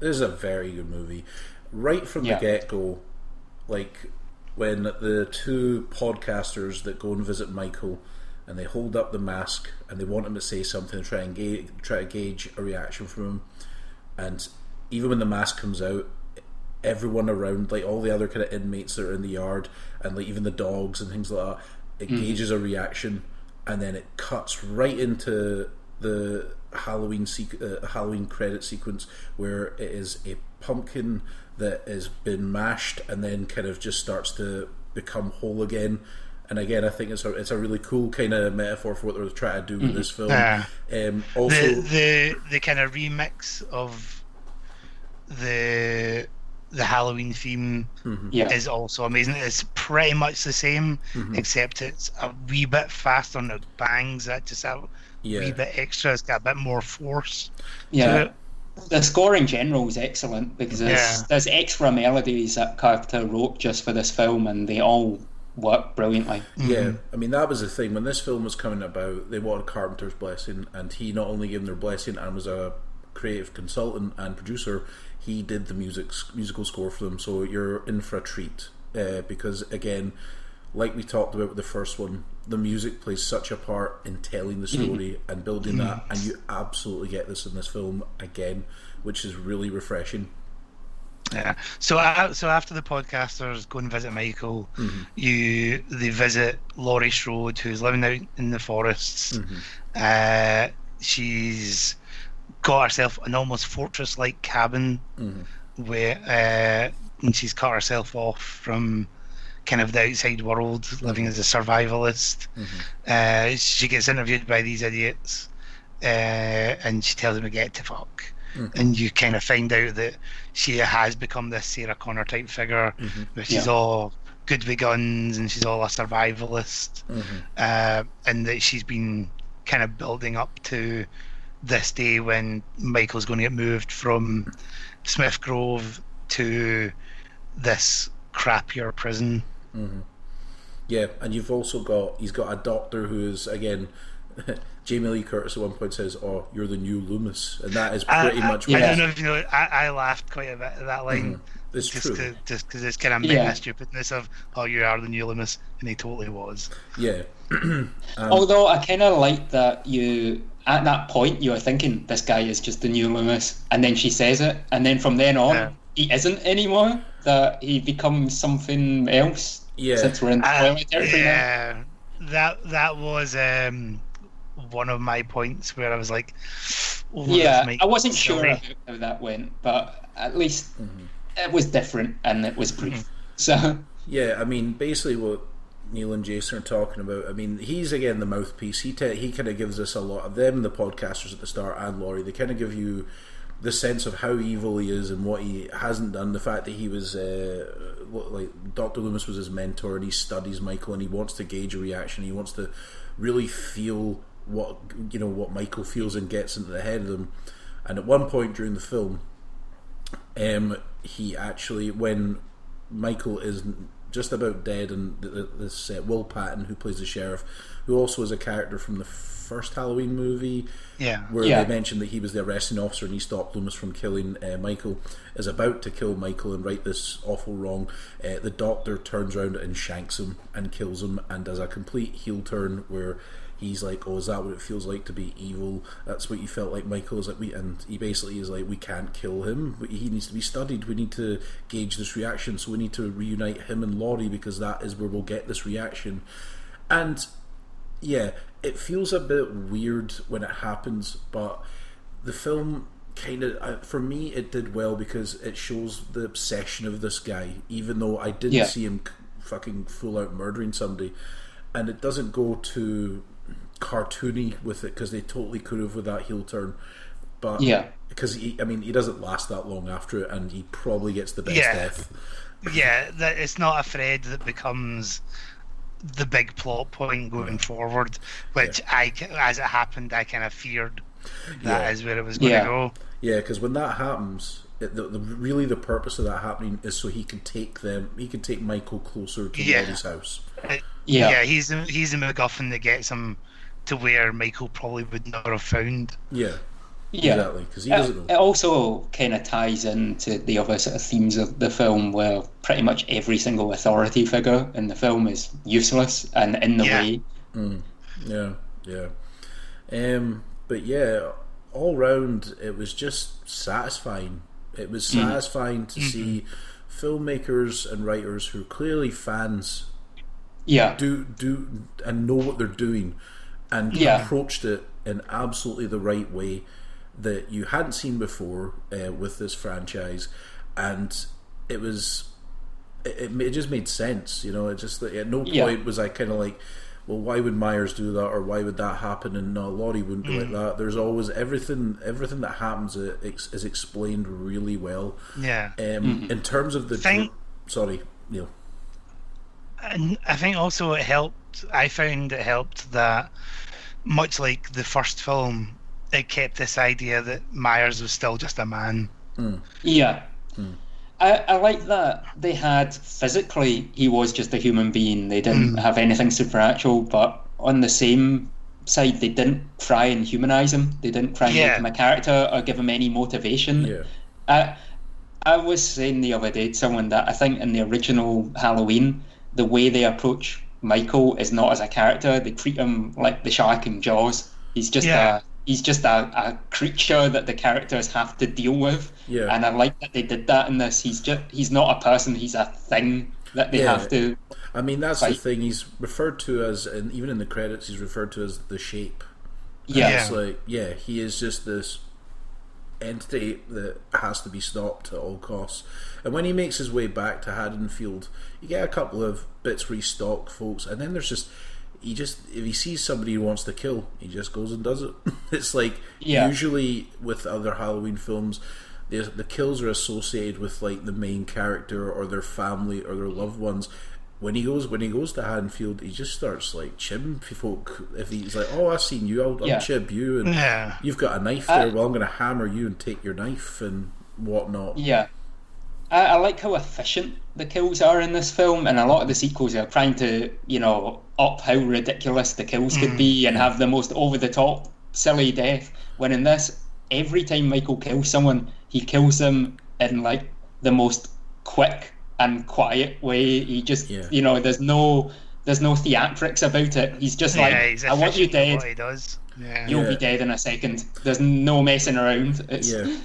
this is a very good movie. Right from Yeah. the get go, like when the two podcasters that go and visit Michael and they hold up the mask and they want him to say something and try and ga- try to gauge a reaction from him, and even when the mask comes out, everyone around, like all the other kind of inmates that are in the yard, and like even the dogs and things like that, it gauges a reaction, and then it cuts right into the Halloween sequ- uh, Halloween credit sequence where it is a pumpkin that has been mashed and then kind of just starts to become whole again. And again, I think it's a it's a really cool kind of metaphor for what they're trying to do with this film. Yeah. Um, also, the the the kind of remix of the the Halloween theme mm-hmm. Yeah. is also amazing. It's pretty much the same, mm-hmm. except it's a wee bit faster on the bangs. That just a yeah, wee bit extra. It's got a bit more force. Yeah. The score in general is excellent because there's, Yeah. there's extra melodies that Carter wrote just for this film and they all work brilliantly. Yeah, mm-hmm. I mean that was the thing when this film was coming about. They wanted Carpenter's blessing, and he not only gave them their blessing and was a creative consultant and producer, he did the music musical score for them. So you're in for a treat uh, because again, like we talked about with the first one, the music plays such a part in telling the story and building that, and you absolutely get this in this film again, which is really refreshing. Yeah. So uh, so after the podcasters go and visit Michael, you they visit Laurie Strode, who's living out in the forests. Uh, she's got herself an almost fortress-like cabin where uh, and she's cut herself off from kind of the outside world, living as a survivalist. Uh, she gets interviewed by these idiots, uh, and she tells them to get to fuck. And you kind of find out that she has become this Sarah Connor type figure, where she's Yeah. all good with guns and she's all a survivalist, uh, and that she's been kind of building up to this day when Michael's going to get moved from Smith Grove to this crappier prison. Mm-hmm. Yeah, and you've also got he's got a doctor who is again. Jamie Lee Curtis at one point says, "Oh, you're the new Loomis," and that is pretty I, much. I, what I don't know if you know. I, I laughed quite a bit at that line. Mm-hmm. It's just true. Cause, just because it's kind of Yeah. meta stupidness of oh you are the new Loomis and he totally was. Yeah, um, Although I kind of like that you, at that point, you are thinking this guy is just the new Loomis, and then she says it, and then from then on, Yeah. he isn't anymore. That he becomes something else. Yeah. Since we're in Uh, spoiler territory now. yeah, that that was um, one of my points where I was like, oh, Yeah, I wasn't be sure about how that went, but at least Mm-hmm. it was different and it was brief. So yeah. I mean, basically, what Neil and Jason are talking about, I mean, he's again the mouthpiece. He te- he kind of gives us a lot of them, the podcasters at the start, and Laurie. They kind of give you the sense of how evil he is and what he hasn't done. The fact that he was uh, like Doctor Loomis was his mentor, and he studies Michael, and he wants to gauge a reaction. He wants to really feel what you know what Michael feels and gets into the head of them. And at one point during the film, um, he actually when Michael is just about dead, and this uh, Will Patton, who plays the sheriff, who also is a character from the first Halloween movie, yeah, where yeah. they mentioned that he was the arresting officer and he stopped Loomis from killing uh, Michael, is about to kill Michael and right this awful wrong. Uh, the doctor turns around and shanks him and kills him, and does a complete heel turn where he's like, "Oh, is that what it feels like to be evil? That's what you felt like, Michael." Is like we, and he basically is like, "We can't kill him. He needs to be studied. We need to gauge this reaction. So we need to reunite him and Laurie because that is where we'll get this reaction." And yeah, it feels a bit weird when it happens, but the film kind of uh, for me it did well because it shows the obsession of this guy even though i didn't Yeah. see him fucking full out murdering somebody and it doesn't go to cartoony with it because they totally could have with that heel turn but Yeah. because he i mean he doesn't last that long after it and he probably gets the best Yeah. death yeah, that it's not a thread that becomes the big plot point going forward, which I, as it happened, I kind of feared that is Yeah. where it was going to Yeah. go. Yeah, because when that happens, it, the, the really the purpose of that happening is so he can take them, he can take Michael closer to Yeah. Laurie's house. It- Yeah. yeah, he's the- he's the MacGuffin that gets him to where Michael probably would not have found. Yeah, Yeah. exactly. Because he It, doesn't it also kind of ties into the other sort of themes of the film, where pretty much every single authority figure in the film is useless and in the Yeah. way. Mm. Yeah, yeah. Um, but yeah, all round it was just satisfying. It was mm. satisfying to mm-hmm. see filmmakers and writers who are clearly fans Yeah, do do and know what they're doing and Yeah. approached it in absolutely the right way that you hadn't seen before uh, with this franchise. And it was it, it, it just made sense you know it just at no Yeah. point was I kind of like well why would Myers do that or why would that happen and no Laurie wouldn't do like that. There's always everything everything that happens uh, is explained really well. Yeah, um, in terms of the Thing- sorry Neil and I think also it helped. I found it helped that much like the first film, it kept this idea that Myers was still just a man. Hmm. yeah. Hmm. I, I like that they had physically he was just a human being. They didn't hmm. have anything supernatural, but on the same side, they didn't try and humanize him. They didn't try and Yeah. make him a character or give him any motivation. yeah I, I was saying the other day to someone that I think in the original Halloween, the way they approach Michael is not as a character. They treat him like the shark in Jaws. He's just Yeah. a he's just a, a creature that the characters have to deal with. Yeah. And I like that they did that in this. He's just he's not a person. He's a thing that they Yeah. have to. I mean, that's the thing. He's referred to as, and even in the credits, he's referred to as the shape. Yeah. Yeah. It's like, yeah, he is just this entity that has to be stopped at all costs. And when he makes his way back to Haddonfield, you get a couple of bits where he stalk folks, and then there's just he just if he sees somebody he wants to kill, he just goes and does it. it's like Yeah. usually with other Halloween films. The, the kills are associated with like the main character or their family or their loved ones. When he goes when he goes to Hanfield, he just starts like chibbing folk. If he's like, "Oh, I've seen you, I'll, I'll Yeah. chib you," and Yeah. you've got a knife Uh, there. well, I'm going to hammer you and take your knife and whatnot. Yeah. I, I like how efficient the kills are in this film, and a lot of the sequels are trying to, you know, up how ridiculous the kills could be and have the most over the top, silly death. When in this, every time Michael kills someone, he kills them in like the most quick and quiet way. He just, Yeah. you know, there's no. There's no theatrics about it. He's just like, he's I want you dead. What he does. Yeah. You'll Yeah. be dead in a second. There's no messing around. It's, Yeah.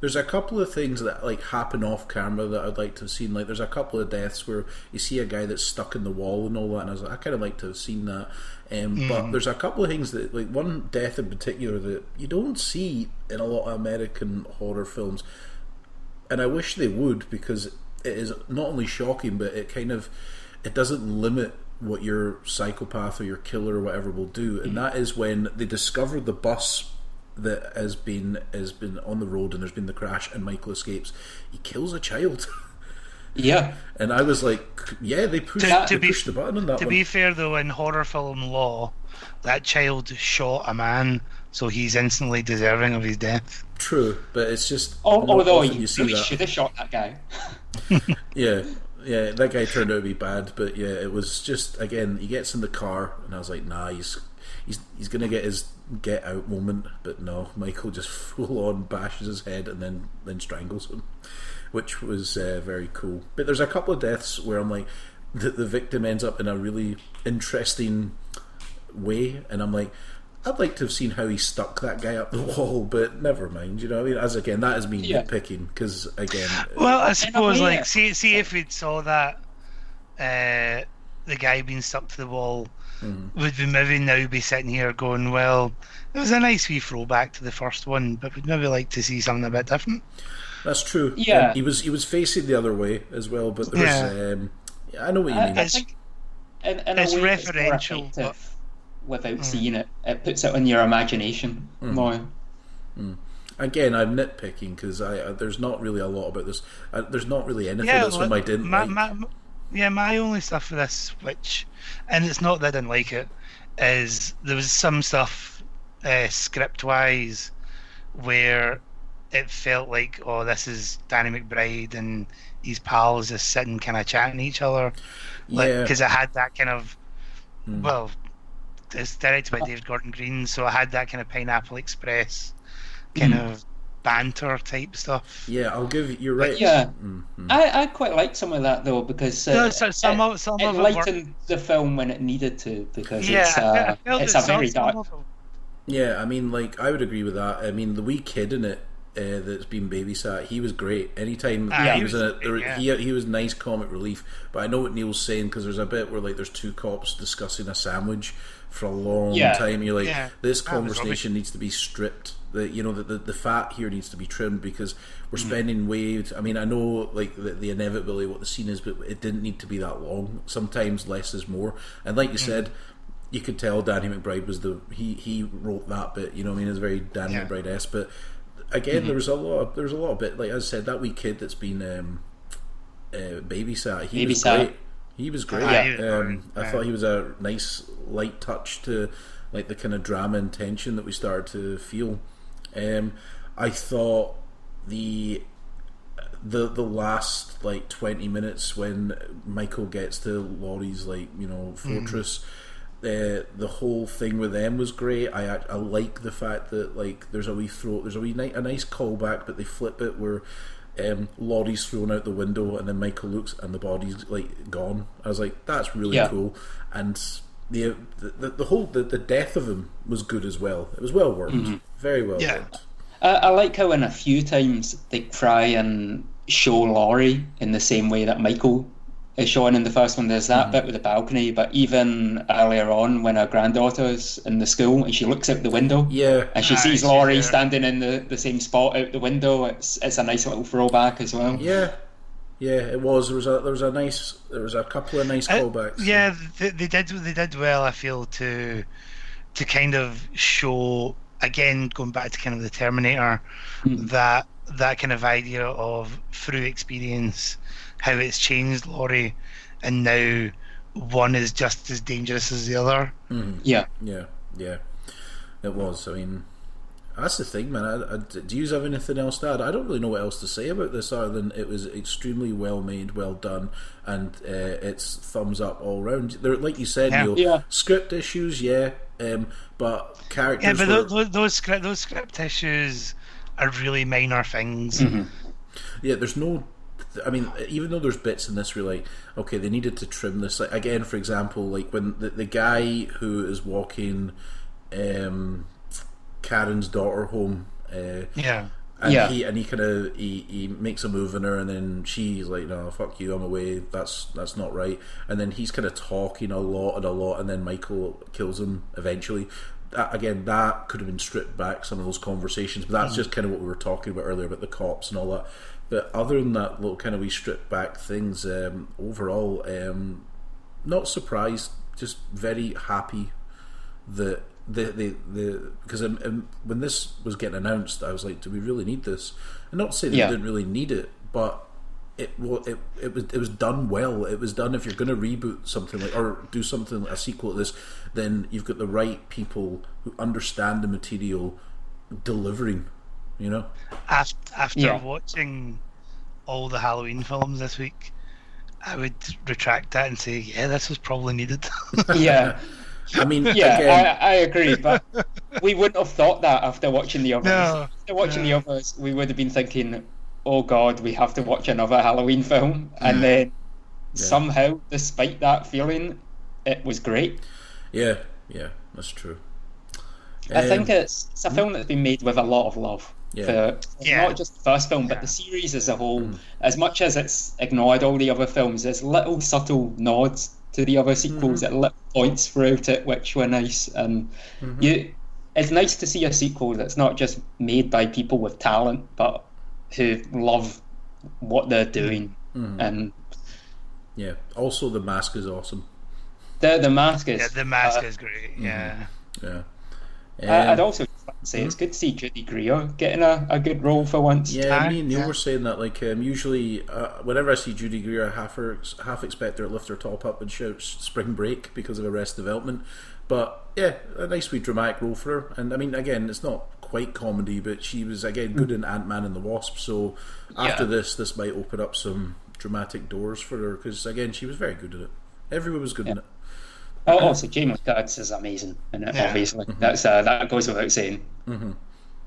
There's a couple of things that like happen off camera that I'd like to have seen. Like there's a couple of deaths where you see a guy that's stuck in the wall and all that, and I was like, I kind of like to have seen that. Um, But there's a couple of things that, like one death in particular, that you don't see in a lot of American horror films, and I wish they would because it is not only shocking, but it kind of it doesn't limit what your psychopath or your killer or whatever will do, and mm-hmm. that is when they discover the bus that has been has been on the road and there's been the crash and Michael escapes. He kills a child. Yeah. And I was like, yeah, they pushed, To- they be- pushed the button on that To one. be fair, though, in horror film law, that child shot a man, so he's instantly deserving of his death. True, but it's just Al- not Although often you, you see really should have shot that guy. Yeah, yeah, that guy turned out to be bad, but yeah, it was just again he gets in the car and I was like, nah, he's he's he's gonna get his get out moment, but no, Michael just full on bashes his head and then then strangles him, which was uh, very cool. But there's a couple of deaths where I'm like, the the victim ends up in a really interesting way, and I'm like. I'd like to have seen how he stuck that guy up the wall, but never mind. You know, I mean, as again, that is me Yeah. nitpicking because again, Well, I suppose, way, like, see, see if we'd saw that uh, the guy being stuck to the wall, Mm-hmm. would we maybe now be sitting here going, well, it was a nice wee throwback to the first one, but we'd maybe like to see something a bit different. That's true. Yeah. Um, he was he was facing the other way as well, but there was. Yeah. Um, I know what you I, mean. I It's- think in, in it's a way referential, effective without Mm. seeing it. It puts it in your imagination Mm. more. Again, I'm nitpicking because I, I there's not really a lot about this. Uh, there's not really anything Yeah, this film I didn't my, like. my, yeah, my only stuff for this, which, and it's not that I didn't like it, is there was some stuff uh, script wise where it felt like, oh, this is Danny McBride and his pals just sitting kind of chatting each other. Like, Yeah. because it had that kind of, Mm. well, it's directed by David Gordon Green, so I had that kind of Pineapple Express kind Mm. of banter type stuff. yeah, I'll give you. You're right. Yeah. Mm, mm. I, I quite like some of that though because uh, No, so- some it, of- some it of it worked. lightened the film when it needed to because Yeah, it's I- I uh, felt it's a very dark. some of it- Yeah, I mean, like I would agree with that. I mean, the wee kid in it uh, that's been babysat, he was great. Anytime Ah, he he was was in it, there, great, he he was nice comic relief. But I know what Neil's saying because there's a bit where like there's two cops discussing a sandwich for a long Yeah. time. You're like, Yeah, this conversation needs to be stripped. The you know the, the the fat here needs to be trimmed because we're spending way. I mean, I know like the, the inevitability of what the scene is, but it didn't need to be that long. Sometimes less is more. And like you said you could tell Danny McBride was the he he wrote that bit. You know, what I mean, it's very Danny Yeah. McBride esque. But again, there was a lot. Of, there was a lot of bit. Like I said, that wee kid that's been um, uh, babysat. He was Babysat. great. He was great. Ah, he was um, I thought he was a nice light touch to like the kind of drama and tension that we started to feel. Um, I thought the the the last like 20 minutes when Michael gets to Laurie's like you know fortress uh, the whole thing with them was great. I act- I like the fact that like there's a wee throw there's a wee ni- a nice callback but they flip it where um, Laurie's thrown out the window and then Michael looks and the body's like gone. I was like that's really Yeah. cool. And the, the the whole the, the death of him was good as well. It was well worked. Very well Yeah. worked. I, I like how in a few times they try and show Laurie in the same way that Michael is shown in the first one. There's that bit with the balcony, but even earlier on when her granddaughter's in the school and she looks out the window yeah and she Ah, sees she's Laurie there. standing in the, the same spot out the window, it's it's a nice little throwback as well. Yeah, yeah, it was. There was a there was a nice there was a couple of nice Uh, callbacks. yeah, they, they did. They did well. I feel to to kind of show again, going back to kind of the Terminator, Mm. that that kind of idea of through experience, how it's changed Laurie, and now one is just as dangerous as the other. Yeah. yeah, yeah. It was. I mean, that's the thing, man. I, I, do you have anything else to add? I don't really know what else to say about this other than it was extremely well made, well done, and uh, it's thumbs up all round. There, like you said, Yeah. Neil, Yeah. script issues, yeah, um, but characters. Yeah, but were, those, those, those script those script issues are really minor things. Mm-hmm. Yeah, there's no. I mean, even though there's bits in this where like, okay, they needed to trim this. Like again, for example, like when the, the guy who is walking um, Karen's daughter home, uh, Yeah. and Yeah. he and he kind of he, he makes a move on her, and then she's like, "No, fuck you, I'm away. That's that's not right." And then he's kind of talking a lot and a lot, and then Michael kills him eventually. That, again, that could have been stripped back some of those conversations, but that's just kind of what we were talking about earlier about the cops and all that. But other than that little kind of we stripped back things, um, overall, um, not surprised, just very happy that the the the because um, um, when this was getting announced, I was like, do we really need this? And not to say that Yeah. we didn't really need it, but it well, it it was it was done well. It was done. If you're going to reboot something like or do something like a sequel to this, then you've got the right people who understand the material delivering. You know, After, after Yeah. watching all the Halloween films this week, I would retract that and say, yeah, this was probably needed. Yeah, I mean, yeah, again, I, I agree. But we wouldn't have thought that after watching the others. No, after watching no. the others, we would have been thinking, "Oh God, we have to watch another Halloween film," and then somehow, despite that feeling, it was great. yeah, yeah, that's true. I think Um, it's it's a hmm? film that's been made with a lot of love. Yeah. For Yeah. not just the first film, but the series as a whole. Hmm. As much as it's ignored all the other films, there's little subtle nods to the other sequels mm-hmm. at little points throughout it, which were nice. And mm-hmm. you, it's nice to see a sequel that's not just made by people with talent, but who love what they're doing. And yeah. Also, the mask is awesome. the the mask is yeah, the mask uh, is great. Yeah. Yeah. I- I'd Um, also like to say it's good to see Judy Greer getting a, a good role for once. Yeah, Aye, me and Neil yeah. were saying that. Like, um, usually, uh, whenever I see Judy Greer, I half her, half expect her to lift her top up and shout "Spring Break" because of Arrested Development. But yeah, a nice wee dramatic role for her. And I mean, again, it's not quite comedy, but she was again good in Ant Man and the Wasp. So after Yeah. this, this might open up some dramatic doors for her because again, she was very good at it. Everyone was good in it. Oh, also Jamie Curtis is amazing and it. Yeah. Obviously, that's uh, that goes without saying.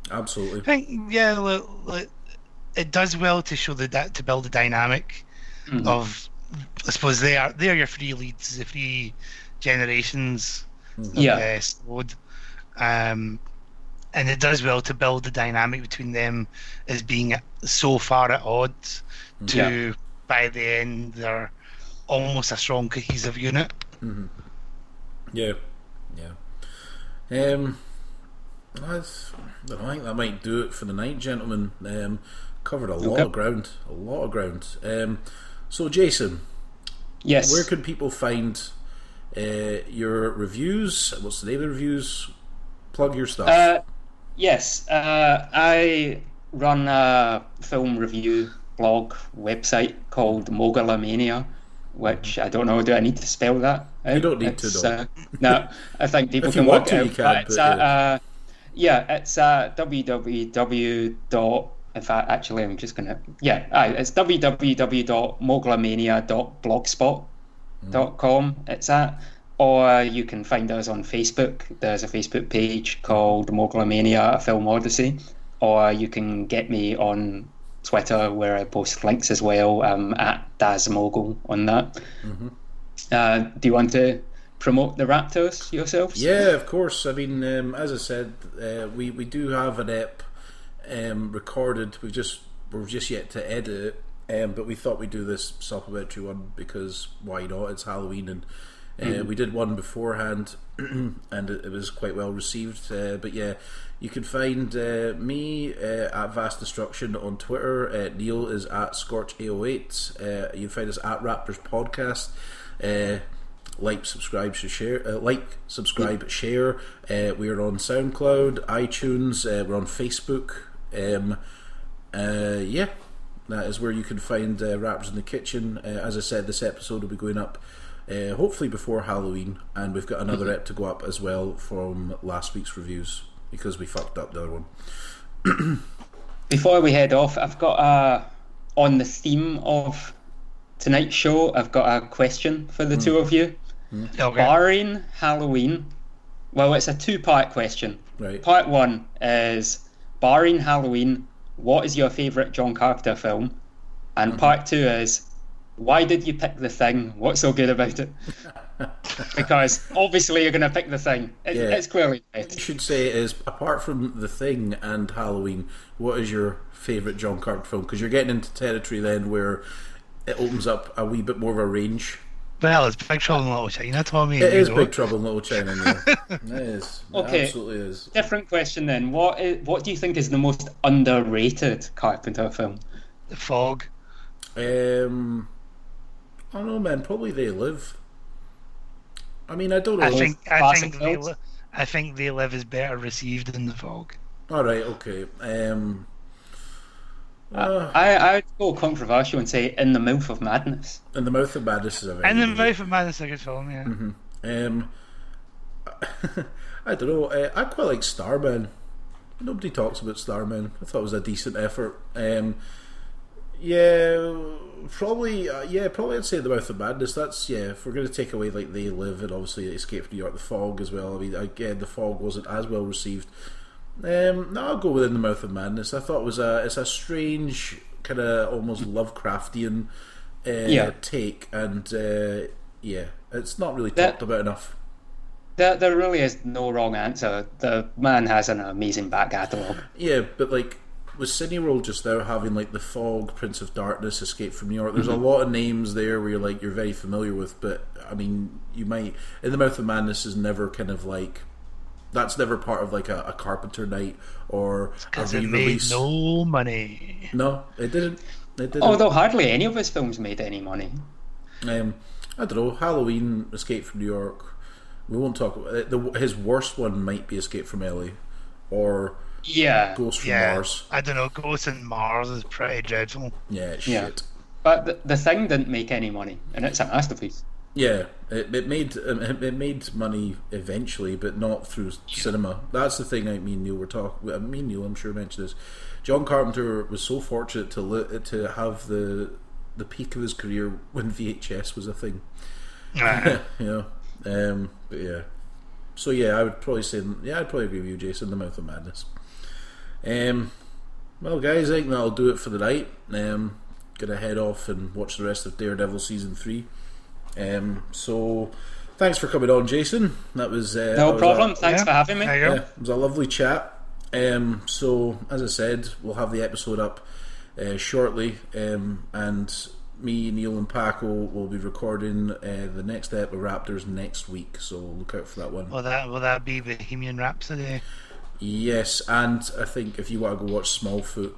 Absolutely. I think, yeah, li- li- it does well to show the di- to build the dynamic of, I suppose they are they are your three leads, the three generations. Yeah, uh, Strode. Um, and it does well to build the dynamic between them as being so far at odds to Yeah. by the end they're almost a strong cohesive unit. Yeah, yeah. Um, that's, I don't I think that might do it for the night, gentlemen. Um, covered a lot Okay. of ground, a lot of ground. Um, so, Jason, yes. where can people find uh, your reviews? What's the name of the reviews? Plug your stuff. Uh, yes, uh, I run a film review blog website called Mogulomania, which I don't know. Do I need to spell that? You don't need to, It's, no. Uh, no, I think people can work to, it out, can, but it's but, at, yeah. uh, yeah, it's at www. dot In fact, actually, I'm just gonna yeah, aye, it's www.mogulomania.blogspot.com. It's at, or you can find us on Facebook. There's a Facebook page called Mogulomania: A Film Odyssey, or you can get me on Twitter where I post links as well. I'm at Dazmogul on that. Uh, do you want to promote the Raptors yourselves? Yeah, of course. I mean, um, as I said, uh, we we do have an ep um, recorded. We just we're just yet to edit it, um, but we thought we'd do this supplementary one because why not? It's Halloween, and uh, we did one beforehand, and it, it was quite well received. Uh, but yeah, you can find uh, me uh, at Vast Destruction on Twitter. Uh, Neil is at Scorch808. Uh, you can find us at Raptors Podcast. Uh, like, subscribe, share. Uh, like, subscribe, share. Uh, we're on SoundCloud, iTunes. Uh, we're on Facebook. Um, uh, yeah, that is where you can find uh, Raptors in the Kitchen. Uh, as I said, this episode will be going up uh, hopefully before Halloween, and we've got another ep to go up as well from last week's reviews because we fucked up the other one. Before we head off, I've got a on the theme of tonight's show. I've got a question for the hmm. two of you. Mm. Okay. Barring Halloween, well, it's a two-part question. Right. Part one is barring Halloween, what is your favourite John Carpenter film? And mm-hmm. part two is why did you pick the thing? What's so good about it? because obviously you're going to pick the thing. It, Yeah. It's clearly it. you should say is apart from the thing and Halloween, what is your favourite John Carpenter film? Because you're getting into territory then where it opens up a wee bit more of a range. Well, it's Big Trouble in Little China, Tommy. It you is know. Big Trouble in Little China. Yeah. it is. It Okay. absolutely is. Different question then. What is, what do you think is the most underrated Carpenter film? The Fog. Um, I don't know, man. Probably they live. I mean, I don't know. I think I think they, films. li- I think they live is better received in the fog. All right, okay. Um, uh, I I'd go controversial and say In the Mouth of Madness. in the mouth of madness is a very And in the good- Mouth of Madness is a good film, yeah. Um, I don't know. Uh, I quite like Starman. Nobody talks about Starman. I thought it was a decent effort. Um, yeah, probably. Uh, yeah, probably. I'd say the Mouth of Madness. That's yeah. If we're going to take away like They Live and obviously Escape from New York, The Fog as well. I mean, again, The Fog wasn't as well received. Um, no, I'll go within the Mouth of Madness. I thought it was a it's a strange kind of almost Lovecraftian uh, Yeah. take, and uh, yeah, it's not really That- talked about enough. There, there really is no wrong answer. The man has an amazing back catalogue. Yeah, but like with Cineworld just now having like the Fog, Prince of Darkness, Escape from New York. There's a lot of names there where you're like you're very familiar with, but I mean you might in the Mouth of Madness is never kind of like that's never part of like a, a Carpenter night or a Because it made re-release. no money. No, it didn't. It didn't. Although hardly any of his films made any money. Um, I don't know. Halloween, Escape from New York. We won't talk about it. The, his worst one might be Escape from LA or Yeah, Ghost from Yeah, Mars. I don't know. Ghost in Mars is pretty dreadful. Yeah, it's Yeah. shit. but the, the thing didn't make any money, and it's a masterpiece. Yeah, it, it made um, it it made money eventually, but not through cinema. That's the thing. I mean, Neil, we're talking. I mean, Neil, I'm sure mentioned this. John Carpenter was so fortunate to li- to have the the peak of his career when VHS was a thing. You know, um, but yeah. So yeah, I would probably say yeah, I'd probably agree with you, Jason. The Mouth of Madness. Um, well, guys, I think that'll do it for the night. Um, gonna head off and watch the rest of Daredevil season three. Um, so thanks for coming on, Jason. That was uh, that No was problem. A, Thanks yeah, for having me. there you go. yeah, it was a lovely chat. Um, so as I said, we'll have the episode up uh, shortly, um, and me, Neil, and Paco will be recording uh, the next ep of Raptors next week. So look out for that one. will that will that be Bohemian Rhapsody? Yes, and I think if you want to go watch Smallfoot,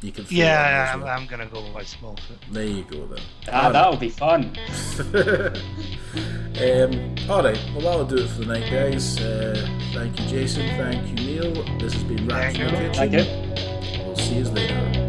you can. throw Yeah, as I'm, well. I'm gonna go watch Smallfoot. There you go then. Ah, that'll be fun. Um, all right, well that'll do it for the night, guys. Uh, thank you, Jason. Thank you, Neil. This has been Raps Thank in the. Kitchen. Thank you. We'll see you later.